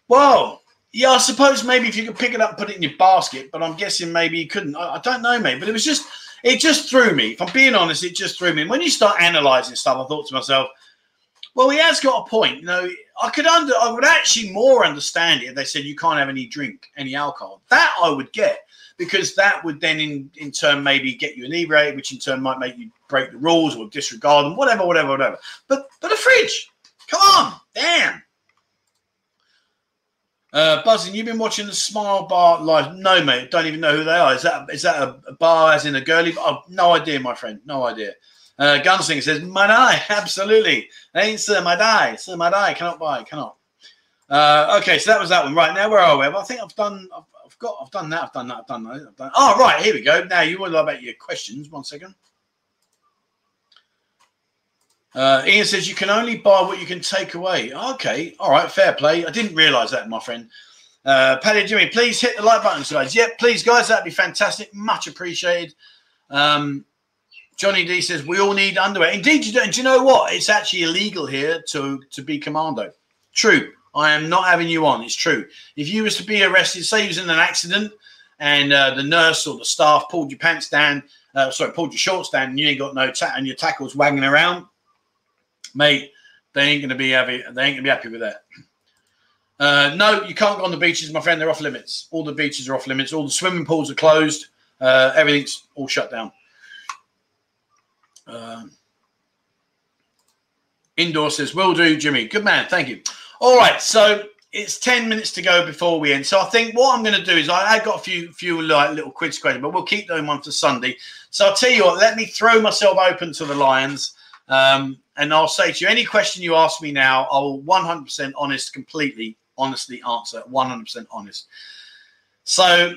Well, yeah, I suppose maybe if you could pick it up and put it in your basket, but I'm guessing maybe you couldn't. I, I, don't know, mate. But it was just, it just threw me. If I'm being honest, it just threw me. And when you start analysing stuff, I thought to myself, well, he has got a point. You know, I could under, I would actually more understand it if they said you can't have any drink, any alcohol. That I would get because that would then, in in turn, maybe get you inebriated, which in turn might make you break the rules or disregard them, whatever, whatever, whatever. But but a fridge, come on, damn. Uh, Buzzing, you've been watching the Smile Bar live? No, mate, don't even know who they are. Is that is that a, bar as in a girly? Oh, no idea, my friend, no idea. Uh, Gunslinger says, Madai, absolutely. Ain't Sir Madai, Sir Madai, cannot buy, cannot. Uh, okay, so that was that one. Right now, where are we? I think I've done, I've, I've, got, I've done that, I've done that, I've done that. I've done. Oh, right, here we go. Now you want to about your questions? One second. Uh, Ian says you can only buy what you can take away. Okay, all right, fair play. I didn't realise that, my friend. Uh, Paddy Jimmy, please hit the like button, guys. Yep, please, guys, that'd be fantastic. Much appreciated. Um, Johnny D says we all need underwear. Indeed, you do. And do you know what? It's actually illegal here to to be commando. True. I am not having you on. It's true. If you was to be arrested, say you was in an accident, and uh, the nurse or the staff pulled your pants down, uh, sorry, pulled your shorts down, and you ain't got no ta- and your tackles wagging around mate, they ain't to be happy. They ain't to be happy with that. Uh, no, you can't go on the beaches, my friend. They're off limits. All the beaches are off limits. All the swimming pools are closed. Uh, everything's all shut down. Uh, indoor says, "Will do, Jimmy. Good man. Thank you." All right, so it's ten minutes to go before we end. So I think what I'm going to do is I, I got a few few like little quiz questions, but we'll keep doing one for Sunday. So I'll tell you what. Let me throw myself open to the Lions. Um, and I'll say to you, any question you ask me now, I will 100% honest, completely honestly answer, 100% honest. So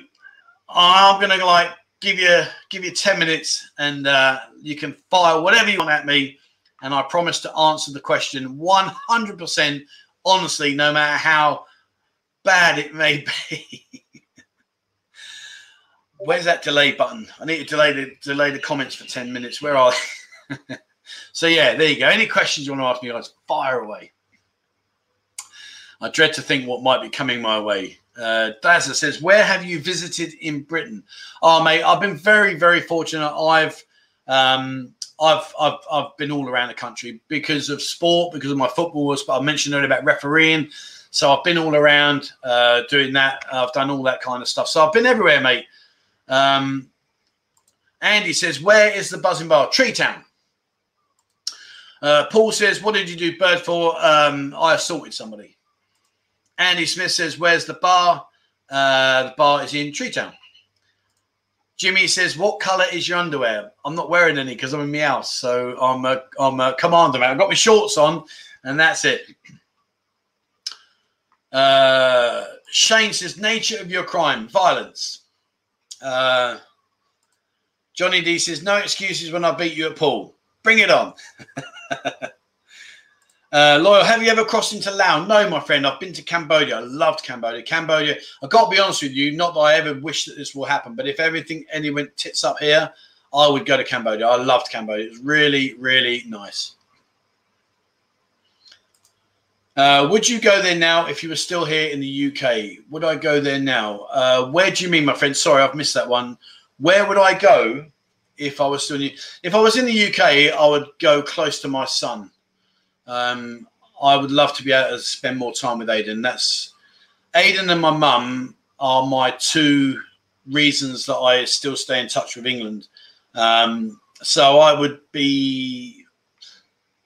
I'm going to like give you give you 10 minutes and uh, you can fire whatever you want at me. And I promise to answer the question 100% honestly, no matter how bad it may be. Where's that delay button? I need to delay the delay the comments for 10 minutes. Where are they? So yeah, there you go. Any questions you want to ask me, guys, fire away. I dread to think what might be coming my way. Uh, Dazza says, "Where have you visited in Britain?" Oh, mate, I've been very, very fortunate. I've, um, I've, I've, I've been all around the country because of sport, because of my football. But I mentioned earlier about refereeing, so I've been all around uh, doing that. I've done all that kind of stuff. So I've been everywhere, mate. Um, Andy says, Where is the buzzing bar? Tree Town. Uh, Paul says, What did you do bird for? Um, I assaulted somebody. Andy Smith says, Where's the bar? Uh, the bar is in Tree Town. Jimmy says, "What color is your underwear?" I'm not wearing any because I'm in my house, so I'm a I'm a commander man. I've got my shorts on, and that's it. Uh, Shane says, "Nature of your crime: violence." Uh, Johnny D says, "No excuses when I beat you at pool. Bring it on." Uh, Loyal, have you ever crossed into Laos? No, my friend. I've been to Cambodia. I loved Cambodia. Cambodia, I've got to be honest with you, not that I ever wish that this will happen, but if everything any went tits up here, I would go to Cambodia. I loved Cambodia. It was really, really nice. Uh, would you go there now if you were still here in the UK? Would I go there now? Uh, where do you mean, my friend? Sorry, I've missed that one. Where would I go if I was still in? If I was in the UK, I would go close to my son. Um, I would love to be able to spend more time with Aiden. That's Aiden and my mum are my two reasons that I still stay in touch with England. Um, so I would be,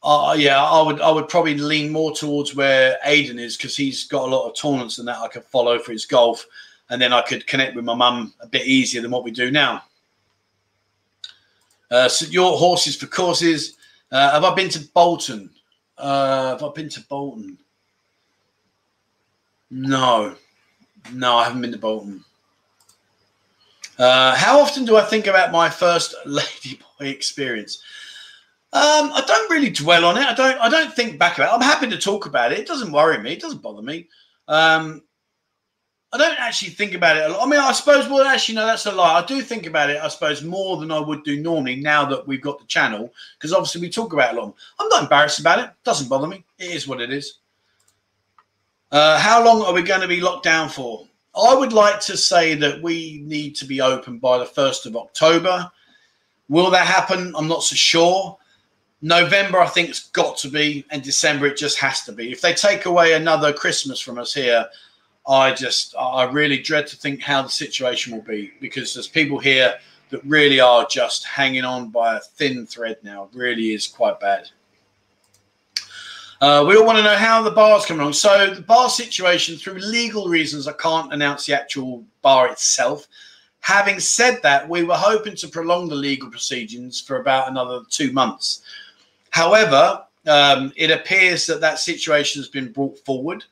uh, yeah, I would I would probably lean more towards where Aiden is because he's got a lot of tournaments and that I could follow for his golf, and then I could connect with my mum a bit easier than what we do now. Uh, so your horses for courses. Uh, have I been to Bolton? Uh, have I been to Bolton? No, no, I haven't been to Bolton. Uh, how often do I think about my first ladyboy experience? Um, I don't really dwell on it. I don't. I don't think back about it. I'm happy to talk about it. It doesn't worry me. It doesn't bother me. Um, I don't actually think about it a lot. I mean, I suppose, well, actually, no, that's a lie. I do think about it, I suppose, more than I would do normally now that we've got the channel, because obviously we talk about it a lot. I'm not embarrassed about it. doesn't bother me. It is what it is. Uh, how long are we going to be locked down for? I would like to say that we need to be open by the 1st of October. Will that happen? I'm not so sure. November, I think it's got to be, and December, it just has to be. If they take away another Christmas from us here, I just I really dread to think how the situation will be because there's people here that really are just hanging on by a thin thread now. It really is quite bad. Uh, we all want to know how the bar's coming along. So the bar situation, through legal reasons, I can't announce the actual bar itself. Having said that, we were hoping to prolong the legal proceedings for about another two months. However, um, it appears that that situation has been brought forward.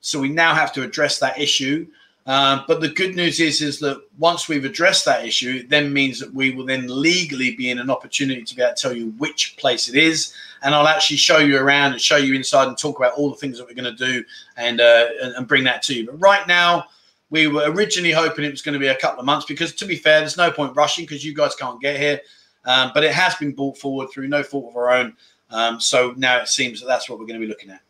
So we now have to address that issue. Um, but the good news is, is that once we've addressed that issue, it then means that we will then legally be in an opportunity to be able to tell you which place it is, and I'll actually show you around and show you inside and talk about all the things that we're going to do and, uh, and bring that to you. But right now, we were originally hoping it was going to be a couple of months because, to be fair, there's no point rushing because you guys can't get here. Um, but it has been brought forward through no fault of our own. Um, so now it seems that that's what we're going to be looking at.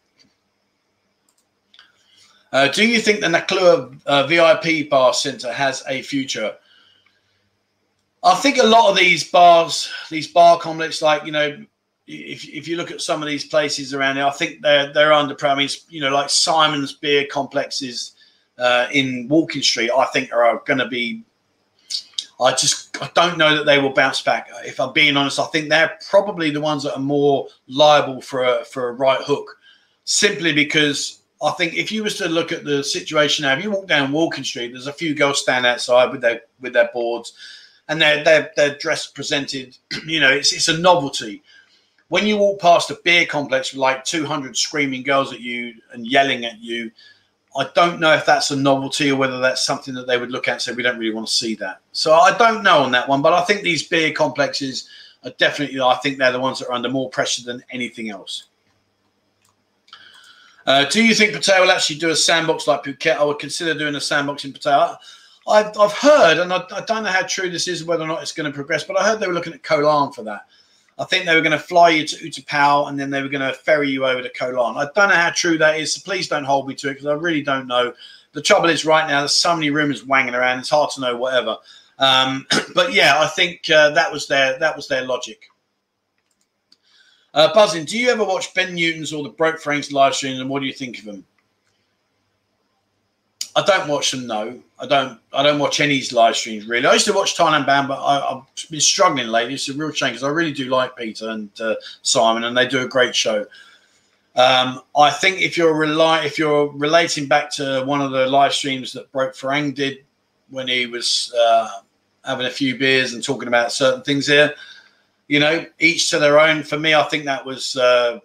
Uh, do you think the Naklua uh, VIP bar centre has a future? I think a lot of these bars, these bar complexes, like you know, if, if you look at some of these places around here, I think they're they're under. I mean, you know, like Simon's beer complexes uh, in Walking Street, I think are going to be. I just I don't know that they will bounce back. If I'm being honest, I think they're probably the ones that are more liable for a for a right hook, simply because I think if you was to look at the situation now, if you walk down Walking Street, there's a few girls stand outside with their with their boards, and they're they're, they're dressed presented. You know, it's it's a novelty. When you walk past a beer complex with like 200 screaming girls at you and yelling at you, I don't know if that's a novelty or whether that's something that they would look at and say we don't really want to see that. So I don't know on that one, but I think these beer complexes are definitely. I think they're the ones that are under more pressure than anything else. Uh, do you think Pattaya will actually do a sandbox like Phuket? I would consider doing a sandbox in Pattaya. I've, I've heard, and I, I, don't know how true this is, whether or not it's going to progress, but I heard they were looking at Koh Larn for that. I think they were going to fly you to Utapao and then they were going to ferry you over to Koh Larn. I don't know how true that is, so please don't hold me to it because I really don't know. The trouble is, right now, there's so many rumors wanging around; it's hard to know whatever. Um, but yeah, I think uh, that was their that was their logic. Uh, Buzzing, do you ever watch Ben Newton's or the Broke Farang live streams, and what do you think of them? I don't watch them. No, I don't. I don't watch any live streams really. I used to watch Thailand Band, but I, have been struggling lately. It's a real shame because I really do like Peter and uh, Simon, and they do a great show. Um, I think if you're rely if you're relating back to one of the live streams that Broke Farang did when he was uh, having a few beers and talking about certain things here, you know, each to their own. For me, I think that was uh,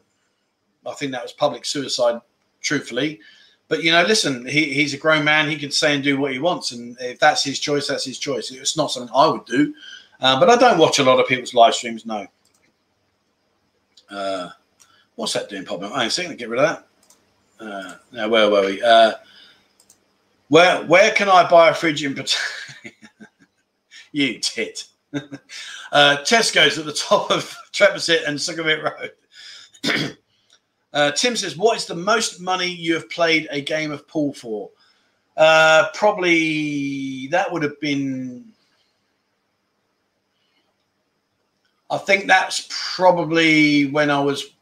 I think that was public suicide, truthfully. But you know, listen, he, he's a grown man. He can say and do what he wants, and if that's his choice, that's his choice. It's not something I would do. Uh, but I don't watch a lot of people's live streams. No. Uh, what's that doing, Pop? I ain't saying to get rid of that. Uh, now, where were we? Uh, where where can I buy a fridge in you tit. uh, Tesco's at the top of Thepprasit and Sukhumvit Road. Uh, Tim says, "What is the most money you have played a game of pool for?" Uh, probably that would have been. I think that's probably when I was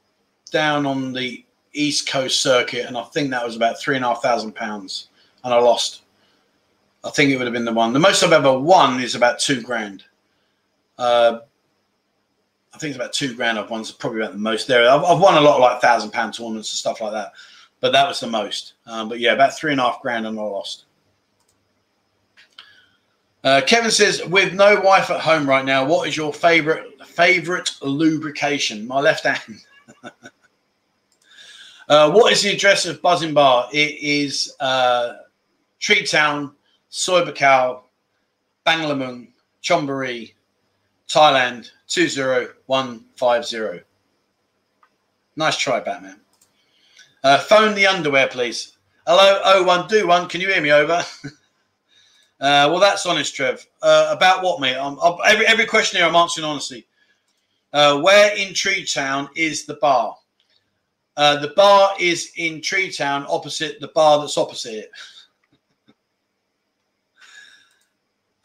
down on the East Coast circuit, and I think that was about three and a half thousand pounds, and I lost. I think it would have been the one. The most I've ever won is about two grand. Uh, I think it's about two grand I've won. It's probably about the most there. I've, I've won a lot of like thousand pound tournaments and stuff like that, but that was the most. Um, but yeah, about three and a half grand and I lost. Uh, Kevin says, with no wife at home right now, what is your favorite favorite lubrication? My left hand. uh, what is the address of Buzzing Bar? It is uh, Tree Town, Soi Buakhao, Banglamung, Chonburi, Thailand, 20150. Nice try, Batman. Uh, phone the underwear, please. Hello, oh one, do one. Can you hear me? Over. uh, well, that's honest, Trev. Uh, about what, mate? I'm, I'm, every every question here, I'm answering honestly. Uh, where in Tree Town is the bar? Uh, the bar is in Tree Town, opposite the bar that's opposite it.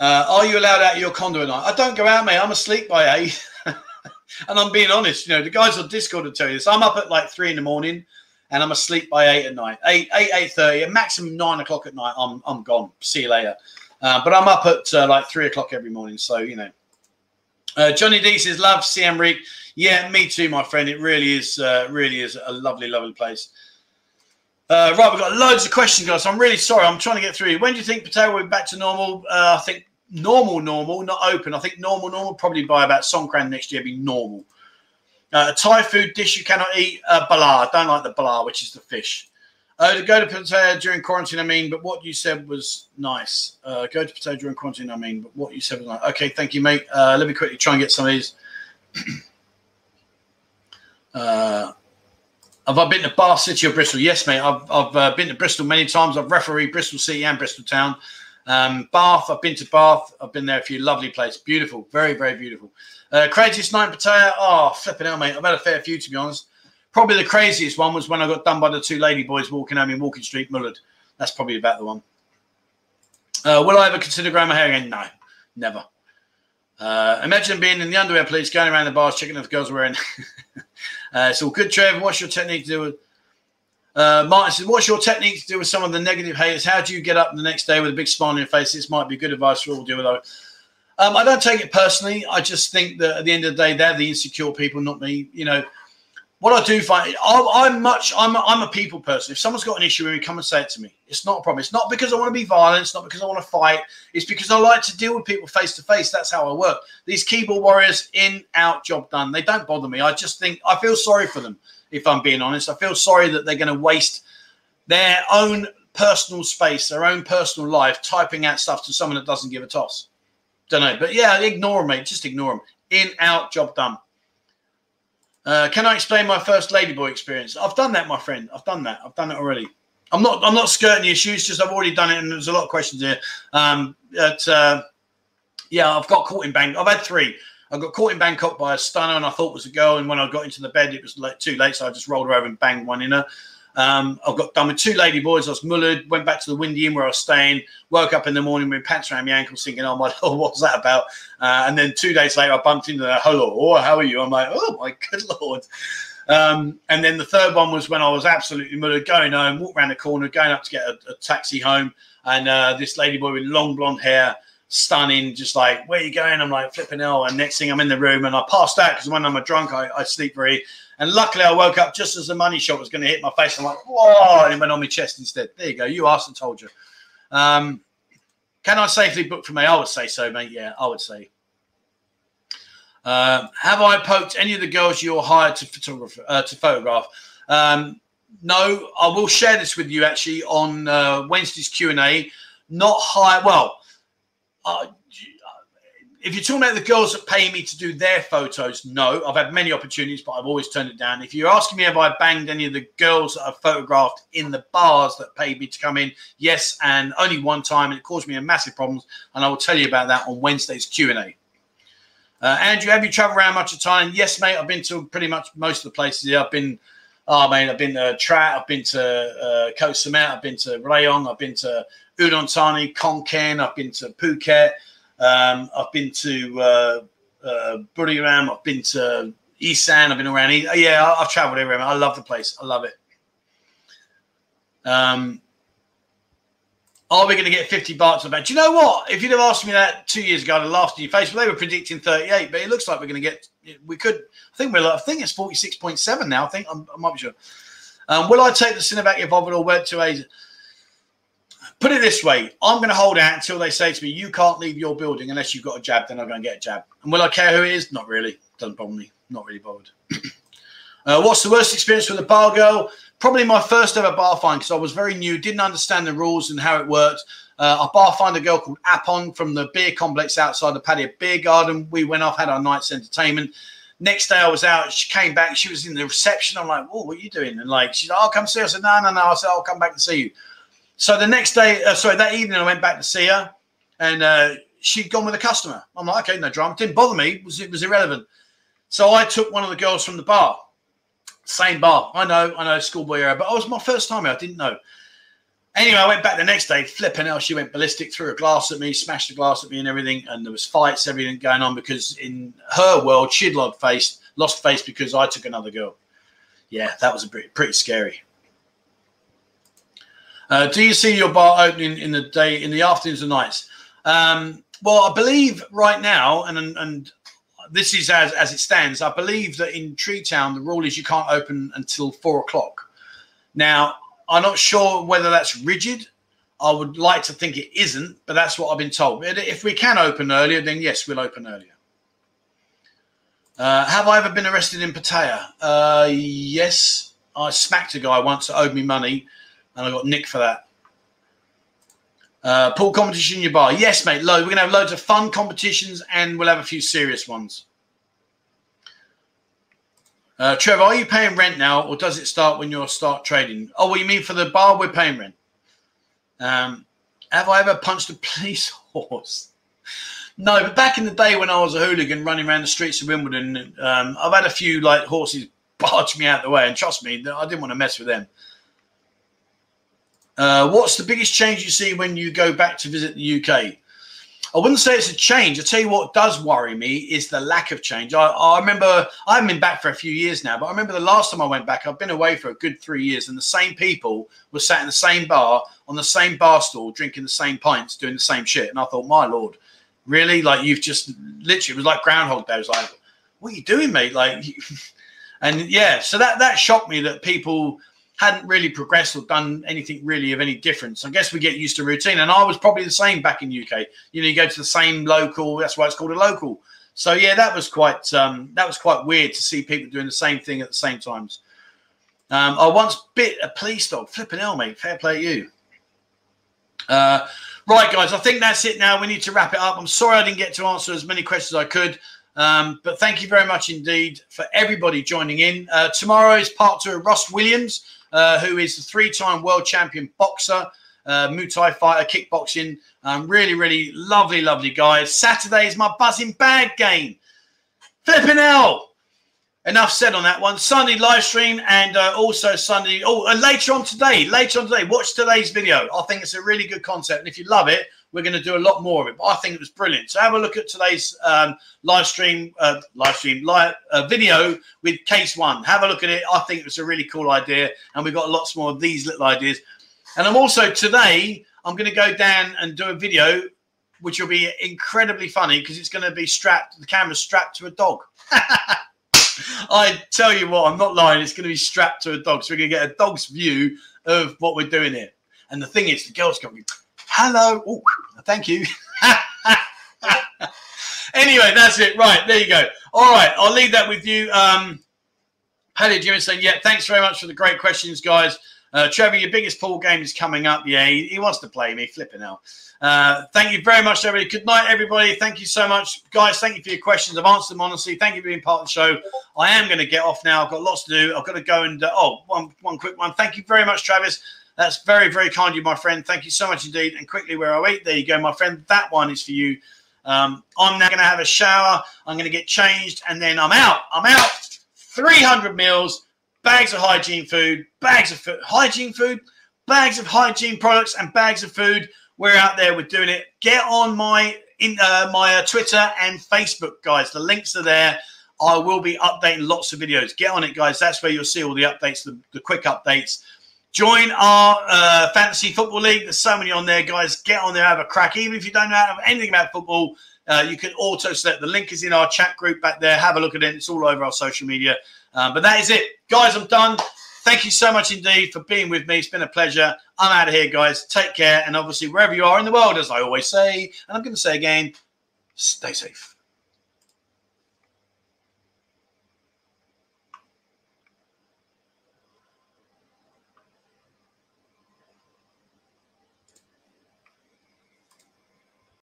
Uh, are you allowed out of your condo at night? I don't go out, mate. I'm asleep by eight. and I'm being honest. You know, the guys on Discord will tell you this. I'm up at like three in the morning and I'm asleep by eight at night. Eight, eight, eight thirty, and maximum nine o'clock at night. I'm I'm gone. See you later. Uh, but I'm up at uh, like three o'clock every morning. So you know. Uh, Johnny D says, "Love Siem Reap." Yeah, me too, my friend. It really is, uh, really is a lovely, lovely place. Uh, right, we've got loads of questions, guys. I'm really sorry. I'm trying to get through. When do you think Pattaya will be back to normal? Uh, I think normal, normal, not open. I think normal, normal, probably by about Songkran next year, be normal. Uh, a Thai food dish you cannot eat, uh, bala. Don't like the bala, which is the fish. Uh, to go to Pattaya during quarantine, I mean, but what you said was nice. Uh, go to Pattaya during quarantine, I mean, but what you said was nice. Okay, thank you, mate. Uh, let me quickly try and get some of these. uh, have I been to Bath City or Bristol? Yes, mate. I've, I've uh, been to Bristol many times. I've refereed Bristol City and Bristol Town. Um, Bath, I've been to Bath. I've been there a few lovely place. Beautiful, very, very beautiful. Uh, craziest night in Pattaya. Oh, flipping out, mate. I've had a fair few, to be honest. Probably the craziest one was when I got done by the two lady boys walking home in Walking Street, Mullard. That's probably about the one. Uh, will I ever consider growing my hair again? No, never. Uh, imagine being in the underwear, police, going around the bars, checking if the girls are wearing. Uh, good, Trev. What's your technique to do with? Uh, Martin says, "What's your technique to do with some of the negative haters? How do you get up the next day with a big smile on your face? This might be good advice for all deal with that." Um, I don't take it personally. I just think that at the end of the day, they're the insecure people, not me. You know, what I do find, I, am much, I'm, I'm a people person. If someone's got an issue with me, come and say it to me. It's not a problem. It's not because I want to be violent. It's not because I want to fight. It's because I like to deal with people face to face. That's how I work. These keyboard warriors, in, out, job done. They don't bother me. I just think I feel sorry for them if I'm being honest. I feel sorry that they're going to waste their own personal space, their own personal life, typing out stuff to someone that doesn't give a toss. Don't know. But yeah, ignore them, mate. Just ignore them. In, out, job done. Uh, can I explain my first ladyboy experience? I've done that, my friend. I've done that. I've done it already. I'm not. I'm not skirting the issues. Just I've already done it, and there's a lot of questions here. Um, but, uh, yeah, I've got caught in Bangkok. I've had three. I got caught in Bangkok by a stunner, and I thought it was a girl. And when I got into the bed, it was like too late, so I just rolled her over and banged one in her. Um, I got done with two lady boys. I was mullered, went back to the Windy Inn where I was staying, woke up in the morning with pants around my ankles thinking, oh my lord, what's that about? Uh, and then two days later, I bumped into her, hello, how are you? I'm like, oh my good lord. Um, and then the third one was when I was absolutely mullered, going home, walked around the corner, going up to get a, a taxi home. and uh, this lady boy with long blonde hair, stunning, just like, where are you going? I'm like, flipping hell. And next thing I'm in the room and I passed out because when I'm a drunk, I, I sleep very. And luckily I woke up just as the money shot was going to hit my face. I'm like, whoa, and it went on my chest instead. There you go. You asked and told you. Um, can I safely book for me? I would say so, mate. Yeah, I would say. Uh, have I poked any of the girls you're hired to photograph uh, to photograph? Um, no, I will share this with you actually on uh, Wednesday's Q and A. Not high. Well, uh, if you're talking about the girls that pay me to do their photos, no, I've had many opportunities, but I've always turned it down. If you're asking me, have I banged any of the girls that I've photographed in the bars that paid me to come in? Yes, and only one time, and it caused me a massive problems. And I will tell you about that on Wednesday's Q and A. Uh, Andrew, have you traveled around much of Thailand? Yes, mate. I've been to pretty much most of the places. Yeah, I've been, oh man, I've been to Trat, I've been to uh, Koh Samet, I've been to Rayong, I've been to Udon Thani, Khon Kaen, I've been to Phuket, um, I've been to uh, uh, Buriram, I've been to Isan, I've been around. Yeah, I've traveled everywhere. I love the place. I love it. Um, are we going to get 50 baht on the Do you know what? If you'd have asked me that two years ago, I'd have laughed in your face. Well, they were predicting 38, but it looks like we're going to get. We could. I think we're. I think it's 46.7 now. I think I'm, I might be sure. Um, will I take the Sinovac if offered or work to Asia? Put it this way: I'm going to hold out until they say to me, "You can't leave your building unless you've got a jab." Then I'm going to get a jab. And will I care who it is? Not really. Doesn't bother me. Not really bothered. uh, what's the worst experience with a bar girl? probably my first ever bar fine because I was very new, didn't understand the rules and how it worked. Uh, I bar fine a girl called Apon from the beer complex outside the Pattaya Beer Garden. We went off, had our night's entertainment. Next day I was out. She came back. She was in the reception. I'm like, "Oh, what are you doing?" And like, she's like, "I'll come see." Her. I said, "No, no, no." I said, "I'll come back and see you." So the next day, uh, sorry, that evening, I went back to see her, and uh, she'd gone with a customer. I'm like, "Okay, no drama." It Didn't bother me. It was it was irrelevant. So I took one of the girls from the bar same bar. I know, I know, schoolboy era, but it was my first time here. I didn't know. Anyway, I went back the next day, flipping out. She went ballistic, threw a glass at me, smashed a glass at me, and everything. And there was fights, everything going on because in her world, she'd lost face, lost face because I took another girl. Yeah, that was a pretty, pretty scary. Uh, do you see your bar opening in the day, in the afternoons and nights? Um, well, I believe right now, and and this is as as it stands. I believe that in Tree Town the rule is you can't open until four o'clock. Now I'm not sure whether that's rigid. I would like to think it isn't, but that's what I've been told. If we can open earlier, then yes, we'll open earlier. Uh, have I ever been arrested in Pattaya? Uh, yes, I smacked a guy once that owed me money, and I got Nick for that. Uh, pool competition in your bar. Yes, mate. Load. We're going to have loads of fun competitions and we'll have a few serious ones. Uh, Trevor, are you paying rent now or does it start when you start trading? Oh, what you mean for the bar? We're paying rent. Um, have I ever punched a police horse? No, but back in the day when I was a hooligan running around the streets of Wimbledon, um, I've had a few like horses barge me out the way, and trust me, I didn't want to mess with them. Uh, what's the biggest change you see when you go back to visit the UK? I wouldn't say it's a change. I tell you what does worry me is the lack of change. I, I, remember I haven't been back for a few years now, but I remember the last time I went back, I've been away for a good three years, and the same people were sat in the same bar on the same bar stool, drinking the same pints, doing the same shit. And I thought, my lord, really? Like you've just literally it was like Groundhog Day. I was like, what are you doing, mate? Like, and yeah, so that that shocked me that people hadn't really progressed or done anything really of any difference. I guess we get used to routine. And I was probably the same back in the UK. You know, you go to the same local, that's why it's called a local. So yeah, that was quite um, that was quite weird to see people doing the same thing at the same times. Um, I once bit a police dog. Flipping hell, mate. Fair play to you. Uh, right, guys. I think that's it now. We need to wrap it up. I'm sorry I didn't get to answer as many questions as I could. Um, but thank you very much indeed for everybody joining in. Uh, tomorrow is part two of Ross Williams. Uh, who is a three-time world champion boxer, uh, Muay Thai fighter, kickboxing. Um, really, really lovely, lovely guys. Saturday is my buzzing bag game. Flipping hell. Enough said on that one. Sunday live stream and uh, also Sunday. Oh, and later on today, later on today, watch today's video. I think it's a really good concept. And if you love it, we're going to do a lot more of it. But I think it was brilliant. So have a look at today's um, live stream, uh, live stream, live uh, video with Case One. Have a look at it. I think it was a really cool idea, and we've got lots more of these little ideas. And I'm also today. I'm going to go down and do a video, which will be incredibly funny because it's going to be strapped. The camera's strapped to a dog. I tell you what, I'm not lying. It's going to be strapped to a dog, so we're going to get a dog's view of what we're doing here. And the thing is, the girl's going, to be, "Hello, oh, thank you." anyway, that's it. Right there you go. All right, I'll leave that with you. Um, Paddy Jimmy saying, "Yeah, thanks very much for the great questions, guys." Uh, Trevor, your biggest pool game is coming up. Yeah, he, he wants to play me. Flipping out. Uh, thank you very much, everybody. Good night, everybody. Thank you so much, guys. Thank you for your questions. I've answered them honestly. Thank you for being part of the show. I am going to get off now. I've got lots to do. I've got to go and uh, oh, one one quick one. Thank you very much, Travis. That's very very kind of you, my friend. Thank you so much indeed. And quickly, where I wait, there you go, my friend. That one is for you. Um, I'm now going to have a shower. I'm going to get changed, and then I'm out. I'm out. 300 meals, bags of hygiene food, bags of food, hygiene food bags of hygiene products and bags of food. We're out there. We're doing it. Get on my in uh, my uh, Twitter and Facebook, guys. The links are there. I will be updating lots of videos. Get on it, guys. That's where you'll see all the updates, the, the quick updates. Join our uh, fantasy football league. There's so many on there, guys. Get on there, have a crack. Even if you don't know anything about football, uh, you can auto select. The link is in our chat group back there. Have a look at it. It's all over our social media. Um, but that is it, guys. I'm done. Thank you so much indeed for being with me. It's been a pleasure. I'm out of here, guys. Take care. And obviously, wherever you are in the world, as I always say, and I'm going to say again, stay safe.